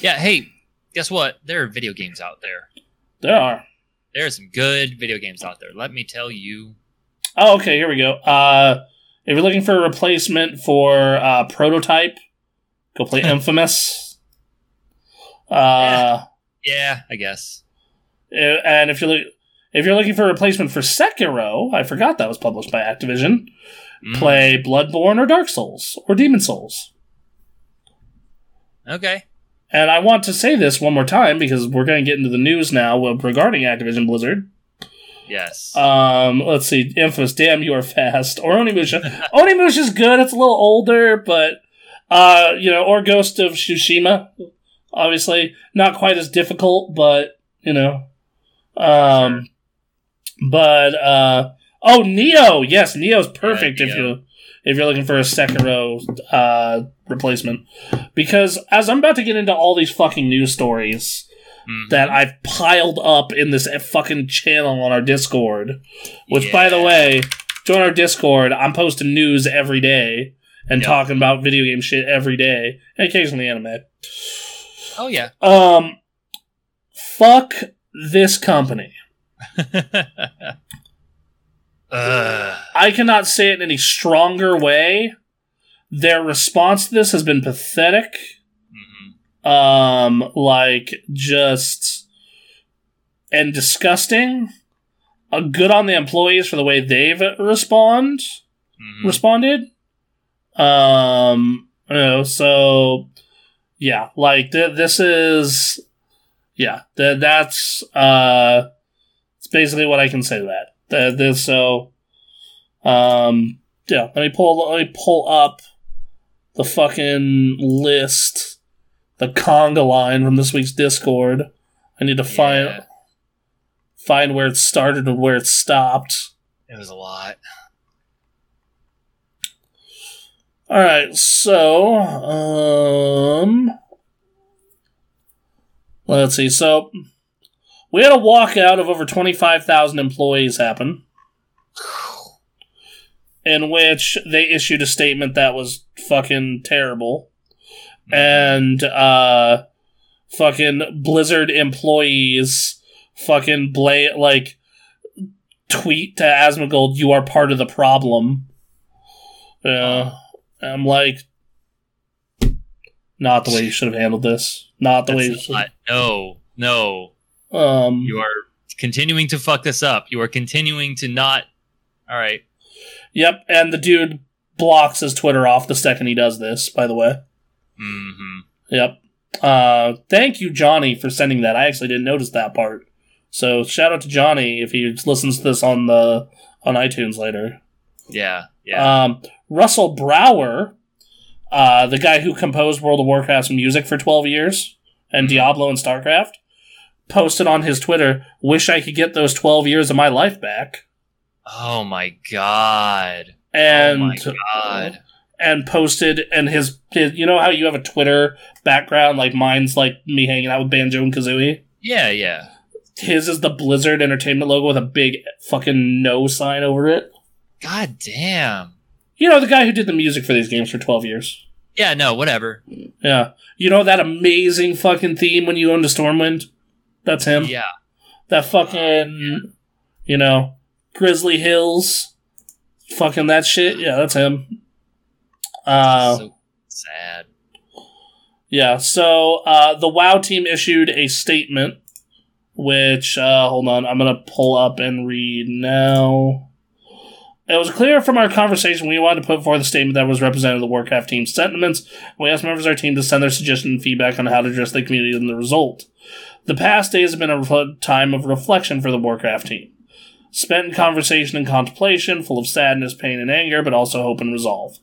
Speaker 2: Yeah. Hey, guess what? There are video games out there.
Speaker 1: There are.
Speaker 2: There are some good video games out there. Let me tell you.
Speaker 1: Oh, okay, here we go. Uh, if you're looking for a replacement for uh, Prototype, go play Infamous. Uh,
Speaker 2: Yeah, I guess.
Speaker 1: and if you're look, if you're looking for a replacement for Sekiro, I forgot that was published by Activision.
Speaker 2: Mm,
Speaker 1: Play Bloodborne or Dark Souls or Demon Souls.
Speaker 2: Okay.
Speaker 1: And I want to say this one more time because we're going to get into the news now regarding Activision Blizzard.
Speaker 2: Yes.
Speaker 1: Um, let's see, Infamous, damn, you are fast. Or Onimusha. Onimusha's good. It's a little older, but uh, you know, or Ghost of Tsushima, obviously not quite as difficult, but you know, um, but uh, oh, Nioh, yes, Nioh's perfect if
Speaker 2: Nioh.
Speaker 1: you if you're looking for a Sekiro uh replacement, because as I'm about to get into all these fucking news stories
Speaker 2: Mhm.
Speaker 1: that I've piled up in this fucking channel on our Discord. Which, by the way, join our Discord. I'm posting news every day and
Speaker 2: Yep.
Speaker 1: talking about video game shit every day, and occasionally anime.
Speaker 2: Oh yeah.
Speaker 1: Um, fuck this company.
Speaker 2: Ugh.
Speaker 1: I cannot say it in any stronger way. Their response to this has been pathetic.
Speaker 2: Mhm.
Speaker 1: Um, like just and disgusting. Uh, good on the employees for the way they've respond
Speaker 2: Mhm.
Speaker 1: responded. Um, you know, so yeah, like th- this is yeah, th- that's uh, it's basically what I can say to that. Th- this so um, yeah. Let me pull let me pull up the fucking list, the conga line from this week's Discord. I need to find
Speaker 2: Yeah.
Speaker 1: find where it started and where it stopped.
Speaker 2: It was a lot.
Speaker 1: All right, so um, let's see. So we had a walkout of over twenty five thousand employees happen, in which they issued a statement that was fucking terrible, and uh, fucking Blizzard employees fucking blay like tweet to Asmongold, "You are part of the problem." Yeah. I'm like, not the way you should have handled this. Not the way you should.
Speaker 2: not- no, no.
Speaker 1: Um,
Speaker 2: You are continuing to fuck this up. You are continuing to not. All right.
Speaker 1: Yep, and the dude blocks his Twitter off the second he does this. By the way,
Speaker 2: hmm
Speaker 1: yep. Uh, thank you, Johnny, for sending that. I actually didn't notice that part. So shout out to Johnny if he listens to this on the on iTunes later.
Speaker 2: Yeah. Yeah.
Speaker 1: Um, Russell Brower, uh, the guy who composed World of Warcraft's music for 12 years and Diablo and StarCraft, posted on his Twitter, Wish I could get those 12 years of my life back.
Speaker 2: Oh my god.
Speaker 1: And,
Speaker 2: oh my god.
Speaker 1: and posted, and his, his, you know how you have a Twitter background, like mine's like me hanging out with Banjo and Kazooie?
Speaker 2: Yeah. Yeah.
Speaker 1: His is the Blizzard Entertainment logo with a big fucking no sign over it.
Speaker 2: God damn.
Speaker 1: You know, the guy who did the music for these games for 12 years.
Speaker 2: Yeah. No. Whatever.
Speaker 1: Yeah. You know that amazing fucking theme when you owned a Stormwind? That's him.
Speaker 2: Yeah.
Speaker 1: That fucking, you know, Grizzly Hills. Fucking that shit. Yeah, that's him. Uh,
Speaker 2: so sad.
Speaker 1: yeah, so uh, the WoW team issued a statement, which, uh, hold on, I'm going to pull up and read now. It was clear from our conversation we wanted to put forth a statement that was representative of the Warcraft team's sentiments. We asked members of our team to send their suggestions and feedback on how to address the community and the result. The past days have been a time of reflection for the Warcraft team. Spent in conversation and contemplation, full of sadness, pain, and anger, but also hope and resolve.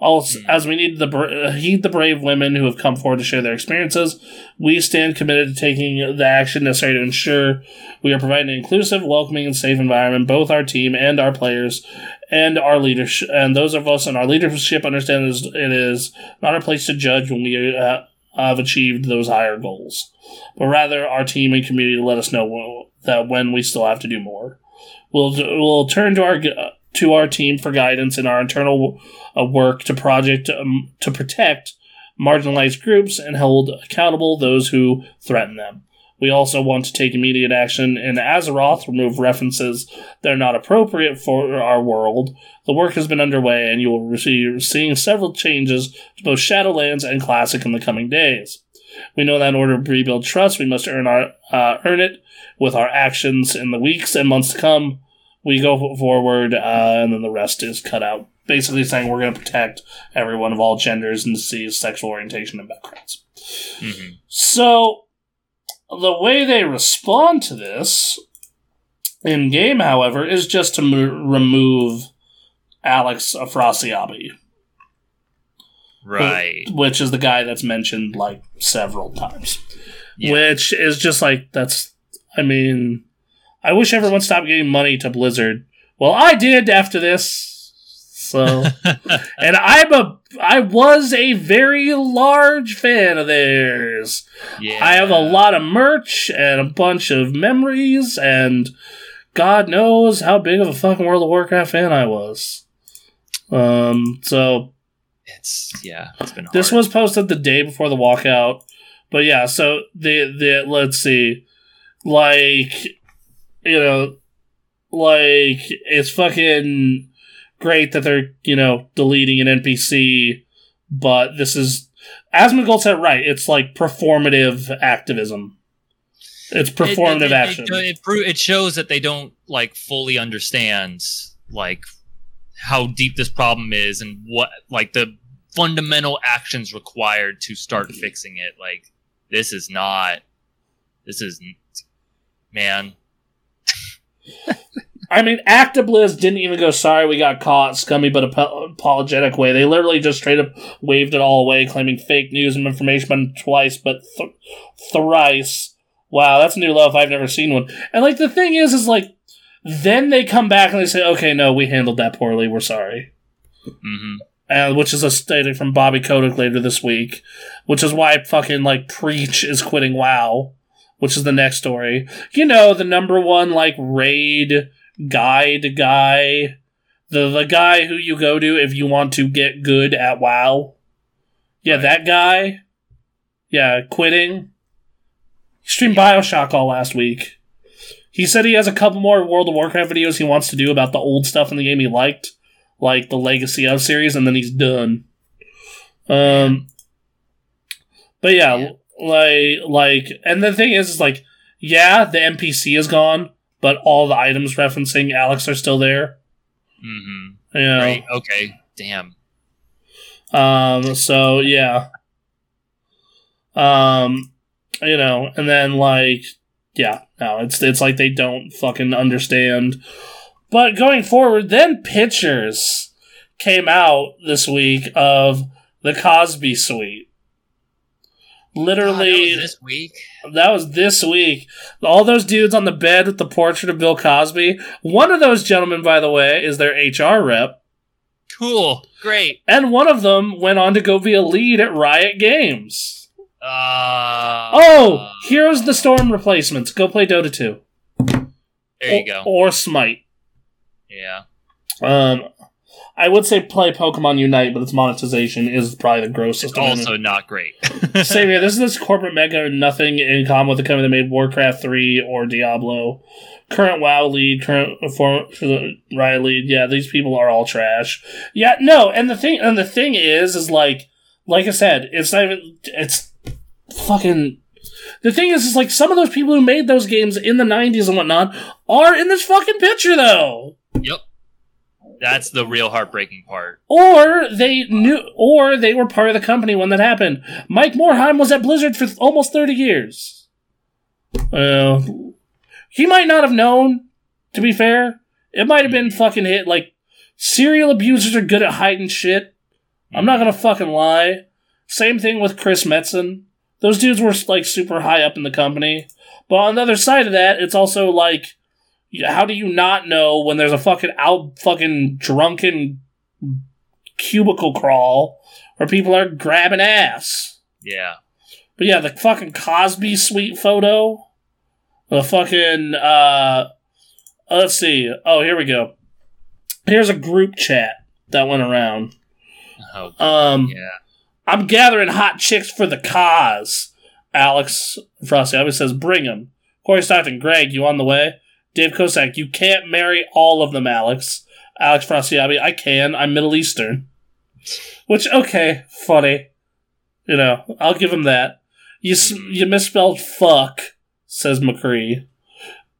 Speaker 1: Also, as we need to bra- heed the brave women who have come forward to share their experiences, we stand committed to taking the action necessary to ensure we are providing an inclusive, welcoming, and safe environment. Both our team and our players, and our leadership, and those of us in our leadership understand it is, it is not our place to judge when we uh, have achieved those higher goals, but rather our team and community to let us know that when we still have to do more. We'll we'll turn to our to our team for guidance in our internal uh, work to project um, to protect marginalized groups and hold accountable those who threaten them. We also want to take immediate action in Azeroth, remove references that are not appropriate for our world. The work has been underway, and you will receive seeing several changes to both Shadowlands and Classic in the coming days. We know that in order to rebuild trust, we must earn our uh, earn it with our actions in the weeks and months to come. We go forward, uh, and then the rest is cut out. Basically, saying we're going to protect everyone of all genders and disease, sexual orientation, and backgrounds.
Speaker 2: hmm
Speaker 1: So, the way they respond to this in game, however, is just to mo- remove Alex Afrasiabi,
Speaker 2: Right.
Speaker 1: which is the guy that's mentioned like several times.
Speaker 2: Yeah.
Speaker 1: Which is just like that's. I mean, I wish everyone stopped giving money to Blizzard. Well, I did after this. So, and I'm a, I was a very large fan of theirs.
Speaker 2: yeah.
Speaker 1: I have a lot of merch and a bunch of memories, and God knows how big of a fucking World of Warcraft fan I was. Um, so
Speaker 2: It's yeah. It's been hard.
Speaker 1: this was posted the day before the walkout, but yeah. So the the let's see, like you know, like it's fucking great that they're you know deleting an NPC, but this is Asmongold said right. It's like performative activism. It's performative
Speaker 2: it, it,
Speaker 1: action.
Speaker 2: It, it, pro- it shows that they don't like fully understand like how deep this problem is and what like the fundamental actions required to start fixing it. Like this is not. This is man.
Speaker 1: I mean, ActiBlizz didn't even go, sorry, we got caught, scummy but ap- apologetic way. They literally just straight up waved it all away, claiming fake news and information twice, but th- thrice. Wow, that's a new love. I've never seen one. And, like, the thing is, is, like, then they come back and they say, okay, no, we handled that poorly, we're sorry.
Speaker 2: hmm
Speaker 1: uh, which is a statement from Bobby Kotick later this week, which is why fucking like Preach is quitting WoW, which is the next story. You know, the number one like raid guide guy, the the guy who you go to if you want to get good at WoW. Yeah, that guy. Yeah, quitting. He streamed Bioshock all last week. He said he has a couple more World of Warcraft videos he wants to do about the old stuff in the game he liked, like the Legacy of series, and then he's done. Um, but yeah,
Speaker 2: Yeah.
Speaker 1: like like, and the thing is, is like, yeah, the NPC is gone, but all the items referencing Alex are still there.
Speaker 2: Mm-hmm.
Speaker 1: Yeah.
Speaker 2: Right. Okay. Damn.
Speaker 1: Um, so yeah. Um, you know, and then like, yeah, no, it's it's like they don't fucking understand. But going forward, then pictures came out this week of the Cosby Suite.
Speaker 2: Oh, that
Speaker 1: Literally,
Speaker 2: was this week.
Speaker 1: that was this week. All those dudes on the bed with the portrait of Bill Cosby. One of those gentlemen, by the way, is their HR rep.
Speaker 2: Cool. Great.
Speaker 1: And one of them went on to go be a lead at Riot Games.
Speaker 2: Uh,
Speaker 1: Oh, here's the Storm replacements. Go play Dota 2.
Speaker 2: There you
Speaker 1: or,
Speaker 2: go.
Speaker 1: Or Smite.
Speaker 2: Yeah.
Speaker 1: Um, I would say play Pokemon Unite, but its monetization is probably the grossest. any.
Speaker 2: Also not great.
Speaker 1: Same here. This is this corporate mega, nothing in common with the company that made Warcraft 3 or Diablo. Current WoW lead, current for, for the Riot lead. Yeah, these people are all trash. Yeah, no, and the thing and the thing is, is like, like I said, it's not even. It's fucking. The thing is, is like some of those people who made those games in the '90s and whatnot are in this fucking picture though.
Speaker 2: Yep. That's the real heartbreaking part.
Speaker 1: Or they knew, or they were part of the company when that happened. Mike Morhaime was at Blizzard for th- almost thirty years. Well, he might not have known. To be fair, it might have been hmm. fucking hit. Like serial abusers are good at hiding shit. I'm not hmm. gonna fucking lie. Same thing with Chris Metzen. Those dudes were like super high up in the company. But on the other side of that, it's also like, how do you not know when there's a fucking out fucking drunken cubicle crawl where people are grabbing ass?
Speaker 2: Yeah.
Speaker 1: But yeah, the fucking Cosby suite photo. The fucking uh let's see. Oh, here we go. Here's a group chat that went around.
Speaker 2: Oh,
Speaker 1: Um
Speaker 2: yeah.
Speaker 1: I'm gathering hot chicks for the cause. Alex Frosty always says, bring them. Cory Stockton, Greg, you on the way? Dave Kosak, you can't marry all of them, Alex. Alex Frosty, I can. I'm Middle Eastern. Which, okay, funny. You know, I'll give him that. You, you misspelled fuck, says McCree.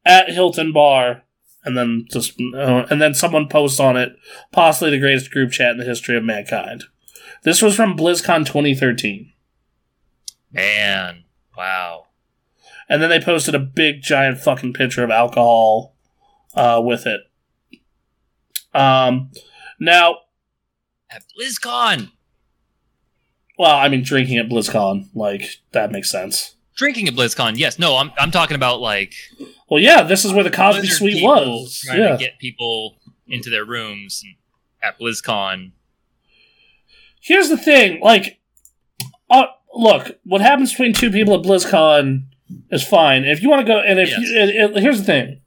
Speaker 1: At Hilton Bar. And then just, uh, and then someone posts on it, possibly the greatest group chat in the history of mankind. This was from BlizzCon 2013.
Speaker 2: Man. Wow.
Speaker 1: And then they posted a big giant fucking picture of alcohol uh, with it. Um, now,
Speaker 2: At BlizzCon.
Speaker 1: well, I mean, drinking at BlizzCon, like, that makes sense.
Speaker 2: Drinking at BlizzCon. Yes. No, I'm, I'm talking about like
Speaker 1: Well, yeah, this is where the Cosby Suite was.
Speaker 2: Trying
Speaker 1: Yeah.
Speaker 2: to get people into their rooms at BlizzCon.
Speaker 1: Here's the thing, like, uh, look, what happens between two people at BlizzCon is fine. If you want to go, and if
Speaker 2: Yes.
Speaker 1: you, it, it- here's the thing,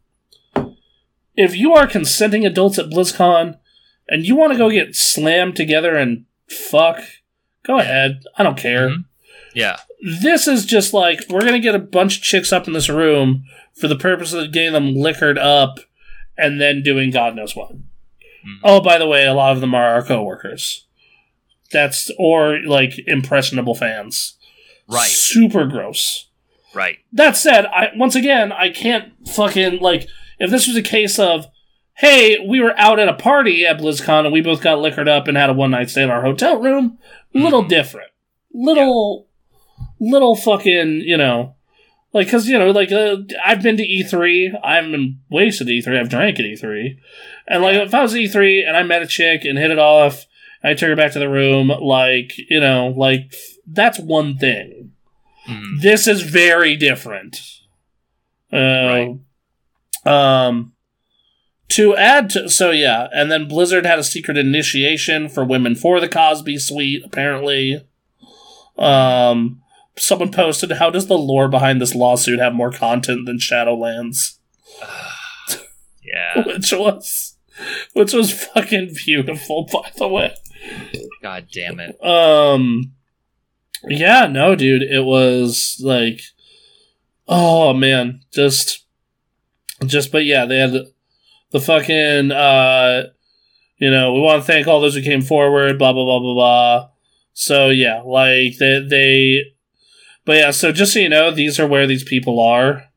Speaker 1: if you are consenting adults at BlizzCon and you want to go get slammed together and fuck, go ahead. I don't care.
Speaker 2: Mhm. Yeah.
Speaker 1: This is just like we're gonna get a bunch of chicks up in this room for the purpose of getting them liquored up and then doing God knows what.
Speaker 2: Mhm.
Speaker 1: Oh, by the way, a lot of them are our coworkers. That's or like impressionable fans.
Speaker 2: Right.
Speaker 1: Super gross.
Speaker 2: Right.
Speaker 1: That said, I once again I can't fucking like if this was a case of hey, we were out at a party at BlizzCon and we both got liquored up and had a one night stay in our hotel room, little
Speaker 2: Mhm.
Speaker 1: different. Little little fucking, you know, like cuz you know, like uh, I've been to E3, I've been wasted at E3, I've drank at E3. And like if I was at E3 and I met a chick and hit it off, I took her back to the room like, you know, like that's one thing
Speaker 2: Mhm.
Speaker 1: this is very different. Uh,
Speaker 2: Right.
Speaker 1: Um, To add to, so yeah, and then Blizzard had a secret initiation for women for the Cosby Suite, apparently. Um, someone posted, How does the lore behind this lawsuit have more content than Shadowlands?
Speaker 2: yeah.
Speaker 1: which was, which was fucking beautiful, by the way.
Speaker 2: God damn it.
Speaker 1: Um, yeah, no, dude, it was like, oh man, just, just, but yeah, they had the, fucking, uh, you know, we want to thank all those who came forward, blah blah blah blah blah. So yeah, like they they, but yeah, so just so you know, these are where these people are.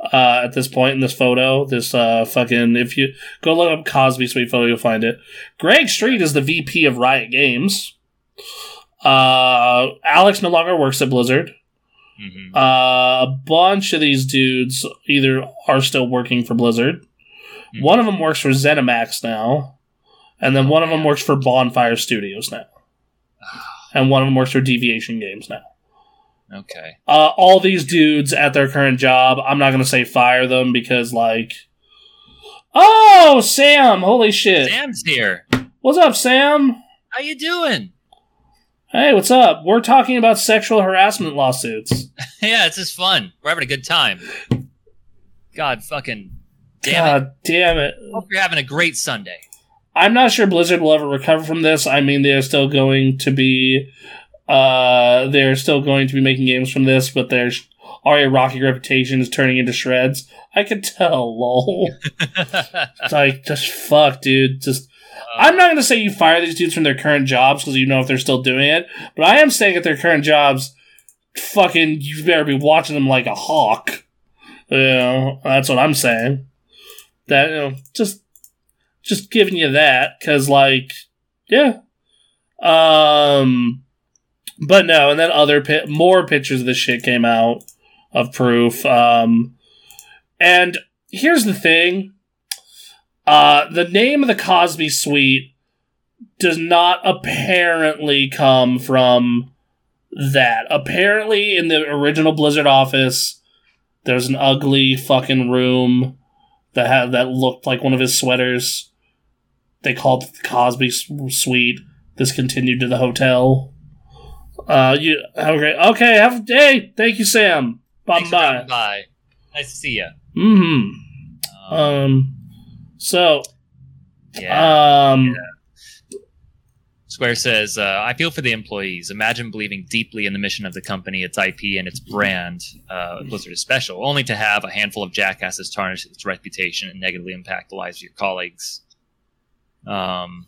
Speaker 1: Uh, at this point in this photo, this uh fucking if you go look up Cosby Suite photo, you'll find it. Greg Street is the VP of Riot Games. Uh, Alex no longer works at Blizzard.
Speaker 2: hmm
Speaker 1: Uh, a bunch of these dudes either are still working for Blizzard.
Speaker 2: Mhm.
Speaker 1: One of them works for ZeniMax now, and then one of them works for Bonfire Studios now, and one of them works for Deviation Games now.
Speaker 2: Okay.
Speaker 1: Uh, all these dudes at their current job, I'm not gonna say fire them because like, oh Sam, holy shit,
Speaker 2: Sam's here.
Speaker 1: what's up, Sam?
Speaker 2: How you doing?
Speaker 1: Hey, what's up? We're talking about sexual harassment lawsuits.
Speaker 2: yeah, it's just fun. We're having a good time. God fucking damn it.
Speaker 1: God damn it.
Speaker 2: Hope you're having a great Sunday.
Speaker 1: I'm not sure Blizzard will ever recover from this. I mean, they're still going to be, uh, they're still going to be making games from this, but their already rocky reputation is turning into shreds. I could tell, lol. It's like, just fuck, dude. Just, I'm not gonna say you fire these dudes from their current jobs because you know if they're still doing it, but I am saying at their current jobs, fucking, you better be watching them like a hawk. You know, that's what I'm saying. That you know, just, just giving you that because, like, yeah. Um, but no, and then other pi- more pictures of this shit came out of proof. Um, and here's the thing. Uh, the name of the Cosby Suite does not apparently come from that. Apparently, in the original Blizzard office, there's an ugly fucking room that had that looked like one of his sweaters. They called it the Cosby Suite. This continued to the hotel. Uh, you have a great. Okay, have a hey, thank you, Sam. Bye
Speaker 2: for
Speaker 1: bye.
Speaker 2: Nice to see you.
Speaker 1: Mm-hmm.
Speaker 2: Um,
Speaker 1: Um. So.
Speaker 2: yeah.
Speaker 1: Um.
Speaker 2: Square says, uh, I feel for the employees. Imagine believing deeply in the mission of the company, its IP, and its brand, uh, Blizzard is special, only to have a handful of jackasses tarnish its reputation and negatively impact the lives of your colleagues. Um,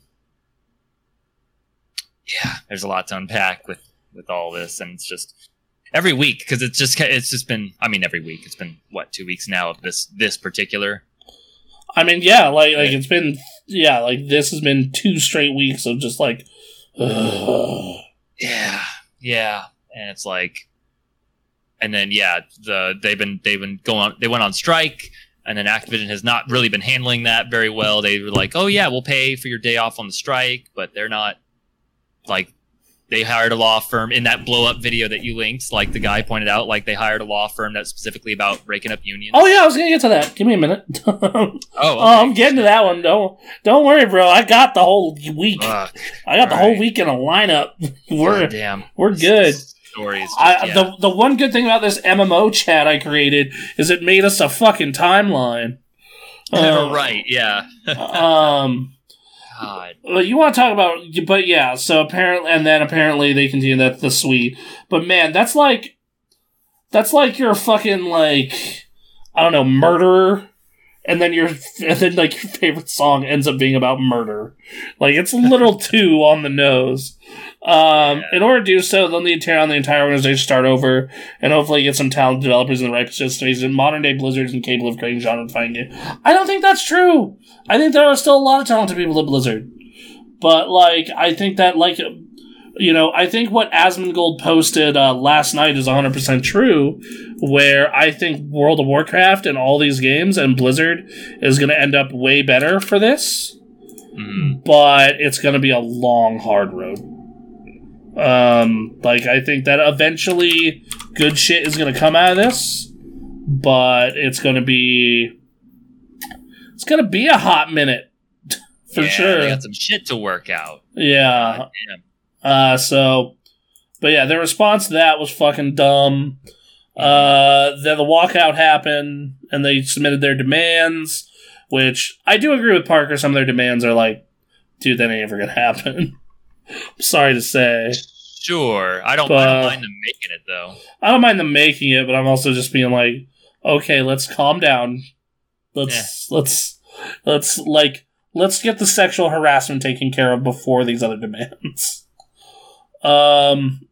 Speaker 2: yeah, there's a lot to unpack with, with all this, and it's just every week because it's just it's just been I mean every week it's been what two weeks now of this this particular
Speaker 1: I mean, yeah, like like it's been yeah, like this has been two straight weeks of just like ugh.
Speaker 2: Yeah, yeah, and it's like, and then yeah, the they've been they've been going on. They went on strike, and then Activision has not really been handling that very well. They were like, oh yeah, we'll pay for your day off on the strike, but they're not like they hired a law firm in that blow up video that you linked. Like the guy pointed out, like they hired a law firm that's specifically about breaking up unions.
Speaker 1: Oh yeah, I was gonna get to that. Give me a minute. oh,
Speaker 2: oh.
Speaker 1: I'm getting to that one. Don't don't worry, bro. I got the whole week.
Speaker 2: Ugh,
Speaker 1: I got the whole week in a lineup. We're
Speaker 2: damn,
Speaker 1: we're good.
Speaker 2: Stories.
Speaker 1: I,
Speaker 2: yeah.
Speaker 1: the the one good thing about this MMO chat I created is it made us a fucking timeline. Uh,
Speaker 2: right, yeah.
Speaker 1: um.
Speaker 2: God.
Speaker 1: Well, you want to talk about, but yeah. So apparently, and then apparently they continue that the suite. But man, that's like, that's like your fucking like, I don't know, murderer, and then your and then like your favorite song ends up being about murder. Like it's a little too on the nose. Um, in order to do so, they'll need to tear down the entire organization, start over, and hopefully get some talented developers in the right positions. In modern day Blizzard is incapable of creating genre defining game. I don't think that's true. I think there are still a lot of talented people at Blizzard. But like, I think that like, you know, I think what Asmongold posted uh, last night is 100% true. Where I think World of Warcraft and all these games and Blizzard is going to end up way better for this,
Speaker 2: Mhm.
Speaker 1: but it's going to be a long, hard road. Um, like I think that eventually good shit is going to come out of this, but it's going to be it's gonna be a hot minute for
Speaker 2: Yeah,
Speaker 1: sure.
Speaker 2: They got some shit to work out.
Speaker 1: yeah. Uh, so, but yeah, their response to that was fucking dumb. Uh, then the walkout happened, and they submitted their demands, which I do agree with Parker. Some of their demands are like, dude, that ain't ever gonna happen. I'm sorry to say.
Speaker 2: Sure. I don't, I don't mind them making it though.
Speaker 1: I don't mind them making it, but I'm also just being like, okay, let's calm down. Let's let's let's like let's get the sexual harassment taken care of before these other demands. Um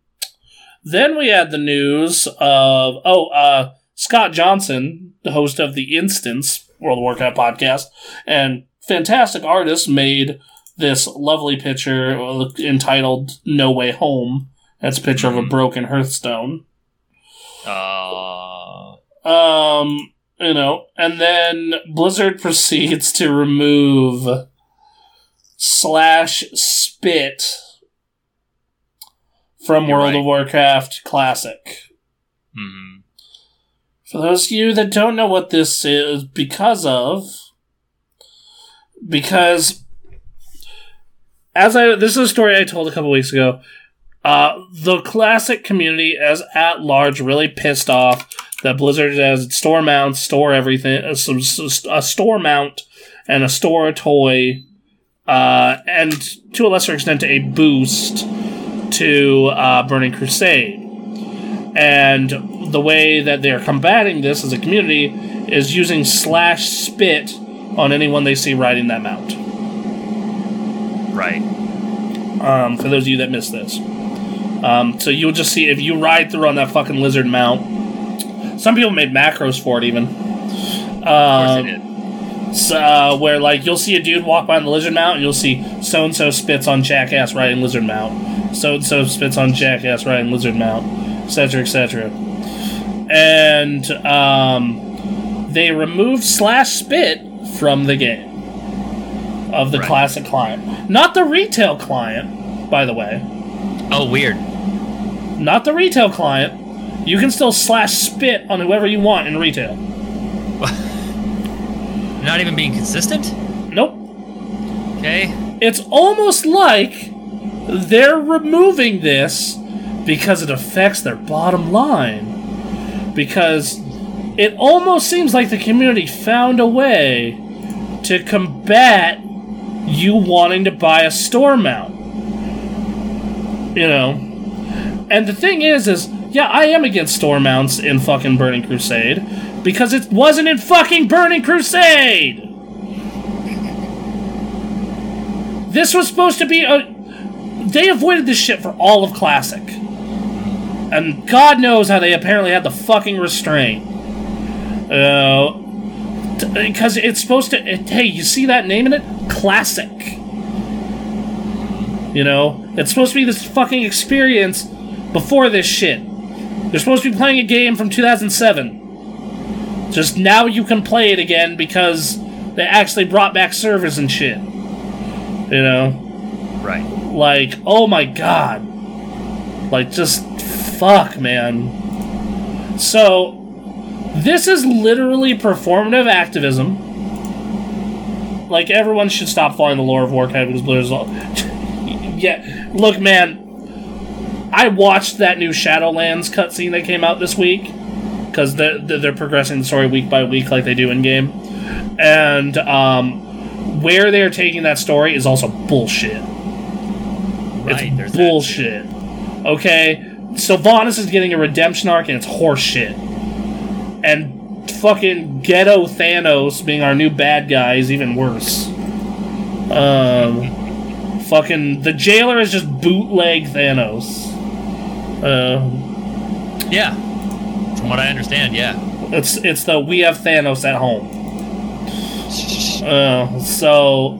Speaker 1: then we had the news of oh uh Scott Johnson, the host of the Instance World of Warcraft podcast, and fantastic artist made this lovely picture entitled No Way Home. That's a picture of a
Speaker 2: Mhm.
Speaker 1: broken Hearthstone.
Speaker 2: Uh,
Speaker 1: Um, you know, and then Blizzard proceeds to remove slash spit from
Speaker 2: You're
Speaker 1: World
Speaker 2: right.
Speaker 1: of Warcraft Classic.
Speaker 2: mhm.
Speaker 1: For those of you that don't know what this is, because of because as I this is a story I told a couple weeks ago. Uh, the classic community as at large really pissed off that Blizzard has store mounts, store everything, a store mount, and a store toy, uh, and to a lesser extent a boost to uh, Burning Crusade. And the way that they're combating this as a community is using slash spit on anyone they see riding that mount.
Speaker 2: Right.
Speaker 1: Um, for those of you that missed this. Um, so you'll just see if you ride through on that fucking lizard mount. Some people made macros for it even.
Speaker 2: Of course
Speaker 1: Um,
Speaker 2: they did.
Speaker 1: so, uh, where like you'll see a dude walk by on the lizard mount and you'll see so and so spits on jackass riding lizard mount, so and so spits on jackass riding lizard mount, etc. etc. And um, they removed slash spit from the game of the
Speaker 2: Right.
Speaker 1: classic client, not the retail client, by the way,
Speaker 2: Oh, weird.
Speaker 1: not the retail client. You can still slash spit on whoever you want in retail.
Speaker 2: Not even being consistent?
Speaker 1: Nope.
Speaker 2: Okay.
Speaker 1: it's almost like they're removing this because it affects their bottom line. Because it almost seems like the community found a way to combat you wanting to buy a store mount. You know? And the thing is, is, yeah, I am against store mounts in fucking Burning Crusade because it wasn't in fucking Burning Crusade! This was supposed to be a. They avoided this shit for all of Classic. And God knows how they apparently had the fucking restraint. Uh. Because it's supposed to. It, hey, you see that name in it? Classic. You know? It's supposed to be this fucking experience before this shit. You're supposed to be playing a game from 2007. Just now you can play it again because they actually brought back servers and shit. You know?
Speaker 2: Right.
Speaker 1: Like, oh my god. Like, just fuck, man. So, this is literally performative activism. Like, everyone should stop following the lore of Warcraft because Blizzard's all. yeah, look, man. I watched that new Shadowlands cutscene that came out this week because they're, they're progressing the story week by week like they do in game. And, um, where they're taking that story is also bullshit.
Speaker 2: Right.
Speaker 1: It's bullshit. Okay? Sylvanas is getting a redemption arc and it's horseshit. And fucking ghetto Thanos being our new bad guy is even worse. Um fucking the jailer is just bootleg Thanos. Uh.
Speaker 2: Yeah. From what I understand, yeah.
Speaker 1: it's it's the we have Thanos at home. Uh, so,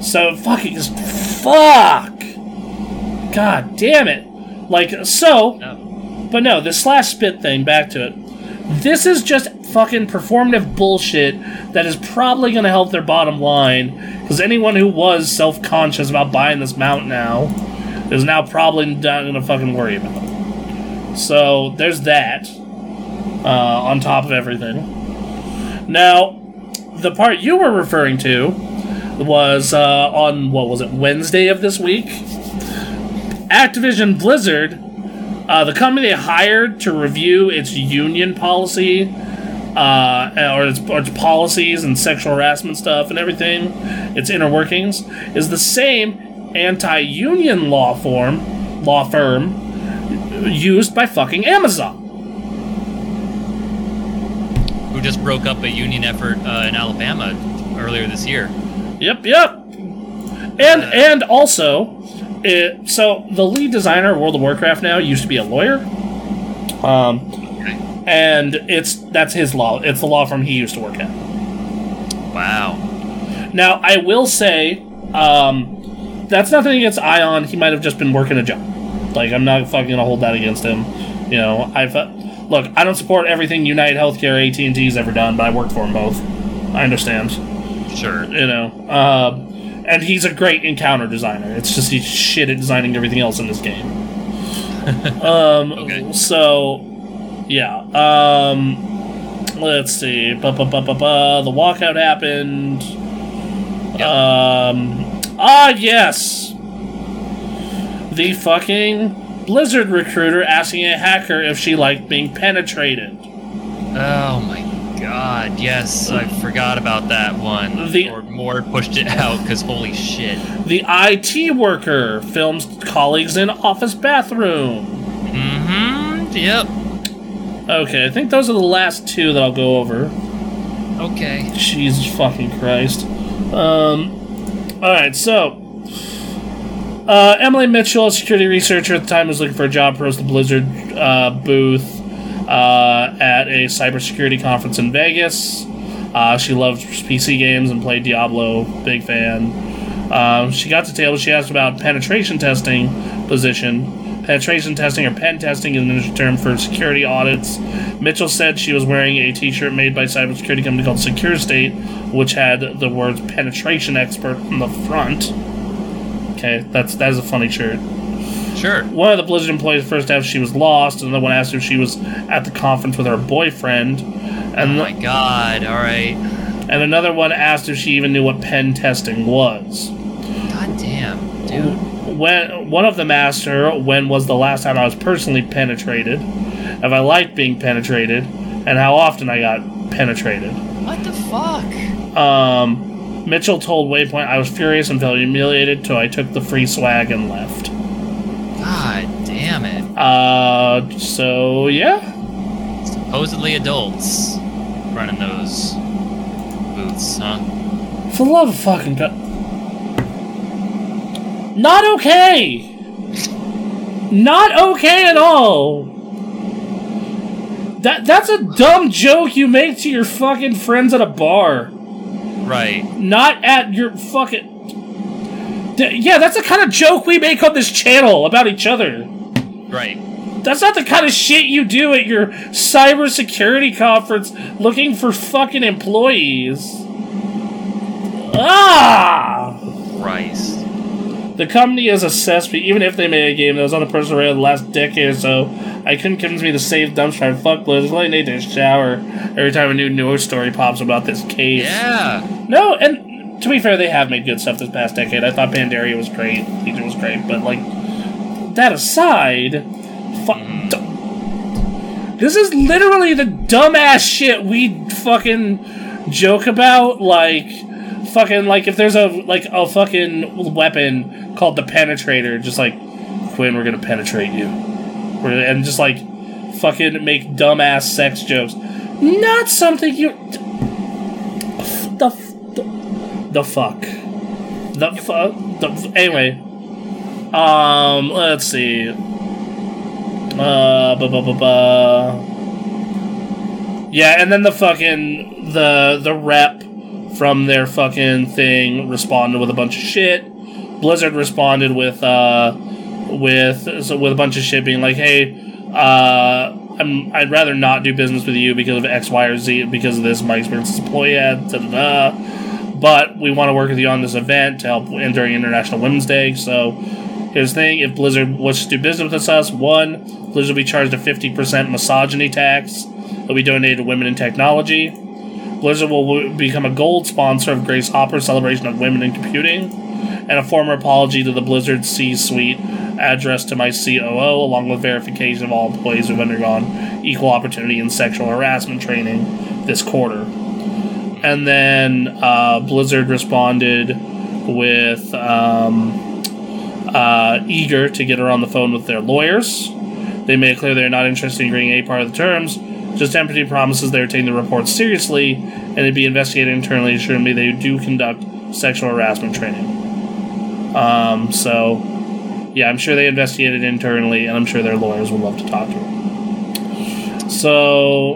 Speaker 1: so fucking just fuck. God damn it! Like so,
Speaker 2: No.
Speaker 1: but no, the slash spit thing. Back to it. This is just fucking performative bullshit that is probably going to help their bottom line. Because anyone who was self conscious about buying this mount now is now probably not going to fucking worry about it. So there's that. Uh, on top of everything. Now, the part you were referring to was uh, on what was it Wednesday of this week. Activision Blizzard, uh, the company they hired to review its union policy, uh, or, its, or its policies and sexual harassment stuff and everything, its inner workings, is the same anti-union law form, law firm used by fucking Amazon.
Speaker 2: Who just broke up a union effort uh, in Alabama earlier this year?
Speaker 1: Yep, yep. And
Speaker 2: Uh,
Speaker 1: and also, it, so the lead designer of World of Warcraft now used to be a lawyer. Um, and it's that's his law. It's the law firm he used to work at.
Speaker 2: Wow.
Speaker 1: Now, I will say, um, that's nothing against Ion. He might have just been working a job. Like, I'm not fucking gonna hold that against him. You know, I've uh, look. I don't support everything United Healthcare, AT and T's ever done, but I worked for them both. I understand.
Speaker 2: Sure.
Speaker 1: You know, um, and he's a great encounter designer. It's just he's shit at designing everything else in this game. um,
Speaker 2: Okay.
Speaker 1: So, yeah. Um, let's see. Ba, ba, ba, ba, ba. The walkout happened. Um, ah, yes. The fucking Blizzard recruiter asking a hacker if she liked being penetrated.
Speaker 2: Oh my god, yes, I forgot about that one.
Speaker 1: The-
Speaker 2: or more pushed it out because holy shit.
Speaker 1: The IT worker films colleagues in office bathroom.
Speaker 2: Mm-hmm. Yep.
Speaker 1: Okay, I think those are the last two that I'll go over.
Speaker 2: Okay.
Speaker 1: Jesus fucking Christ. Um, alright, so. Uh, Emily Mitchell, a security researcher at the time, was looking for a job for us the Blizzard uh, booth uh, at a cybersecurity conference in Vegas. Uh, she loved PC games and played Diablo, big fan. Um, she got to table. She asked about penetration testing position. Penetration testing or pen testing is an industry term for security audits. Mitchell said she was wearing a T-shirt made by a cybersecurity company called Secure State, which had the words "penetration expert" on the front. Okay, that's that is a funny shirt.
Speaker 2: Sure.
Speaker 1: One of the Blizzard employees first asked if she was lost, and the one asked if she was at the conference with her boyfriend,
Speaker 2: Oh
Speaker 1: and
Speaker 2: my god, alright.
Speaker 1: and another one asked if she even knew what pen testing was.
Speaker 2: God damn, dude.
Speaker 1: When one of them asked her when was the last time I was personally penetrated, if I liked being penetrated, and how often I got penetrated.
Speaker 2: What the fuck?
Speaker 1: Um, Mitchell told Waypoint I was furious and felt humiliated, so I took the free swag and left.
Speaker 2: Damn it.
Speaker 1: Uh, so yeah,
Speaker 2: Supposedly adults running those booths, huh?
Speaker 1: for the love of fucking God, not okay. Not okay at all. That that's a dumb joke you make to your fucking friends at a bar.
Speaker 2: Right.
Speaker 1: not at your fucking. Yeah, that's the kind of joke we make on this channel about each other.
Speaker 2: Right.
Speaker 1: That's not the kind of shit you do at your cybersecurity conference looking for fucking employees. Ah!
Speaker 2: Christ.
Speaker 1: The company is assessed, but even if they made a game that was on the personal around the last decade or so, I couldn't convince me to save dumpster and fuck Blizzard. I need to shower every time a new news story pops about this case.
Speaker 2: Yeah.
Speaker 1: No, and to be fair, they have made good stuff this past decade. I thought Pandaria was great, Legion was great, but like that aside, fu- d- this is literally the dumbass shit we fucking joke about. Like, fucking like if there's a like a fucking weapon called the Penetrator, just like Quinn, we're gonna penetrate you, We're- and just like fucking make dumbass sex jokes. Not something you. The f- the, the fuck. The fuck. Anyway. Um. Let's see. Uh. Ba ba ba ba. Yeah, and then the fucking the the rep from their fucking thing responded with a bunch of shit. Blizzard responded with uh with so with a bunch of shit being like, hey, uh, I'm I'd rather not do business with you because of X, Y, or Z because of this my experience as a employee da da da. But we want to work with you on this event to help in during International Women's Day. So here's the thing: if Blizzard wishes to do business with us, one, Blizzard will be charged a fifty percent misogyny tax. It'll be donated to women in technology. Blizzard will become a gold sponsor of Grace Hopper's celebration of women in computing, and a formal apology to the Blizzard C suite addressed to my COO, along with verification of all employees who've undergone equal opportunity and sexual harassment training this quarter. And then uh, Blizzard responded with um, uh, eager to get her on the phone with their lawyers. They made clear they're not interested in agreeing any part of the terms. Just empty promises they're taking the report seriously and it'd be investigated internally, assuring me they do conduct sexual harassment training. Um, so, yeah, I'm sure they investigated internally, and I'm sure their lawyers would love to talk to her. So,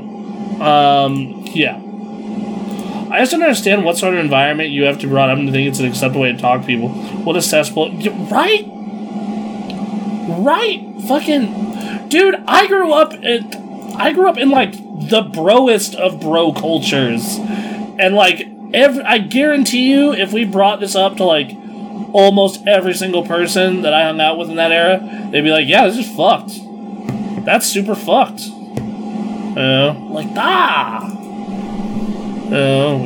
Speaker 1: um, yeah. I just don't understand what sort of environment you have to brought up to think it's an acceptable way to talk to people. What a cesspool. Right? Right? Fucking. Dude, I grew up in. I grew up in, like, the broest of bro cultures. And, like, every, I guarantee you, if we brought this up to, like, almost every single person that I hung out with in that era, they'd be like, yeah, this is fucked. That's super fucked. Uh, like, ah! Uh,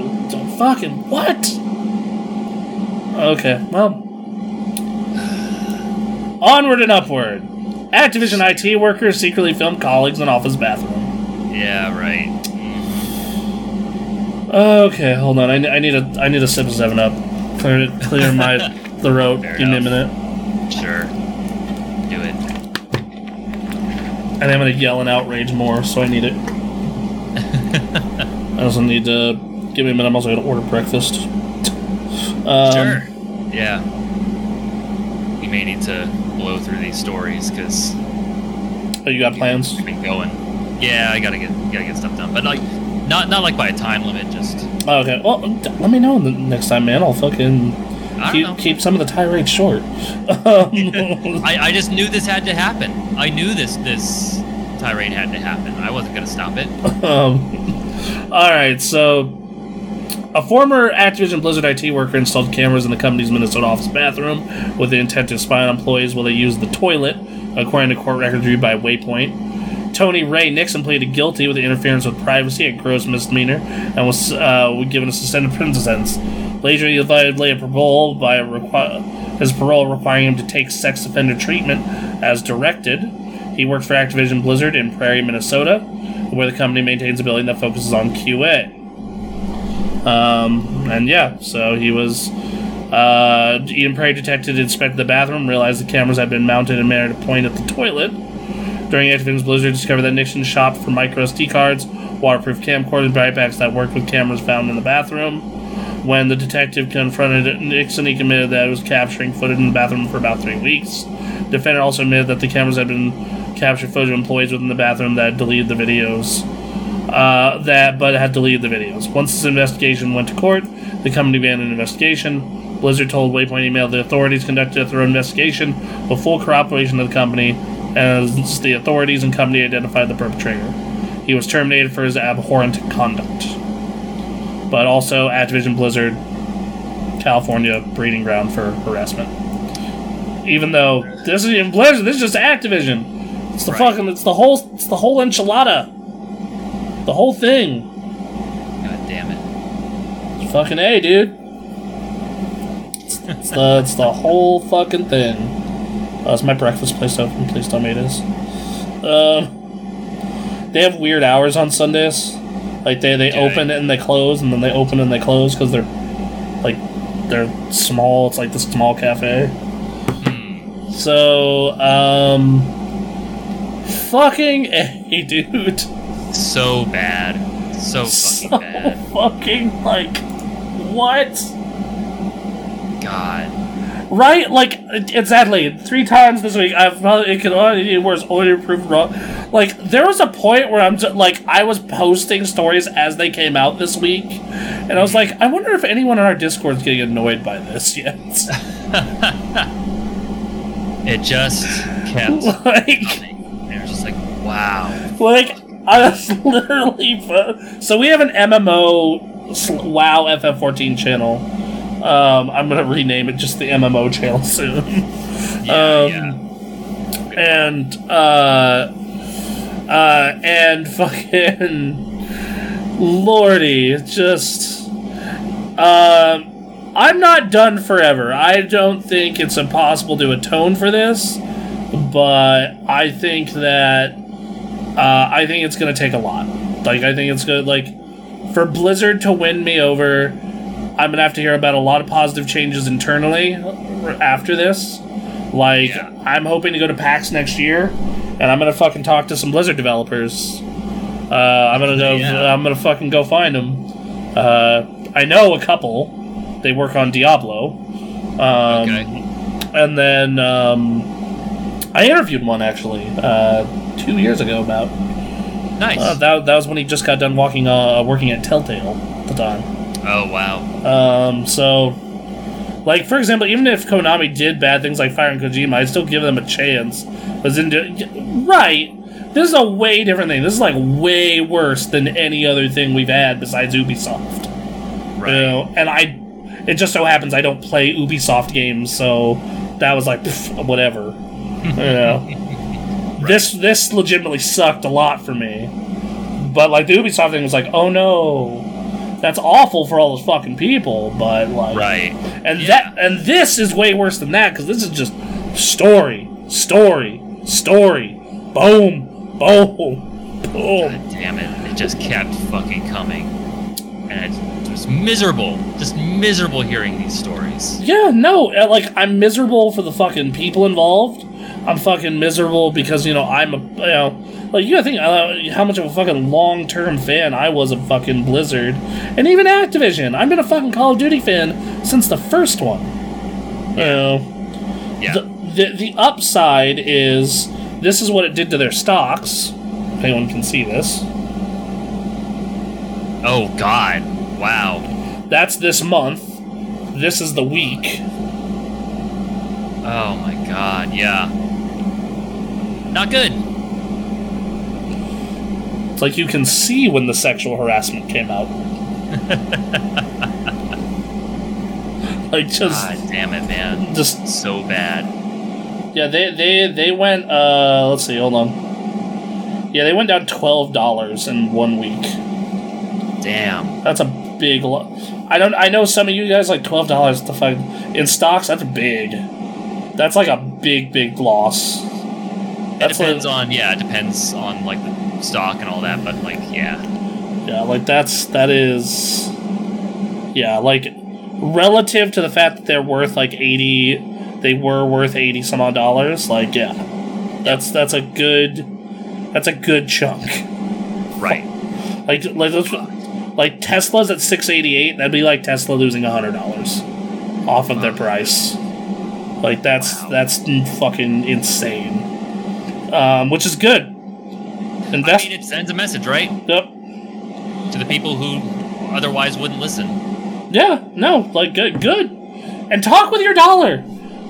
Speaker 1: fucking what? Okay, well. Onward and upward. Activision IT workers secretly filmed colleagues in office bathroom.
Speaker 2: Yeah, right.
Speaker 1: Okay, hold on. I, I need a I need a sip of Seven Up. Clear clear my throat.
Speaker 2: Fair
Speaker 1: Give me a minute.
Speaker 2: Sure. Do it.
Speaker 1: And I'm gonna yell and outrage more, so I need it. I also need to give me a minute. I'm also gonna order breakfast. Um,
Speaker 2: Sure. Yeah. We may need to blow through these stories because
Speaker 1: Oh, you got plans?
Speaker 2: we've been going. Yeah, I gotta get gotta get stuff done, but like not not like by a time limit. Just
Speaker 1: Oh, okay. Well, let me know the next time, man. I'll fucking keep, keep some of the tirade short.
Speaker 2: I, I just knew this had to happen. I knew this this tirade had to happen. I wasn't gonna stop it.
Speaker 1: um, all right, so a former Activision Blizzard IT worker installed cameras in the company's Minnesota office bathroom with the intent to spy on employees while they used the toilet, according to court records reviewed by Waypoint. Tony Ray Nixon pleaded guilty with interference with privacy, a gross misdemeanor, and was uh, given a suspended prison sentence. Later, he violated parole by his parole requiring him to take sex offender treatment as directed. He worked for Activision Blizzard in Prairie, Minnesota, where the company maintains a building that focuses on QA. Um, and yeah, so he was. Uh, Eden Prairie detective inspected the bathroom, realized the cameras had been mounted in a manner to point at the toilet. During Activision's Blizzard, discovered that Nixon shopped for micro SD cards, waterproof camcorders, and backpacks that worked with cameras found in the bathroom. When the detective confronted Nixon, he admitted that it was capturing footage in the bathroom for about three weeks. Defendant also admitted that the cameras had been captured footage of employees within the bathroom that deleted the videos. Uh, that, but had deleted the videos. Once this investigation went to court, the company began an investigation. Blizzard told Waypoint Email the authorities conducted a thorough investigation with full cooperation of the company, as the authorities and company identified the perpetrator. He was terminated for his abhorrent conduct. But also, Activision Blizzard, California breeding ground for harassment. Even though this isn't Blizzard, this is just Activision. It's the
Speaker 2: Right.
Speaker 1: fucking, it's the whole, it's the whole enchilada. The whole thing.
Speaker 2: God damn it.
Speaker 1: It's fucking A, dude. It's, it's the, it's the whole fucking thing. Oh, is my breakfast place open? Please tell me it is. Um, they have weird hours on Sundays. Like they, they
Speaker 2: they?
Speaker 1: open and they close, and then they open and they close because they're like they're small. It's like the small cafe.
Speaker 2: Hmm.
Speaker 1: So, um, fucking A, dude.
Speaker 2: So bad. So
Speaker 1: So
Speaker 2: fucking bad.
Speaker 1: fucking like what?
Speaker 2: God.
Speaker 1: Right? Like exactly three times this week. I've probably it could only get worse. Only proof wrong. Like there was a point where I'm just, like I was posting stories as they came out this week, and I was mm-hmm. like, I wonder if anyone on our Discord's getting annoyed by this yet.
Speaker 2: It just kept
Speaker 1: like,
Speaker 2: coming. It was just like, wow.
Speaker 1: like I was literally. So we have an MMO WoW FF14 channel. Um, I'm gonna rename it just the MMO channel soon.
Speaker 2: Yeah,
Speaker 1: Um,
Speaker 2: yeah.
Speaker 1: and uh uh and fucking Lordy, just. Um, I'm not done forever. I don't think it's impossible to atone for this, but I think that. Uh, I think it's going to take a lot. Like, I think it's good. Like, for Blizzard to win me over, I'm going to have to hear about a lot of positive changes internally after this. Like,
Speaker 2: Yeah.
Speaker 1: I'm hoping to go to PAX next year, and I'm going to fucking talk to some Blizzard developers. Uh, I'm gonna go.
Speaker 2: Yeah.
Speaker 1: I'm gonna fucking go find them. Uh, I know a couple. They work on Diablo. Um,
Speaker 2: Okay.
Speaker 1: And then um, I interviewed one actually uh, two years ago. About
Speaker 2: Nice.
Speaker 1: uh, that. That was when he just got done walking, uh, working at Telltale at the time.
Speaker 2: oh wow.
Speaker 1: Um, so, like for example, even if Konami did bad things like firing Kojima, I'd still give them a chance. Was in right. This is a way different thing. This is like way worse than any other thing we've had besides Ubisoft.
Speaker 2: Right.
Speaker 1: You know, and I, it just so happens I don't play Ubisoft games, so that was like pff, whatever. You know, this this legitimately sucked a lot for me. But like the Ubisoft thing was like, oh no, that's awful for all those fucking people. But like,
Speaker 2: Right.
Speaker 1: and
Speaker 2: Yeah.
Speaker 1: that and this is way worse than that because this is just story, story, story, boom, boom, boom.
Speaker 2: God damn it! It just kept fucking coming, and it was miserable. Just miserable hearing these stories.
Speaker 1: Yeah, no, uh, like I'm miserable for the fucking people involved. I'm fucking miserable because you know I'm a you know like you gotta think uh, how much of a fucking long term fan I was of fucking Blizzard and even Activision. I've been a fucking Call of Duty fan since the first one. You know,
Speaker 2: Yeah.
Speaker 1: the, the the upside is this is what it did to their stocks. If anyone can see this,
Speaker 2: oh God. Wow.
Speaker 1: that's this month. This is the week.
Speaker 2: Oh my God. Yeah. Not good.
Speaker 1: It's like you can see when the sexual harassment came out. like just
Speaker 2: God damn it, man.
Speaker 1: just
Speaker 2: So bad.
Speaker 1: yeah, they they they went uh let's see, hold on. Yeah, they went down twelve dollars in one week.
Speaker 2: Damn.
Speaker 1: That's a big lo- I don't I know some of you guys like twelve dollars to fuck in stocks, that's big. That's like a big, big loss.
Speaker 2: It depends
Speaker 1: like,
Speaker 2: on yeah. It depends on like the stock and all that, but like yeah.
Speaker 1: Yeah, like that's that is Yeah, like relative to the fact that they're worth like 80 they were worth 80 some odd dollars, like yeah. That's that's a good that's a good chunk.
Speaker 2: Right.
Speaker 1: Like like those, like Tesla's at 688, that'd be like Tesla losing $100 off of their price. Like that's
Speaker 2: Wow.
Speaker 1: that's fucking insane. Um, which is good.
Speaker 2: I
Speaker 1: Invest
Speaker 2: mean, it sends a message, right,
Speaker 1: Yep.
Speaker 2: to the people who otherwise wouldn't listen.
Speaker 1: Yeah, no, like good, good. And talk with your dollar.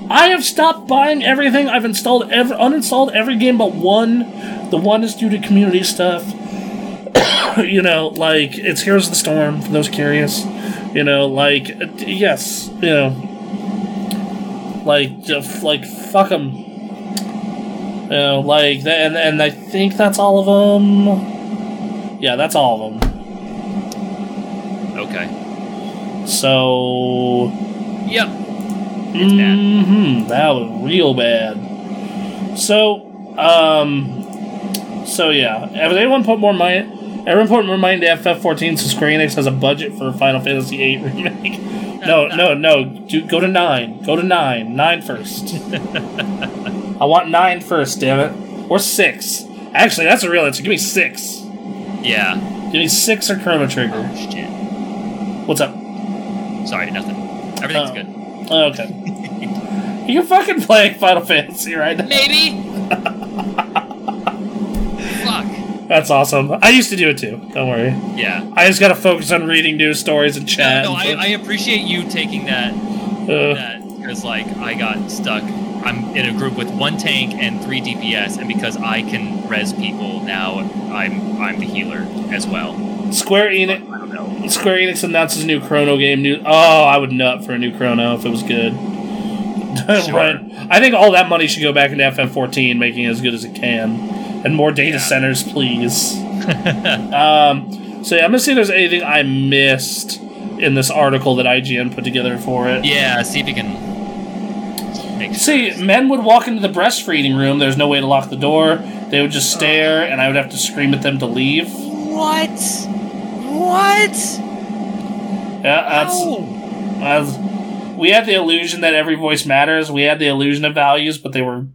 Speaker 1: I have stopped buying everything. I've installed every, uninstalled every game but one. The one is due to community stuff. you know, like it's Heroes of the Storm for those curious. You know, like uh, yes, you know, like just like fuck them. You know, like that, and and I think that's all of them. Yeah, that's all of them.
Speaker 2: Okay.
Speaker 1: So
Speaker 2: Yep. It's bad.
Speaker 1: hmm That was real bad. So, um, so yeah. Has anyone put more money? Everyone put more money into FF14 so Square Enix has a budget for Final Fantasy VIII remake. No, no, no. Do, go to nine. Go to nine. Nine first. I want nine first, damn it. Or six. Actually, that's a real answer. Give me six.
Speaker 2: Yeah.
Speaker 1: Give me six or Chrono Trigger.
Speaker 2: Oh shit.
Speaker 1: What's up?
Speaker 2: Sorry, nothing. Everything's
Speaker 1: Oh.
Speaker 2: good.
Speaker 1: Okay. you fucking playing Final Fantasy right now.
Speaker 2: Maybe. Fuck.
Speaker 1: That's awesome. I used to do it too. Don't worry.
Speaker 2: Yeah.
Speaker 1: I just gotta focus on reading news stories and chat.
Speaker 2: no,
Speaker 1: and
Speaker 2: I, I appreciate you taking that
Speaker 1: uh,
Speaker 2: that because like I got stuck. I'm in a group with one tank and three DPS, and because I can res people now, I'm I'm the healer as well.
Speaker 1: Square
Speaker 2: I
Speaker 1: Enix.
Speaker 2: don't know.
Speaker 1: Square Enix announces a new Chrono game. New. Oh, I would nut for a new Chrono if it was good.
Speaker 2: Sure.
Speaker 1: right. I think all that money should go back into FF14, making it as good as it can, and more data
Speaker 2: Yeah.
Speaker 1: centers, please. um, So yeah, I'm gonna see if there's anything I missed in this article that IGN put together for it.
Speaker 2: Yeah, see if you can
Speaker 1: See, men would walk into the breastfeeding room. There's no way to lock the door. They would just stare, and I would have to scream at them to leave.
Speaker 2: What? What?
Speaker 1: Yeah, that's, that's we had the illusion that every voice matters. We had the illusion of values, but they were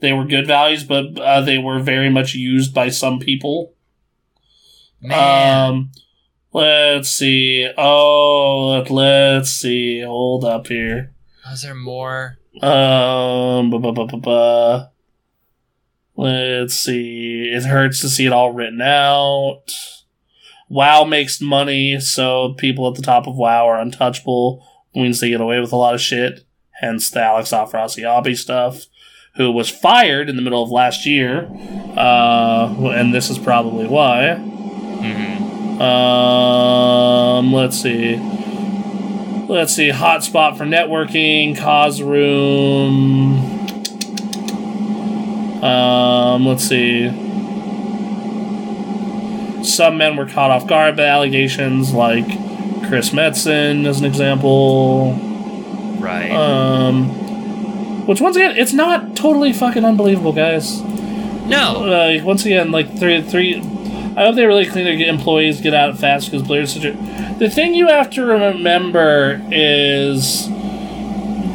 Speaker 1: they were good values, but uh, they were very much used by some people.
Speaker 2: Man.
Speaker 1: Um, let's see. Oh, let, let's see. Hold up here.
Speaker 2: Was there more?
Speaker 1: Um, bu- bu- bu- bu- bu. let's see. It hurts to see it all written out. WoW makes money, so people at the top of WoW are untouchable. Means they get away with a lot of shit. Hence the Alex Afrasiabi stuff, who was fired in the middle of last year. Uh, and this is probably why.
Speaker 2: hmm
Speaker 1: Um, let's see. Let's see. Hotspot for networking. Cause room. Um, let's see. Some men were caught off guard by allegations, like Chris Metzen, as an example.
Speaker 2: Right.
Speaker 1: Um, which once again, it's not totally fucking unbelievable, guys
Speaker 2: no.
Speaker 1: uh, once again, like three, three. I hope they really clean their employees get out fast because Blizzard's such a. The thing you have to remember is.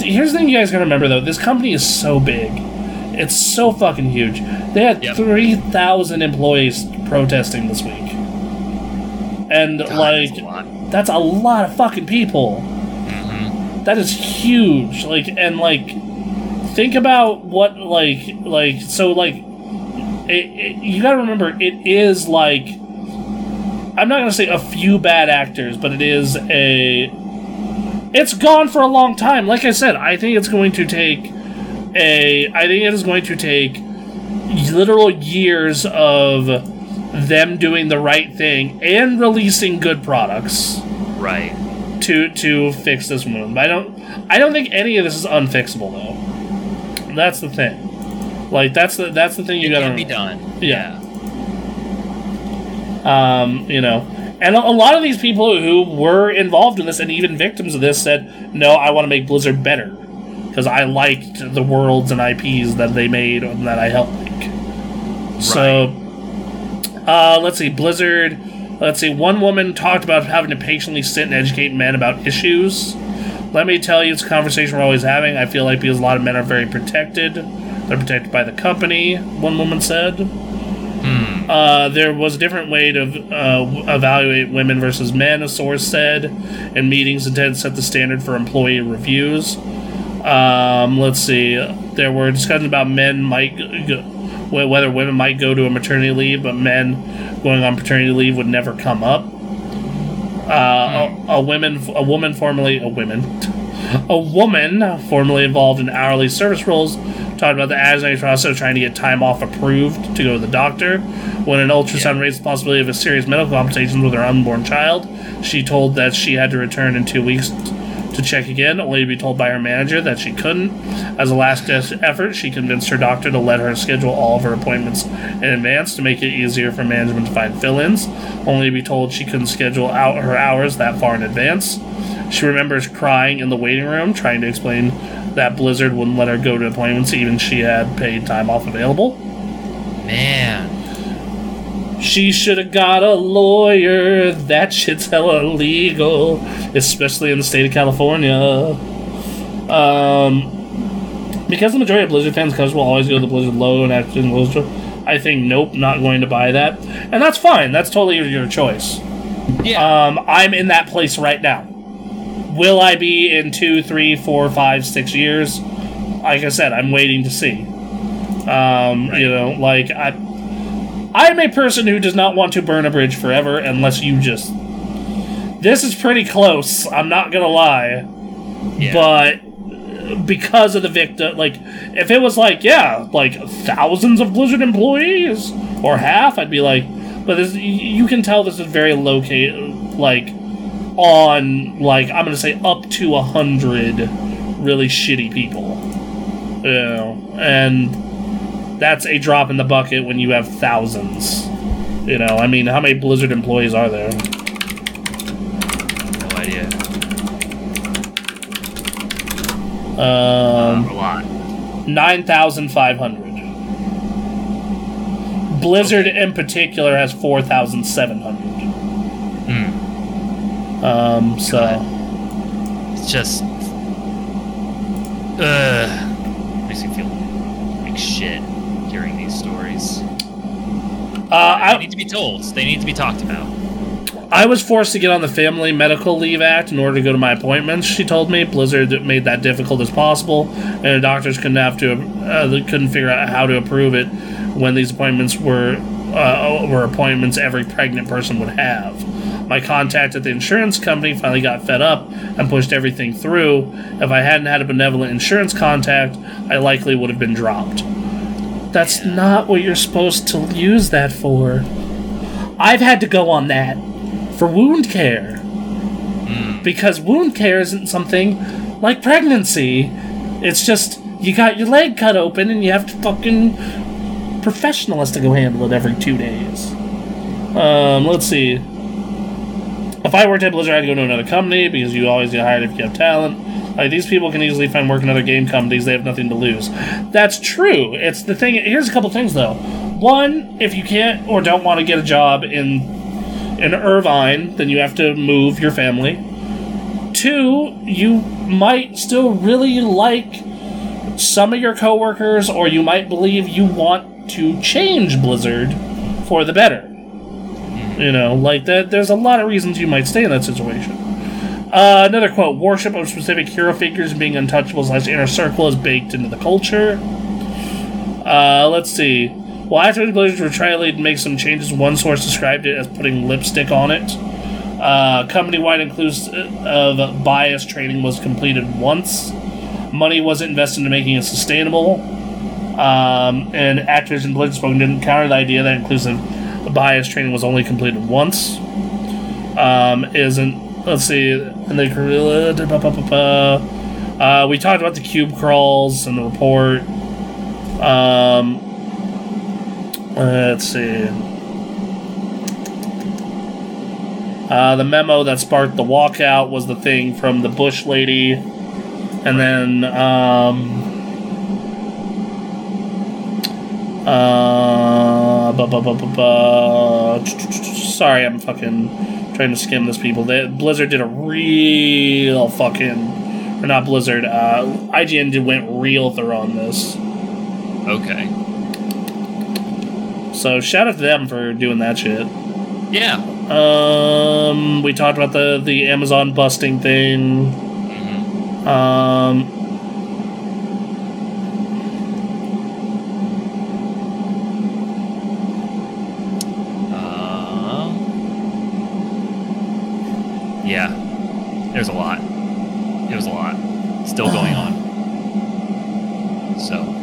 Speaker 1: Here's the thing you guys gotta remember though. This company is so big. It's so fucking huge. They had
Speaker 2: Yep.
Speaker 1: 3,000 employees protesting this week. And,
Speaker 2: God,
Speaker 1: like,
Speaker 2: that's a lot.
Speaker 1: that's a lot of fucking people.
Speaker 2: Mhm.
Speaker 1: That is huge. Like and like think about what like like so like it, it, you got to remember it is like I'm not to say a few bad actors, but it is a it's gone for a long time. Like I said, I think it's going to take a I think it is going to take literal years of them doing the right thing and releasing good products
Speaker 2: Right.
Speaker 1: to to fix this wound. I don't I don't think any of this is unfixable though. That's the thing. Like that's the that's the thing you
Speaker 2: It
Speaker 1: gotta
Speaker 2: can be done.
Speaker 1: Yeah. Um, you know. And a, a lot of these people who were involved in this and even victims of this said, "No, I want to make Blizzard better because I liked the worlds and IPs that they made and that I helped make." So, uh, let's see, Blizzard. Let's see, one woman talked about having to patiently sit and educate men about issues. Let me tell you, it's a conversation we're always having. I feel like because a lot of men are very protected. They're protected by the company, one woman said.
Speaker 2: Hmm.
Speaker 1: Uh, there was a different way to uh, evaluate women versus men, a source said, in meetings intended to set the standard for employee reviews. Um, let's see. There were discussions about men might go, whether women might go to a maternity leave, but men going on paternity leave would never come up. Uh, a, a woman, a woman formerly a woman, a woman formerly involved in hourly service roles talked about the agonizing process of trying to get time off approved to go to the doctor. When an ultrasound raised the possibility of a serious medical complications with her unborn child, she told that she had to return in two weeks to check again, only to be told by her manager that she couldn't. As a last effort, she convinced her doctor to let her schedule all of her appointments in advance to make it easier for management to find fill ins, only to be told she couldn't schedule out her hours that far in advance. She remembers crying in the waiting room, trying to explain that Blizzard wouldn't let her go to appointments even she had paid time off available.
Speaker 2: Man.
Speaker 1: She should have got a lawyer. That shit's hella illegal, especially in the state of California. Um, because the majority of Blizzard fans customers will always go to the Blizzard logo and act in Blizzard. I think nope, not going to buy that, and that's fine. That's totally your choice.
Speaker 2: Yeah.
Speaker 1: Um, I'm in that place right now. Will I be in two, three, four, five, six years? Like I said, I'm waiting to see. Um, You know, like I, I'm a person who does not want to burn a bridge forever unless you just. This is pretty close. I'm not gonna lie,
Speaker 2: yeah.
Speaker 1: but because of the victim, like if it was like yeah, like thousands of Blizzard employees or half, I'd be like, but this, you- can tell this is very located, like on like I'm gonna say up to a hundred really shitty people, you know, and that's a drop in the bucket when you have thousands. You know, I mean, how many Blizzard employees are there?
Speaker 2: No idea.
Speaker 1: Um,
Speaker 2: a lot.
Speaker 1: 9,500. Blizzard in particular has 4,700.
Speaker 2: Hmm.
Speaker 1: Um, so.
Speaker 2: It's just. Uh, makes me feel like shit hearing these stories.
Speaker 1: Uh,
Speaker 2: they
Speaker 1: I,
Speaker 2: need to be told. They need to be talked about.
Speaker 1: I was forced to get on the Family Medical Leave Act in order to go to my appointments. She told me Blizzard made that difficult as possible, and the doctors couldn't have to uh, couldn't figure out how to approve it when these appointments were uh, were appointments every pregnant person would have. My contact at the insurance company finally got fed up and pushed everything through. If I hadn't had a benevolent insurance contact, I likely would have been dropped. That's not what you're supposed to use that for. I've had to go on that for wound care. Because wound care isn't something like pregnancy. It's just you got your leg cut open and you have to fucking professional has to go handle it every two days. Um, let's see. If I worked at Blizzard, I'd go to another company because you always get hired if you have talent. Like these people can easily find work in other game companies; they have nothing to lose. That's true. It's the thing. Here's a couple things though. One, if you can't or don't want to get a job in in Irvine, then you have to move your family. Two, you might still really like some of your coworkers, or you might believe you want to change Blizzard for the better. You know, like that. There's a lot of reasons you might stay in that situation. Uh, another quote: "Worship of specific hero figures being untouchable slash inner circle is baked into the culture." Uh, let's see. After the Blizzard were trying to make some changes, one source described it as putting lipstick on it. Uh, company-wide inclusive of bias training was completed once. Money wasn't invested into making it sustainable. Um, and actors in Blizzard didn't counter the idea that inclusive bias training was only completed once. Um, isn't let's see, and they uh, we talked about the cube crawls and the report. Um, let's see. Uh, the memo that sparked the walkout was the thing from the Bush lady, and then um, uh, sorry, I'm fucking trying to skim this. People, they, Blizzard did a real fucking, or not Blizzard. Uh, IGN did went real thorough on this.
Speaker 2: Okay.
Speaker 1: So shout out to them for doing that shit.
Speaker 2: Yeah.
Speaker 1: Um, we talked about the the Amazon busting thing.
Speaker 2: hmm
Speaker 1: Um,
Speaker 2: Uh, yeah. There's a lot. It was a lot. Still going on. So.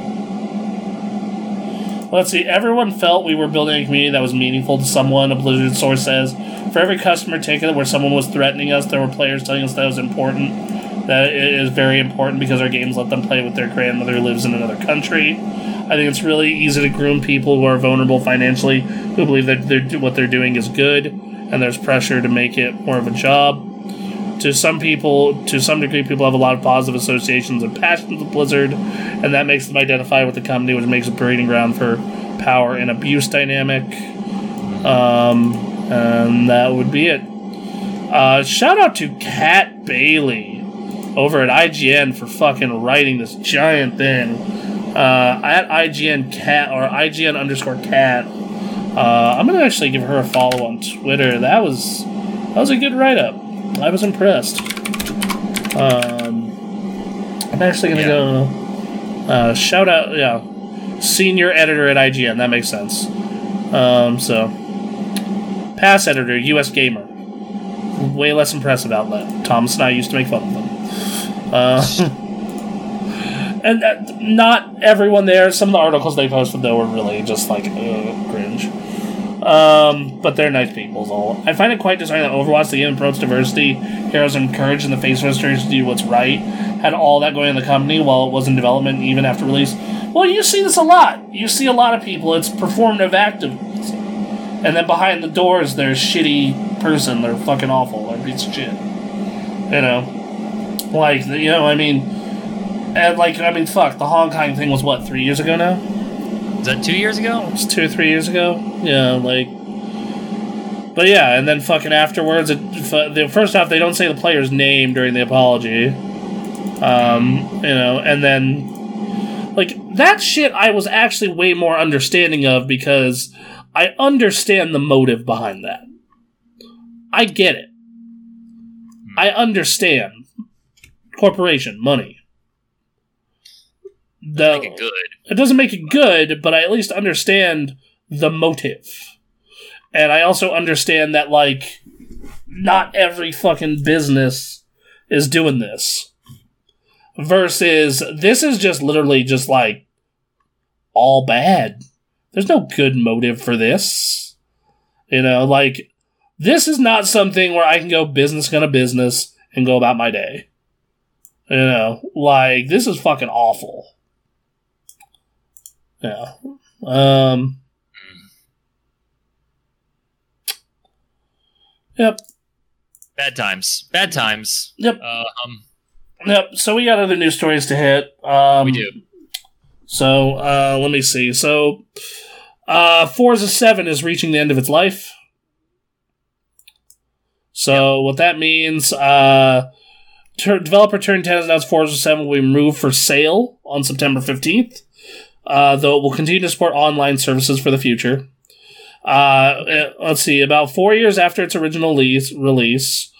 Speaker 1: Let's see. Everyone felt we were building a community that was meaningful to someone. A Blizzard source says, for every customer ticket where someone was threatening us, there were players telling us that was important. That it is very important because our games let them play with their grandmother who lives in another country. I think it's really easy to groom people who are vulnerable financially, who believe that they're, what they're doing is good, and there's pressure to make it more of a job. To some people, to some degree, people have a lot of positive associations and passions with Blizzard, and that makes them identify with the company, which makes a breeding ground for power and abuse dynamic. Um, and that would be it. Uh, shout out to Kat Bailey over at IGN for fucking writing this giant thing. Uh, at IGN Cat or IGN underscore Cat. Uh, I'm gonna actually give her a follow on Twitter. That was that was a good write up. I was impressed. Um, I'm actually gonna
Speaker 2: Yeah.
Speaker 1: go uh, shout out, yeah, senior editor at IGN. That makes sense. Um, so past editor, U.S. Gamer. Way less impressive outlet. Thomas and I used to make fun of them. Uh, and uh, not everyone there. Some of the articles they posted though were really just like uh, cringe. Um, but they're nice people. All I find it quite disheartening that Overwatch, the game promotes diversity, heroes encouraged in the face restrictions to do what's right, had all that going in the company while it was in development, even after release. Well, you see this a lot. You see a lot of people. It's performative activism. and then behind the doors there's shitty person. They're fucking awful. They're piece of shit. You know, like you know, I mean, and like I mean, fuck. The Hong Kong thing was what three years ago now.
Speaker 2: Is that two years ago?
Speaker 1: It was two or three years ago. Yeah, like. But yeah, and then fucking afterwards, it, f- the first off, they don't say the player's name during the apology. Um, you know, and then like that shit, I was actually way more understanding of because I understand the motive behind that. I get it. I understand. Corporation, money. The,
Speaker 2: Make it good.
Speaker 1: it doesn't make it good, but I at least understand the motive. And I also understand that, like, not every fucking business is doing this. Versus, this is just literally just like all bad. There's no good motive for this. You know, like, this is not something where I can go business gonna business and go about my day. You know, like, this is fucking awful. Yeah. Um. Yep.
Speaker 2: Bad times. Bad times.
Speaker 1: Yep.
Speaker 2: Uh, um,
Speaker 1: Yep. So we got other news stories to hit. Um,
Speaker 2: we do.
Speaker 1: So uh, let me see. So uh, Forza Seven is reaching the end of its life. So what that means, uh, tur- developer Turn Ten has announced Forza Seven will be removed for sale on September fifteenth. Uh, though it will continue to support online services for the future. Uh, eh, let's see. About four years after its original lease, release,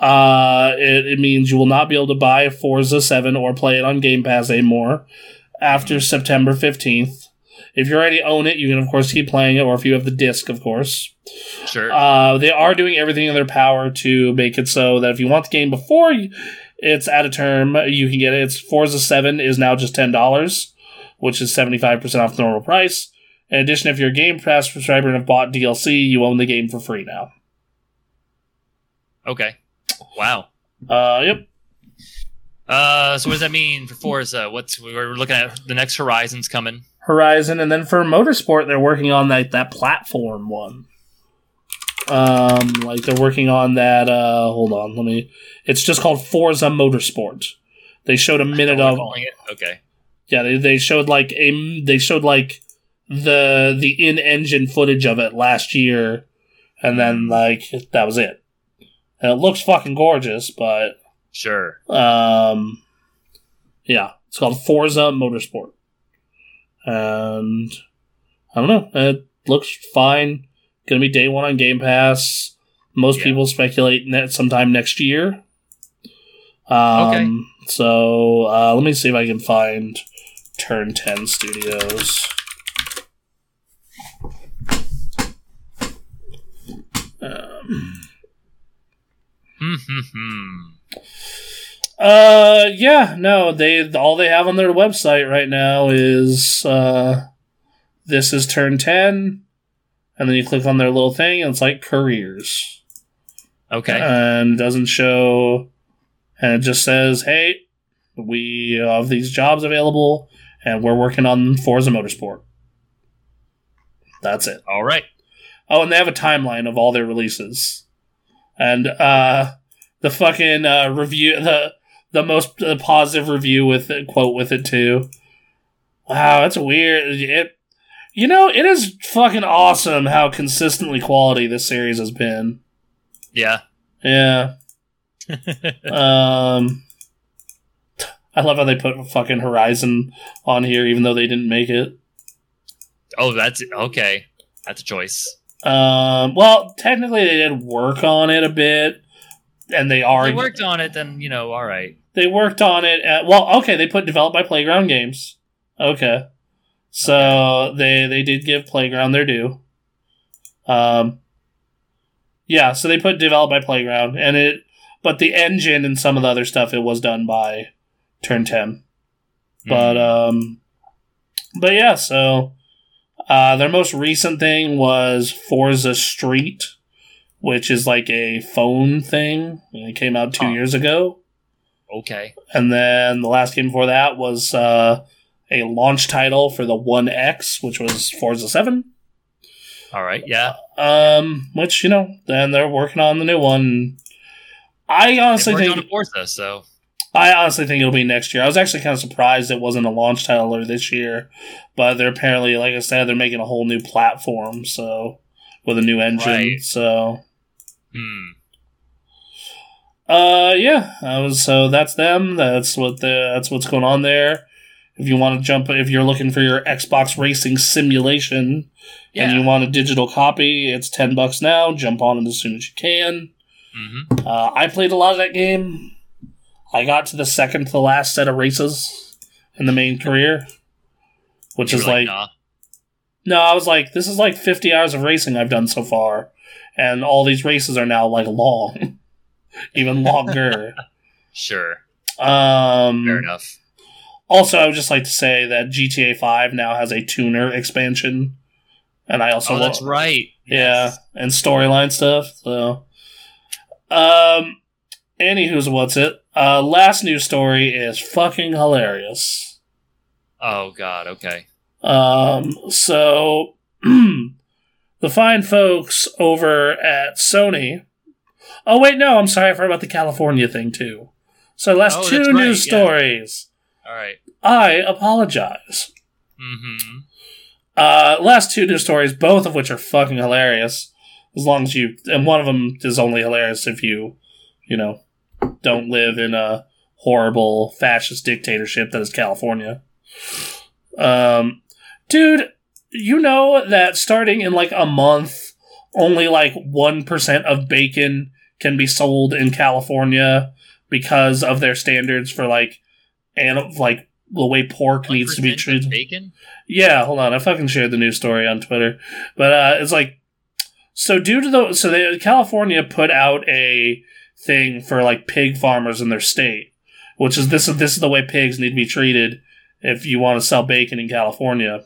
Speaker 1: uh, it, it means you will not be able to buy Forza 7 or play it on Game Pass anymore after September 15th. If you already own it, you can, of course, keep playing it, or if you have the disc, of course.
Speaker 2: Sure.
Speaker 1: Uh, they are doing everything in their power to make it so that if you want the game before it's out of term, you can get it. It's Forza 7 is now just $10, which is 75% off the normal price. In addition, if you're a Game Pass subscriber and have bought DLC, you own the game for free now.
Speaker 2: okay. Wow.
Speaker 1: Uh, yep.
Speaker 2: Uh, so what does that mean for Forza? What's we're looking at the next Horizon's coming.
Speaker 1: Horizon, and then for Motorsport, they're working on that that platform one. Um, like they're working on that. Uh, hold on, let me. It's just called Forza Motorsport. They showed a minute of
Speaker 2: it. Okay.
Speaker 1: Yeah. They, they showed like a they showed like the the in engine footage of it last year, and then like that was it. And it looks fucking gorgeous, but
Speaker 2: Sure.
Speaker 1: um, yeah, it's called Forza Motorsport, and I don't know. It looks fine. Gonna be day one on Game Pass. Most
Speaker 2: Yeah.
Speaker 1: people speculate net sometime next year. Um, So uh, let me see if I can find Turn Ten Studios. Um. Uh, yeah, no, they all they have on their website right now is uh, this is turn ten, and then you click on their little thing, and it's like careers,
Speaker 2: Okay.
Speaker 1: and it doesn't show, and it just says, "Hey, we have these jobs available, and we're working on Forza Motorsport." That's it.
Speaker 2: All right.
Speaker 1: Oh, and they have a timeline of all their releases, and uh, the fucking uh, review the the most uh, positive review with it, quote with it too. Wow, that's weird. It, you know, it is fucking awesome how consistently quality this series has been.
Speaker 2: Yeah.
Speaker 1: Yeah. um, I love how they put fucking Horizon on here, even though they didn't make it.
Speaker 2: oh, that's okay. That's a choice.
Speaker 1: Um, well, technically they did work on it a bit, and they are
Speaker 2: They worked on it, then you know. All right.
Speaker 1: they worked on it. At, well, okay, they put developed by Playground Games. Okay, so they they did give Playground their due. Um, yeah, so they put developed by Playground, and it, but the engine and some of the other stuff it was done by Turn Ten. But um, but yeah, so uh, their most recent thing was Forza Street, which is like a phone thing. and It came out two
Speaker 2: Oh.
Speaker 1: years ago,
Speaker 2: okay.
Speaker 1: and then the last game before that was uh, a launch title for the One X, which was Forza Seven.
Speaker 2: All right. Yeah.
Speaker 1: Um, which you know, then they're working on the new one. I honestly think
Speaker 2: on Forza, so
Speaker 1: I honestly think it'll be next year. I was actually kind of surprised it wasn't a launch title or this year, but they're apparently, like I said, they're making a whole new platform, so with a new engine.
Speaker 2: Right.
Speaker 1: So,
Speaker 2: hmm.
Speaker 1: uh, yeah, I was so that's them. That's what the that's what's going on there. If you want to jump, if you're looking for your Xbox racing simulation
Speaker 2: Yeah.
Speaker 1: and you want a digital copy, it's ten bucks now. Jump on it as soon as you can.
Speaker 2: hmm
Speaker 1: Uh, I played a lot of that game. I got to the second to the last set of races in the main career, which
Speaker 2: You
Speaker 1: is
Speaker 2: were
Speaker 1: like,
Speaker 2: nah.
Speaker 1: no, I was like, this is like 50 hours of racing I've done so far, and all these races are now like long, even longer.
Speaker 2: sure,
Speaker 1: um,
Speaker 2: fair enough.
Speaker 1: Also, I would just like to say that GTA 5 now has a tuner expansion, and I also
Speaker 2: oh, that's right.
Speaker 1: Yeah,
Speaker 2: Yes.
Speaker 1: and storyline stuff. So, um, anywho's what's it? Uh, last news story is fucking hilarious.
Speaker 2: Oh God. Okay.
Speaker 1: Um, so the fine folks over at Sony. Oh wait, no, I'm sorry, I forgot about the California thing too. So last
Speaker 2: Oh,
Speaker 1: two
Speaker 2: right,
Speaker 1: news
Speaker 2: yeah.
Speaker 1: stories.
Speaker 2: All right.
Speaker 1: I apologize.
Speaker 2: Mm-hmm.
Speaker 1: Uh, last two news stories, both of which are fucking hilarious. As long as you, and one of them is only hilarious if you, you know, don't live in a horrible fascist dictatorship that is California. Um, dude, you know that starting in like a month, only like 1% of bacon can be sold in California because of their standards for like, and like the way pork needs to be treated.
Speaker 2: Bacon.
Speaker 1: Yeah, hold on. I fucking shared the news story on Twitter, but uh, it's like so due to the so they California put out a thing for like pig farmers in their state, which is this is this is the way pigs need to be treated if you want to sell bacon in California.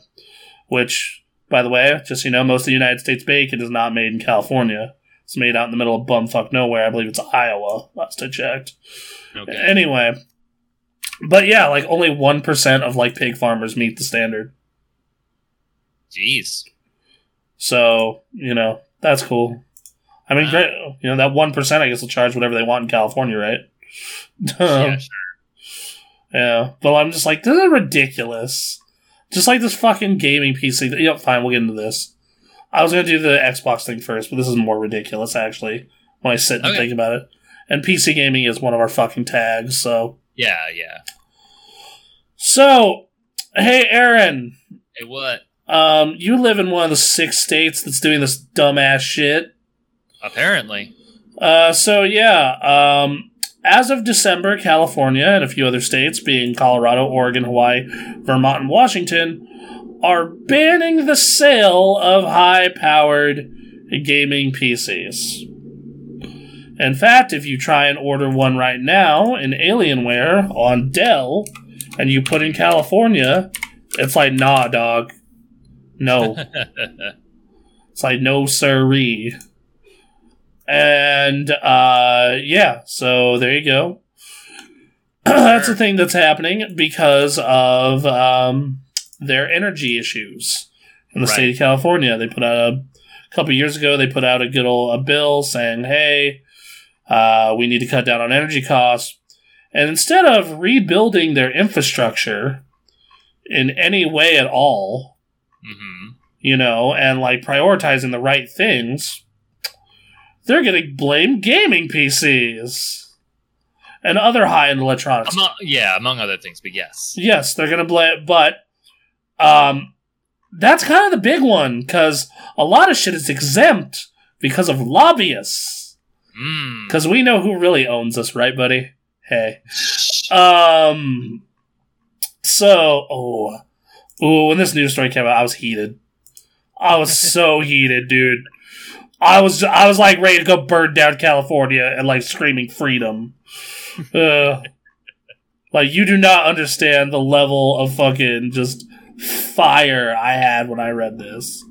Speaker 1: Which, by the way, just so you know, most of the United States bacon is not made in California. It's made out in the middle of bumfuck nowhere. I believe it's Iowa. Last I checked.
Speaker 2: Okay.
Speaker 1: Anyway, but yeah, like only one percent of like pig farmers meet the standard.
Speaker 2: Jeez.
Speaker 1: So, you know, that's cool. I mean, great. You know, that 1%, I guess, will charge whatever they want in California, right?
Speaker 2: yeah. Sure.
Speaker 1: yeah. But I'm just like, this is ridiculous. Just like this fucking gaming PC. Th- yep, fine, we'll get into this. I was going to do the Xbox thing first, but this is more ridiculous, actually, when I sit and
Speaker 2: Okay.
Speaker 1: think about it. And PC gaming is one of our fucking tags, so.
Speaker 2: Yeah. Yeah.
Speaker 1: So, hey, Aaron.
Speaker 2: Hey, what?
Speaker 1: Um, you live in one of the six states that's doing this dumbass shit.
Speaker 2: Apparently.
Speaker 1: Uh, so yeah, um, as of December, California and a few other states, being Colorado, Oregon, Hawaii, Vermont, and Washington, are banning the sale of high-powered gaming PCs. In fact, if you try and order one right now in Alienware on Dell, and you put in California, it's like, nah, dog. No. It's like no siree. And uh yeah, so there you go. that's the thing that's happening because of um their energy issues in the state of California. They put out a, a couple years ago. They put out a good old a bill saying, "Hey, uh, we need to cut down on energy costs." And instead of rebuilding their infrastructure in any way at all,
Speaker 2: hmm
Speaker 1: you know, and like prioritizing the right things, they're getting blame gaming PCs and other high end electronics.
Speaker 2: Among, yeah, among other things, but yes.
Speaker 1: yes, they're going to blame, but um, that's kind of the big one because a lot of shit is exempt because of lobbyists.
Speaker 2: Mm.
Speaker 1: Because we know who really owns us, right, buddy? Hey. Um. So, oh, ooh, when this news story came out, I was heated. I was so heated, dude. I was, I was like ready to go burn down California and like screaming freedom. Uh, like you do not understand the level of fucking just fire I had when I read this.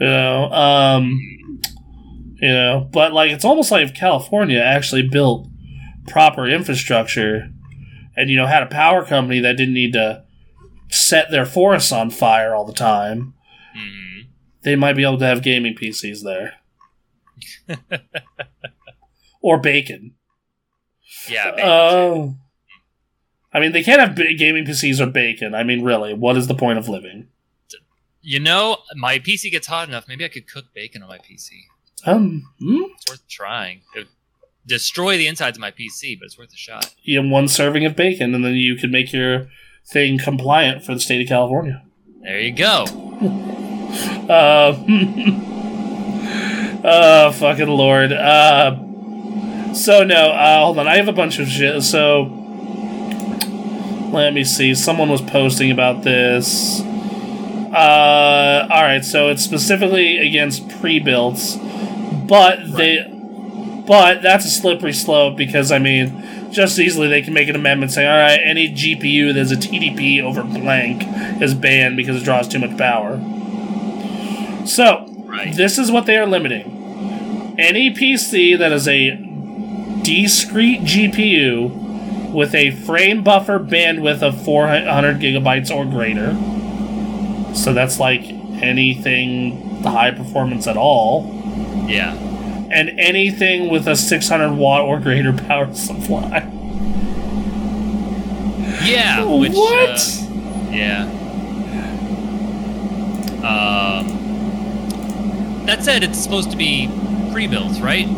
Speaker 1: You know, um, you know, but like it's almost like if California actually built proper infrastructure and you know had a power company that didn't need to set their forests on fire all the time
Speaker 2: Mhm.
Speaker 1: they might be able to have gaming PCs there. or bacon.
Speaker 2: Yeah. maybe.
Speaker 1: Oh. I mean, they can't have gaming PCs or bacon. I mean, really, what is the point of living?
Speaker 2: you know, my PC gets hot enough. Maybe I could cook bacon on my PC.
Speaker 1: Um, hmm?
Speaker 2: It's worth trying. It would destroy the insides of my PC, but it's worth a shot.
Speaker 1: you have one serving of bacon, and then you could make your thing compliant for the state of California.
Speaker 2: There you go.
Speaker 1: Uh, oh, fucking lord. Uh, so no, uh, hold on. I have a bunch of shit. So let me see. Someone was posting about this. Uh, all right. So it's specifically against pre-builts, but they, but that's a slippery slope because I mean, just easily they can make an amendment saying, all right, any GPU that's a TDP over blank is banned because it draws too much power. So
Speaker 2: Right.
Speaker 1: this is what they are limiting. Any PC that is a discrete GPU with a frame buffer bandwidth of 400 gigabytes or greater. So that's like anything high performance at all.
Speaker 2: Yeah.
Speaker 1: And anything with a 600 watt or greater power supply.
Speaker 2: Yeah. Which,
Speaker 1: what?
Speaker 2: uh, yeah. Um, that said, it's supposed to be pre-built, right?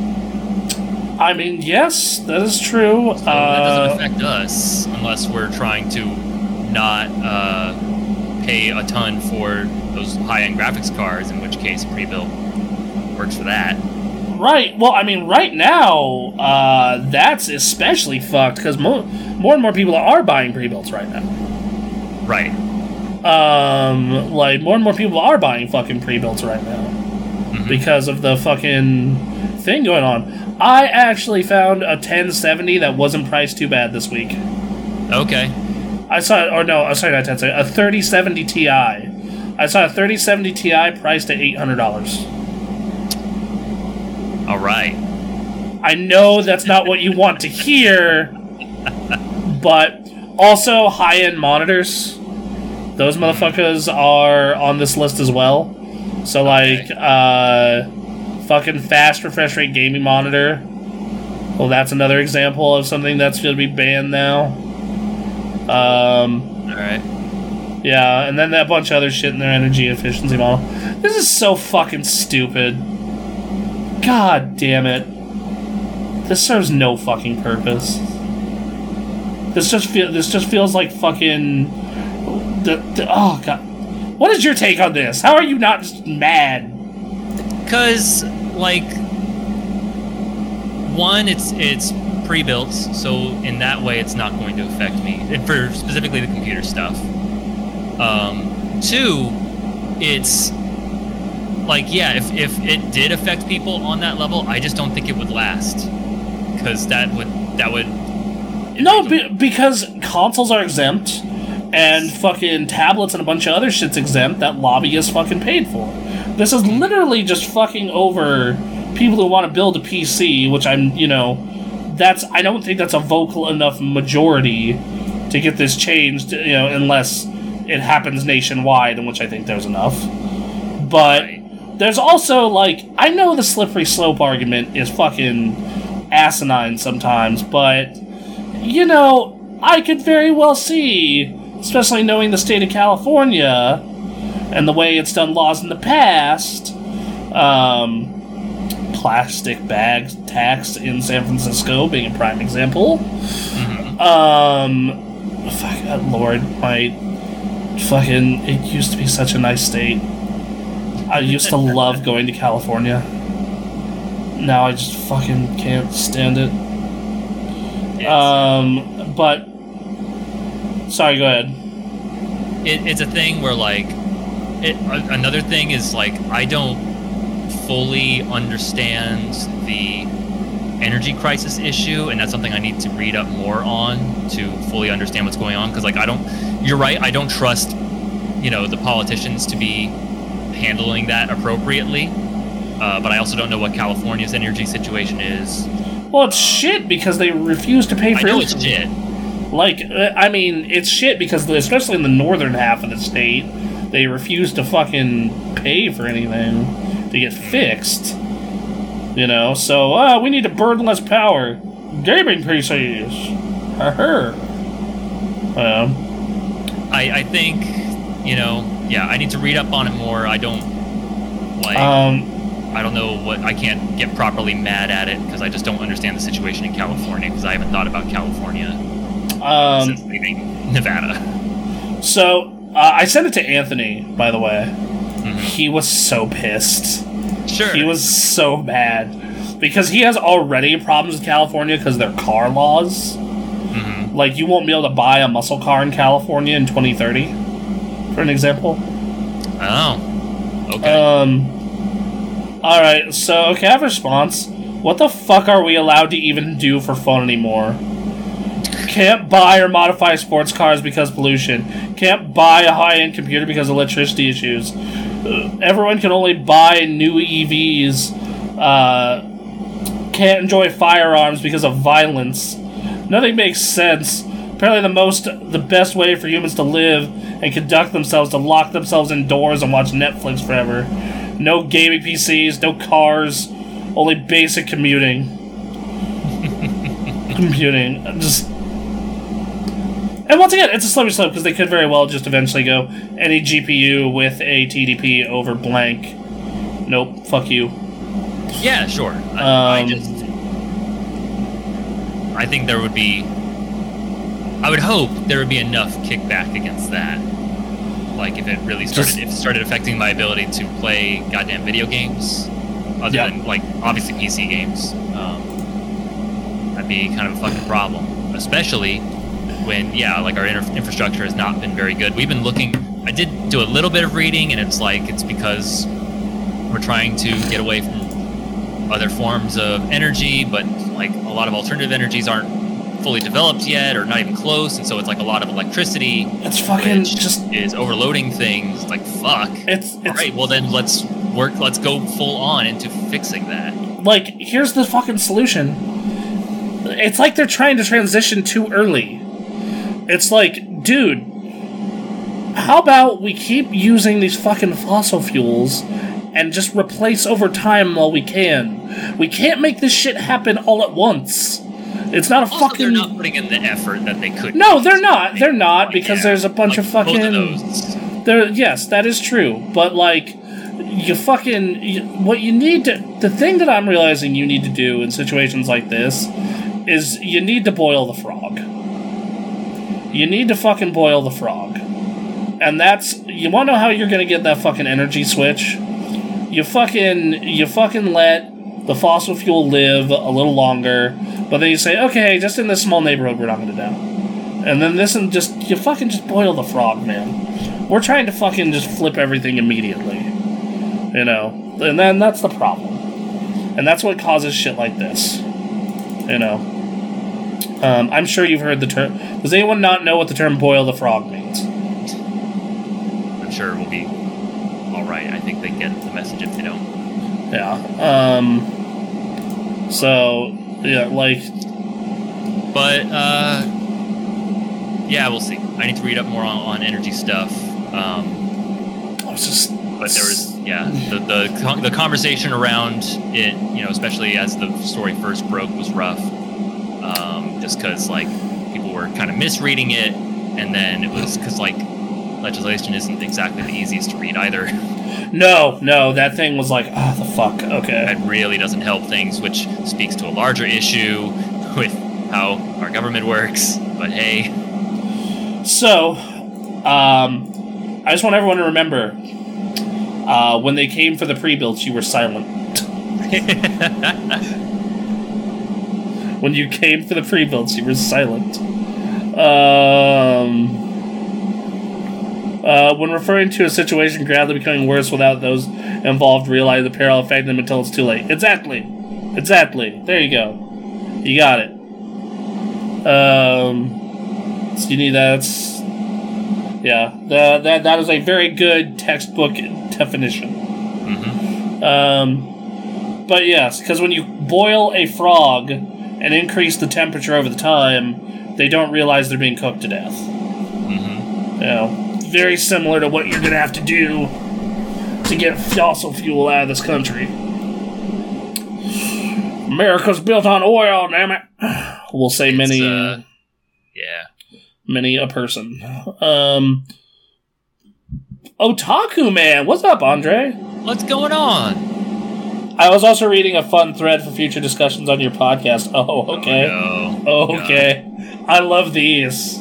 Speaker 1: I mean, yes, that is true.
Speaker 2: So that doesn't
Speaker 1: Uh,
Speaker 2: affect us unless we're trying to not uh, pay a ton for those high-end graphics cards. In which case, pre-built works for that.
Speaker 1: Right. Well, I mean, right now, uh, that's especially fucked because mo- more and more people are buying pre-builts right now.
Speaker 2: Right.
Speaker 1: Um, like more and more people are buying fucking pre-builts right now
Speaker 2: Mhm.
Speaker 1: because of the fucking thing going on. I actually found a 1070 that wasn't priced too bad this week.
Speaker 2: Okay.
Speaker 1: I saw, or no, I'm sorry, not 1070, a 3070 Ti. I saw a 3070 Ti priced at eight hundred dollars.
Speaker 2: All right.
Speaker 1: I know that's not what you want to hear, but also high end monitors. Those motherfuckers are on this list as well. So, like, uh, fucking fast refresh rate gaming monitor. Well, that's another example of something that's going to be banned now. Um,
Speaker 2: All right.
Speaker 1: yeah, and then that bunch of other shit in their energy efficiency model. This is so fucking stupid. God damn it. This serves no fucking purpose. This just feel this just feels like fucking the, the oh god. What is your take on this? How are you not just mad?
Speaker 2: Cause like one, it's it's pre-built, so in that way, it's not going to affect me, and for specifically the computer stuff. Um, two, it's like yeah, if if it did affect people on that level, I just don't think it would last, because that would that would
Speaker 1: No, be, because consoles are exempt, and fucking tablets and a bunch of other shit's exempt that lobbyists fucking paid for. This is literally just fucking over people who want to build a PC, which I'm, you know, that's I don't think that's a vocal enough majority to get this changed, you know, unless it happens nationwide, in which I think there's enough. But there's also like I know the slippery slope argument is fucking asinine sometimes, but you know, I could very well see, especially knowing the state of California and the way it's done laws in the past, um, plastic bag tax in San Francisco being a prime example. Um, fuck, uh, Lord, my fucking, it used to be such a nice state. I used to love going to California. Now I just fucking can't stand it. Um, but sorry, go ahead.
Speaker 2: it, it's a thing where like it, a- another thing is like i don't fully understand the energy crisis issue and that's something i need to read up more on to fully understand what's going on because like i don't you're right i don't trust you know the politicians to be handling that appropriately uh, but i also don't know what california's energy situation is
Speaker 1: Well, it's shit because they refuse to pay for.
Speaker 2: i know
Speaker 1: it.
Speaker 2: it's shit
Speaker 1: Like, uh, I mean, it's shit because, the, especially in the northern half of the state, they refuse to fucking pay for anything to get fixed. You know, so uh, we need to burn less power. Gaming PCs. Her. Um,
Speaker 2: I, I think, you know, yeah, I need to read up on it more. I don't like.
Speaker 1: um,
Speaker 2: I don't know what I can't get properly mad at it because I just don't understand the situation in California because I haven't thought about California
Speaker 1: um,
Speaker 2: since leaving Nevada.
Speaker 1: so uh, I sent it to Anthony, by the way.
Speaker 2: Mhm.
Speaker 1: He was so pissed.
Speaker 2: Sure.
Speaker 1: He was so mad because he has already problems with California because their car laws.
Speaker 2: Mhm.
Speaker 1: Like, you won't be able to buy a muscle car in California in 2030, for an example.
Speaker 2: Oh. Okay.
Speaker 1: Um. Alright, so, okay, I have a response. What the fuck are we allowed to even do for fun anymore? Can't buy or modify sports cars because pollution. Can't buy a high end computer because electricity issues. Uh, everyone can only buy new EVs. Uh, can't enjoy firearms because of violence. Nothing makes sense. Apparently, the most, the best way for humans to live and conduct themselves to lock themselves indoors and watch Netflix forever. No gaming PCs, no cars, only basic commuting. computing, just. And once again, it's a slippery slope because they could very well just eventually go any GPU with a TDP over blank. Nope, fuck you.
Speaker 2: yeah, sure. I, I
Speaker 1: um,
Speaker 2: just. I think there would be. I would hope there would be enough kickback against that. Like if it really started,
Speaker 1: Just-
Speaker 2: if it started affecting my ability to play goddamn video games, other
Speaker 1: Yeah.
Speaker 2: than like obviously PC games, um, that'd be kind of a fucking problem. Especially when yeah, like our inter- infrastructure has not been very good. We've been looking. I did do a little bit of reading, and it's like it's because we're trying to get away from other forms of energy, but like a lot of alternative energies aren't fully developed yet or not even close, and so it's like a lot of electricity
Speaker 1: It's fucking just.
Speaker 2: is overloading things. Like fuck.
Speaker 1: It's, it's
Speaker 2: All right, well then let's work. Let's go full on into fixing that.
Speaker 1: like here's the fucking solution. It's like they're trying to transition too early. It's like, dude, how about we keep using these fucking fossil fuels and just replace over time while we can? We can't make this shit happen all at once. It's not a
Speaker 2: Also,
Speaker 1: fucking
Speaker 2: they're not putting in the effort that they could.
Speaker 1: No, they're not. They're not because
Speaker 2: Yeah,
Speaker 1: there's a bunch
Speaker 2: like,
Speaker 1: of fucking
Speaker 2: those.
Speaker 1: there, yes, that is true. But like, you fucking you, what you need to the thing that I'm realizing you need to do in situations like this is you need to boil the frog. You need to fucking boil the frog, and that's you want to know how you're gonna get that fucking energy switch. You fucking you fucking let the fossil fuel live a little longer, but then you say, okay, just in this small neighborhood, we're not gonna die. And then this and just you fucking just boil the frog, man. We're trying to fucking just flip everything immediately. You know? And then that's the problem. And that's what causes shit like this. You know? Um, I'm sure you've heard the term. Does anyone not know what the term boil the frog means?
Speaker 2: I'm sure it will be all right. I think they get the message if they don't.
Speaker 1: Yeah. Um, so, yeah, like,
Speaker 2: But uh, yeah, we'll see. I need to read up more on, on energy stuff. Um,
Speaker 1: I was just.
Speaker 2: but there was yeah the the the conversation around it you know especially as the story first broke was rough um, just because like people were kind of misreading it and then it was because like legislation isn't exactly the easiest to read either
Speaker 1: No, no, that thing was like, oh, the fuck, okay.
Speaker 2: it really doesn't help things which speaks to a larger issue with how our government works but hey
Speaker 1: So, um, I just want everyone to remember uh, when they came for the pre builds, you were silent. when you came for the pre builds, you were silent. Um, uh, when referring to a situation gradually becoming worse without those involved realize the peril affecting them until it's too late. Exactly. Exactly. There you go. You got it. Um, so you need that's yeah. The, that that is a very good textbook definition.
Speaker 2: hmm
Speaker 1: Um, but yes, because when you boil a frog and increase the temperature over the time, they don't realize they're being cooked to death.
Speaker 2: hmm
Speaker 1: You know, very similar to what you're gonna have to do to get fossil fuel out of this country. America's built on oil, damn it. We'll say many,
Speaker 2: uh, yeah.
Speaker 1: many a person. Um, Otaku man, what's up, Andre?
Speaker 2: What's going on?
Speaker 1: I was also reading a fun thread for future discussions on your podcast. Oh, okay.
Speaker 2: Oh, no.
Speaker 1: Oh, okay. I love these.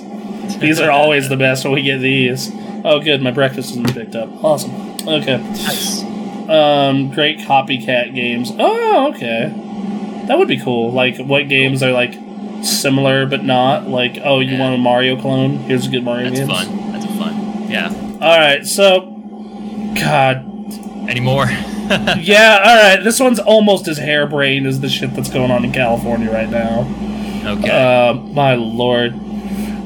Speaker 1: These are always the best when we get these. Oh, good. My breakfast isn't picked up. Awesome. Okay.
Speaker 2: Nice.
Speaker 1: Um, great copycat games. Oh, okay. That would be cool. Like, what games are like similar but not? Like, oh, you
Speaker 2: Yeah.
Speaker 1: want a Mario clone? Here's a good Mario
Speaker 2: That's
Speaker 1: game.
Speaker 2: That's fun. That's fun. Yeah.
Speaker 1: All right. So, God.
Speaker 2: Any more?
Speaker 1: Yeah. All right. This one's almost as harebrained as the shit that's going on in California right now.
Speaker 2: okay.
Speaker 1: Uh, my lord.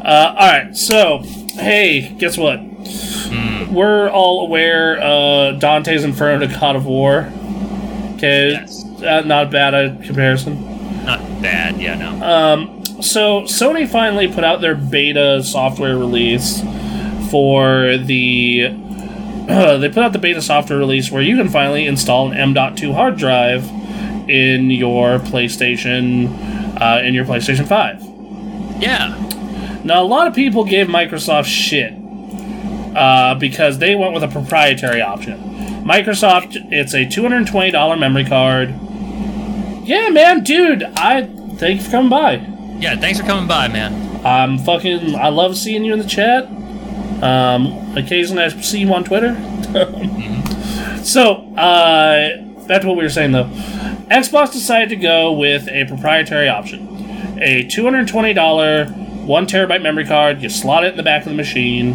Speaker 1: Uh, all right, so hey, guess what?
Speaker 2: Hmm.
Speaker 1: We're all aware uh, Dante's Inferno to God of War. Okay,
Speaker 2: Yes.
Speaker 1: uh, not bad uh, comparison.
Speaker 2: Not bad. Yeah. No.
Speaker 1: Um, so Sony finally put out their beta software release for the. they put out the beta software release where you can finally install an M.2 hard drive in your PlayStation, uh, in your PlayStation Five.
Speaker 2: yeah.
Speaker 1: Now, a lot of people gave Microsoft shit uh, because they went with a proprietary option. Microsoft, it's a $220 memory card. Yeah, man, dude, I thank you for coming by.
Speaker 2: Yeah. Thanks for coming by, man.
Speaker 1: I'm fucking, I love seeing you in the chat. Um, occasionally I see you on Twitter. so, uh, back to what we were saying though. Xbox decided to go with a proprietary option. A $220 one terabyte memory card, you slot it in the back of the machine,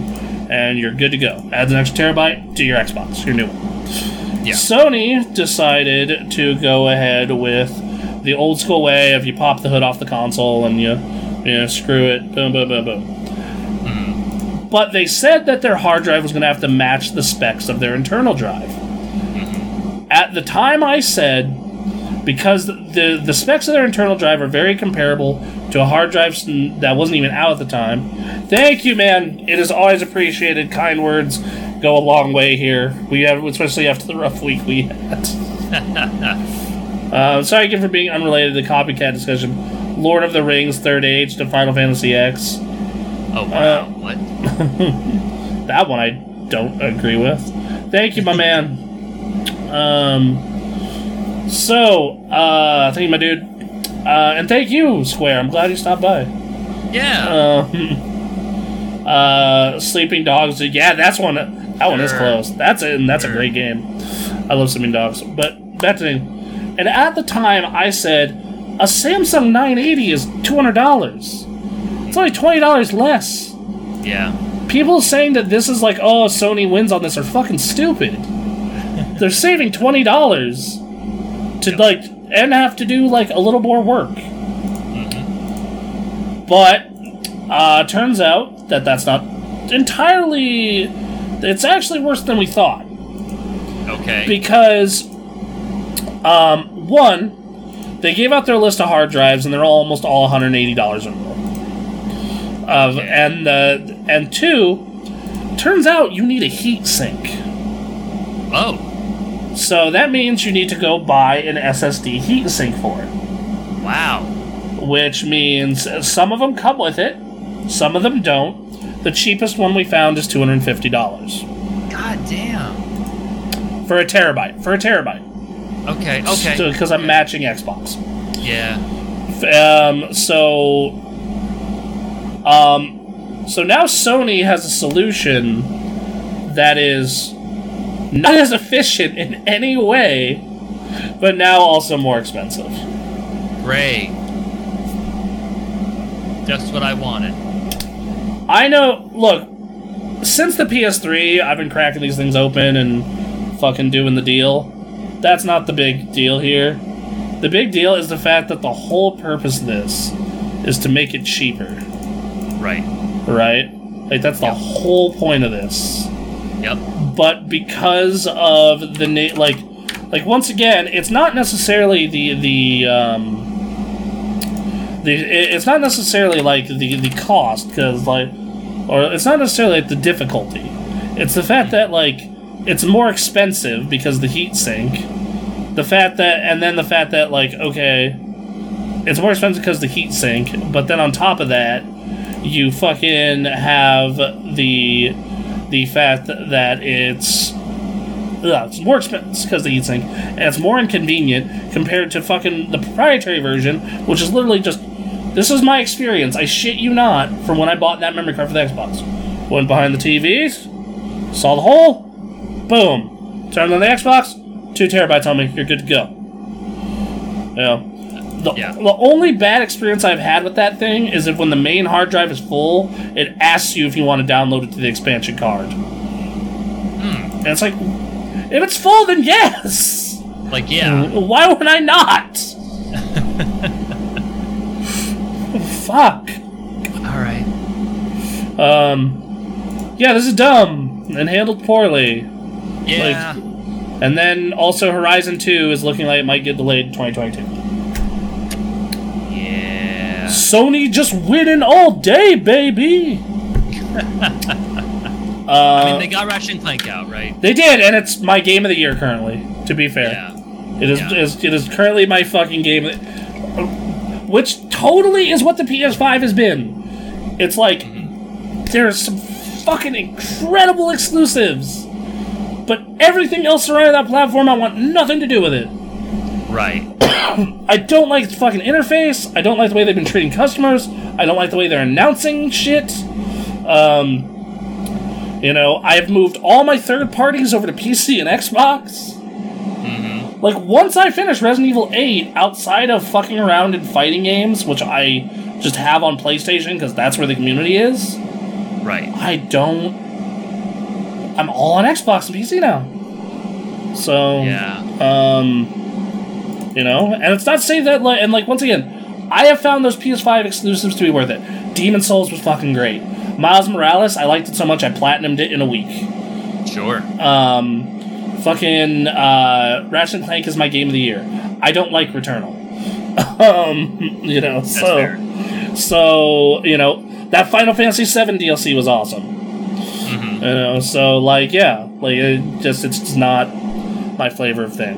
Speaker 1: and you're good to go. Adds an extra terabyte to your Xbox, your new one.
Speaker 2: Yeah.
Speaker 1: Sony decided to go ahead with the old school way of you pop the hood off the console and you, you know, screw it, boom, boom, boom, boom. But they said that their hard drive was going to have to match the specs of their internal drive. At the time, I said because the the specs of their internal drive are very comparable to a hard drive that wasn't even out at the time. Thank you, man. It is always appreciated. Kind words go a long way here. We have, especially after the rough week we had. uh, sorry again for being unrelated to the copycat discussion. Lord of the Rings, Third Age to Final Fantasy X.
Speaker 2: Oh wow.
Speaker 1: Uh,
Speaker 2: what?
Speaker 1: That one I don't agree with. Thank you, my man. Um, so, uh, thank you, my dude. Uh, and thank you, Square. I'm glad you stopped by.
Speaker 2: Yeah.
Speaker 1: Uh, uh, Sleeping Dogs. Yeah, that's one. That one is close. That's it, and that's a great game. I love Sleeping Dogs. But back to. And at the time, I said a Samsung 980 is two hundred dollars. It's only twenty dollars less.
Speaker 2: yeah.
Speaker 1: People saying that this is like, oh, Sony wins on this are fucking stupid. They're saving twenty dollars to like and have to do like a little more work. But uh, turns out that that's not entirely. It's actually worse than we thought
Speaker 2: Okay.
Speaker 1: because, um, one, they gave out their list of hard drives and they're all almost all one hundred eighty dollars or more. Of and uh, and two, turns out you need a heat sink.
Speaker 2: oh.
Speaker 1: So that means you need to go buy an SSD heat sink for it,
Speaker 2: Wow.
Speaker 1: which means some of them come with it, some of them don't. The cheapest one we found is two hundred fifty dollars
Speaker 2: God damn.
Speaker 1: for a terabyte. For a terabyte,
Speaker 2: Okay. Okay.
Speaker 1: because I'm matching Xbox.
Speaker 2: yeah.
Speaker 1: Um, so, um, so now Sony has a solution that is not as efficient in any way, but now also more expensive.
Speaker 2: Great. Just what I wanted.
Speaker 1: I know. Look, since the PS3, I've been cracking these things open and fucking doing the deal. That's not the big deal here. The big deal is the fact that the whole purpose of this is to make it cheaper.
Speaker 2: Right.
Speaker 1: right? Like that's the
Speaker 2: Yep.
Speaker 1: whole point of this.
Speaker 2: Yep.
Speaker 1: But because of the na- like, like once again, it's not necessarily the the um, the it's not necessarily like the the cost because like, or it's not necessarily like the difficulty. It's the fact that like it's more expensive because the heat sink. The fact that and then the fact that like okay, it's more expensive because the heat sink, but then on top of that, you fucking have the the fact that it's ugh, it's more expensive because the sink, and it's more inconvenient compared to fucking the proprietary version, which is literally just this is my experience. I shit you not from when I bought that memory card for the Xbox. Went behind the TVs, saw the hole, boom. Turned on the Xbox, two terabytes on me. You're good to go. Yeah. The,
Speaker 2: Yeah.
Speaker 1: the only bad experience I've had with that thing is if when the main hard drive is full, it asks you if you want to download it to the expansion card. And it's like, if it's full, then yes.
Speaker 2: Like, yeah.
Speaker 1: Why would I not? Fuck.
Speaker 2: All right.
Speaker 1: Um, yeah, this is dumb and handled poorly.
Speaker 2: Yeah.
Speaker 1: And then also Horizon 2 is looking like it might get delayed to 2022. Sony just winning all day, baby. uh,
Speaker 2: I mean, they got Ratchet and Clank out, right?
Speaker 1: they did, and it's my game of the year currently. To be fair,
Speaker 2: Yeah.
Speaker 1: it is,
Speaker 2: Yeah.
Speaker 1: is it is currently my fucking game, of- which totally is what the PS5 has been. It's like there's some fucking incredible exclusives, but everything else around that platform, I want nothing to do with it.
Speaker 2: Right.
Speaker 1: I don't like the fucking interface. I don't like the way they've been treating customers. I don't like the way they're announcing shit. Um, you know, I've moved all my third parties over to PC and Xbox. Like, once I finish Resident Evil 8, outside of fucking around in fighting games, which I just have on PlayStation because that's where the community is,
Speaker 2: Right.
Speaker 1: I don't. I'm all on Xbox and PC now. So.
Speaker 2: Yeah.
Speaker 1: Um, you know, and it's not to say that, like, and like once again, I have found those PS5 exclusives to be worth it. Demon's Souls was fucking great. Miles Morales, I liked it so much I platinumed it in a week.
Speaker 2: Sure.
Speaker 1: Um, fucking uh, Ratchet and Clank is my game of the year. I don't like Returnal. um, you know,
Speaker 2: That's
Speaker 1: so
Speaker 2: fair.
Speaker 1: so you know that Final Fantasy VII DLC was awesome.
Speaker 2: hmm
Speaker 1: You know, so like yeah, like it just it's just not my flavor of thing.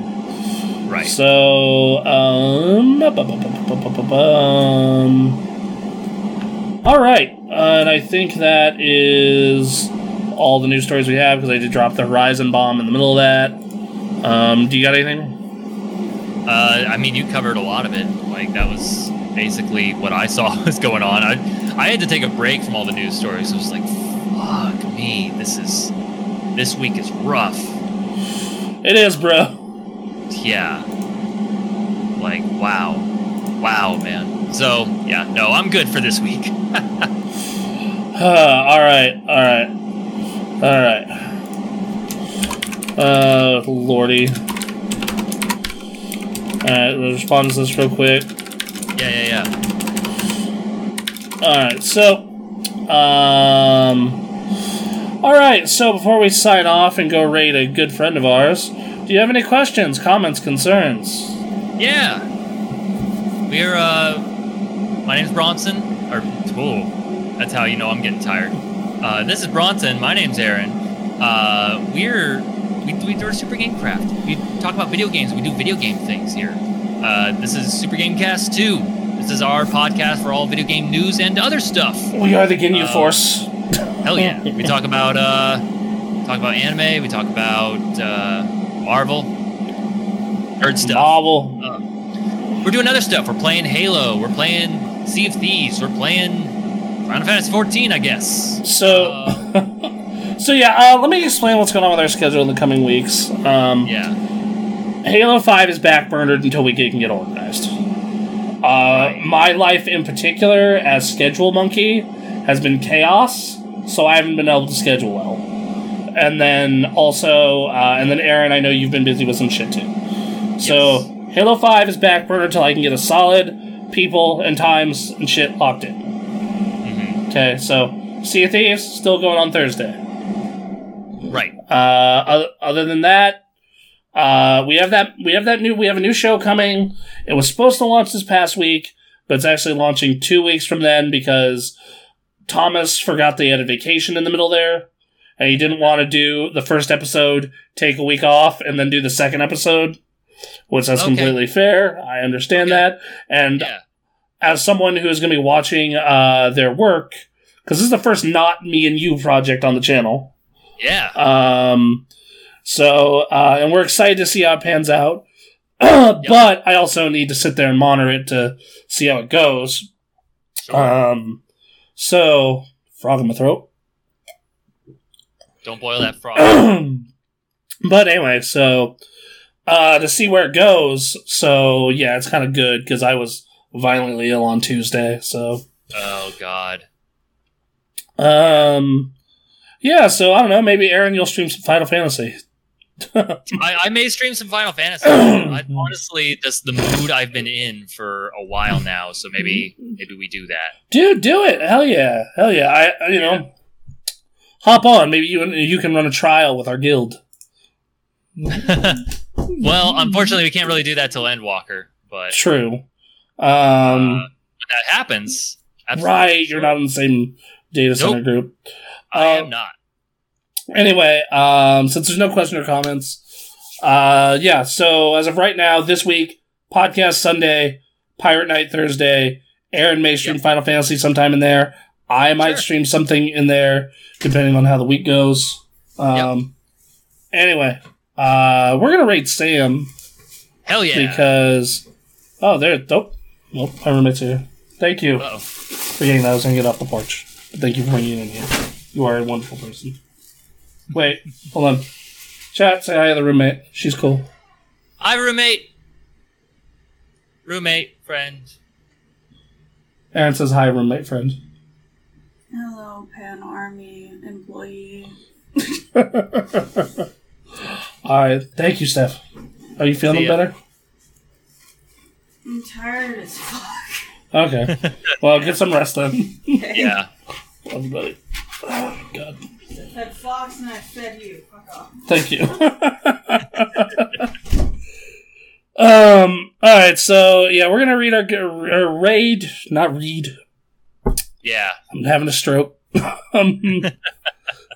Speaker 2: Right.
Speaker 1: So, um, bum. all right, uh, and I think that is all the news stories we have because I did drop the Horizon bomb in the middle of that. Um, do you got anything?
Speaker 2: Uh, I mean, you covered a lot of it. Like that was basically what I saw was going on. I, I had to take a break from all the news stories. I was like, "Fuck me, this is this week is rough."
Speaker 1: It is, bro.
Speaker 2: Yeah. Like, wow, wow, man. So yeah, no, I'm good for this week.
Speaker 1: all right, all right, all right. Uh, lordy. All right, we'll respond to this real quick.
Speaker 2: yeah, yeah, yeah.
Speaker 1: All right, so, um, all right. So before we sign off and go raid a good friend of ours, do you have any questions, comments, concerns?
Speaker 2: Yeah. We're uh my name's Bronson. Or oh, that's how you know I'm getting tired. Uh this is Bronson, my name's Aaron. Uh we're we, we do Super Game Craft. We talk about video games, we do video game things here. Uh this is Super Game Cast 2. This is our podcast for all video game news and other stuff.
Speaker 1: We are the Ginyu
Speaker 2: Uh,
Speaker 1: Force.
Speaker 2: Hell yeah. we talk about uh talk about anime, we talk about uh Marvel. Nerd stuff.
Speaker 1: Novel.
Speaker 2: We're doing other stuff. We're playing Halo. We're playing Sea of Thieves. We're playing Final Fantasy 14, I guess.
Speaker 1: So,
Speaker 2: Uh,
Speaker 1: so yeah. Uh, let me explain what's going on with our schedule in the coming weeks. Um,
Speaker 2: yeah.
Speaker 1: Halo 5 is backburnered until we get, can get organized. Uh, my life in particular, as schedule monkey, has been chaos, so I haven't been able to schedule well. And then also, uh, and then Aaron, I know you've been busy with some shit too. So Halo 5 is backburnered until I can get a solid people and times and shit locked in.
Speaker 2: hmm
Speaker 1: Okay, so Sea of Thieves still going on Thursday.
Speaker 2: Right.
Speaker 1: Uh, other, other than that, uh, we have that we have that new we have a new show coming. It was supposed to launch this past week, but it's actually launching two weeks from then because Thomas forgot they had a vacation in the middle there, and you didn't want to do the first episode, take a week off, and then do the second episode, which that's
Speaker 2: Okay.
Speaker 1: completely fair. I understand
Speaker 2: Okay.
Speaker 1: that. And
Speaker 2: Yeah.
Speaker 1: as someone who is going to be watching uh, their work, because this is the first not me and you project on the channel.
Speaker 2: Yeah.
Speaker 1: Um, so, uh, and we're excited to see how it pans out. But I also need to sit there and monitor it to see how it goes.
Speaker 2: Sure.
Speaker 1: Um, so, frog in my throat.
Speaker 2: Don't boil that frog.
Speaker 1: but anyway, so uh, to see where it goes. So yeah, it's kind of good because I was violently ill on Tuesday. So
Speaker 2: oh God.
Speaker 1: um, yeah. So I don't know. Maybe Aaron, you'll stream some Final Fantasy.
Speaker 2: I, I may stream some Final Fantasy. I, honestly, that's the mood I've been in for a while now. So maybe maybe we do that.
Speaker 1: Dude, do it! Hell yeah, hell yeah! I, I you know, hop on. Maybe you you can run a trial with our guild.
Speaker 2: well, unfortunately, we can't really do that till Endwalker. But
Speaker 1: True.
Speaker 2: uh,
Speaker 1: Um,
Speaker 2: when that happens, absolutely,
Speaker 1: right, you're not in the same data center
Speaker 2: Nope.
Speaker 1: group.
Speaker 2: I
Speaker 1: uh,
Speaker 2: am not.
Speaker 1: Anyway, um, since there's no question or comments, uh, yeah. So as of right now, this week, podcast Sunday, Pirate Night Thursday. Aaron may
Speaker 2: Yep.
Speaker 1: Final Fantasy sometime in there. I might
Speaker 2: Sure.
Speaker 1: stream something in there, depending on how the week goes. Um, Anyway, uh, we're gonna rate Sam
Speaker 2: Hell yeah.
Speaker 1: because oh, there. Nope, nope. My roommate's here. Thank you
Speaker 2: Uh-oh.
Speaker 1: for getting that. I was gonna get off the porch. But thank you for bringing it in here. You are a wonderful person. Wait, hold on. Chat, say hi to the roommate. She's cool.
Speaker 2: Hi, roommate. Roommate, friend.
Speaker 1: Aaron says hi, roommate friend.
Speaker 3: Hello, Pan Army employee.
Speaker 1: All right, thank you, Steph. Are you feeling
Speaker 2: ya.
Speaker 1: better?
Speaker 3: I'm tired as fuck.
Speaker 1: Okay. well, get some rest then.
Speaker 2: Yeah.
Speaker 1: Love you, buddy. Oh, God.
Speaker 3: I fed Fox and I fed you. Fuck off.
Speaker 1: Thank you. um. All right. So yeah, we're gonna read our, our raid. Not read.
Speaker 2: Yeah.
Speaker 1: I'm having a stroke. um,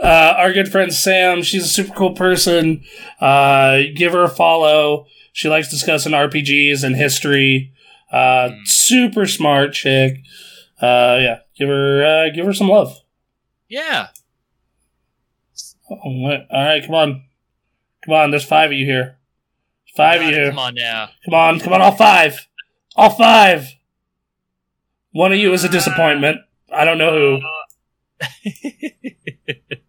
Speaker 1: uh, our good friend Sam, she's a super cool person. Uh, give her a follow. She likes discussing RPGs and history. Uh,
Speaker 2: Mm.
Speaker 1: super smart chick. Uh, yeah, give her uh, give her some love.
Speaker 2: Yeah.
Speaker 1: Oh. All right, come on, come on. There's five of you here. Five of you.
Speaker 2: Come on now.
Speaker 1: Come on, come on, all five. All five. One of you is a disappointment. I don't know who.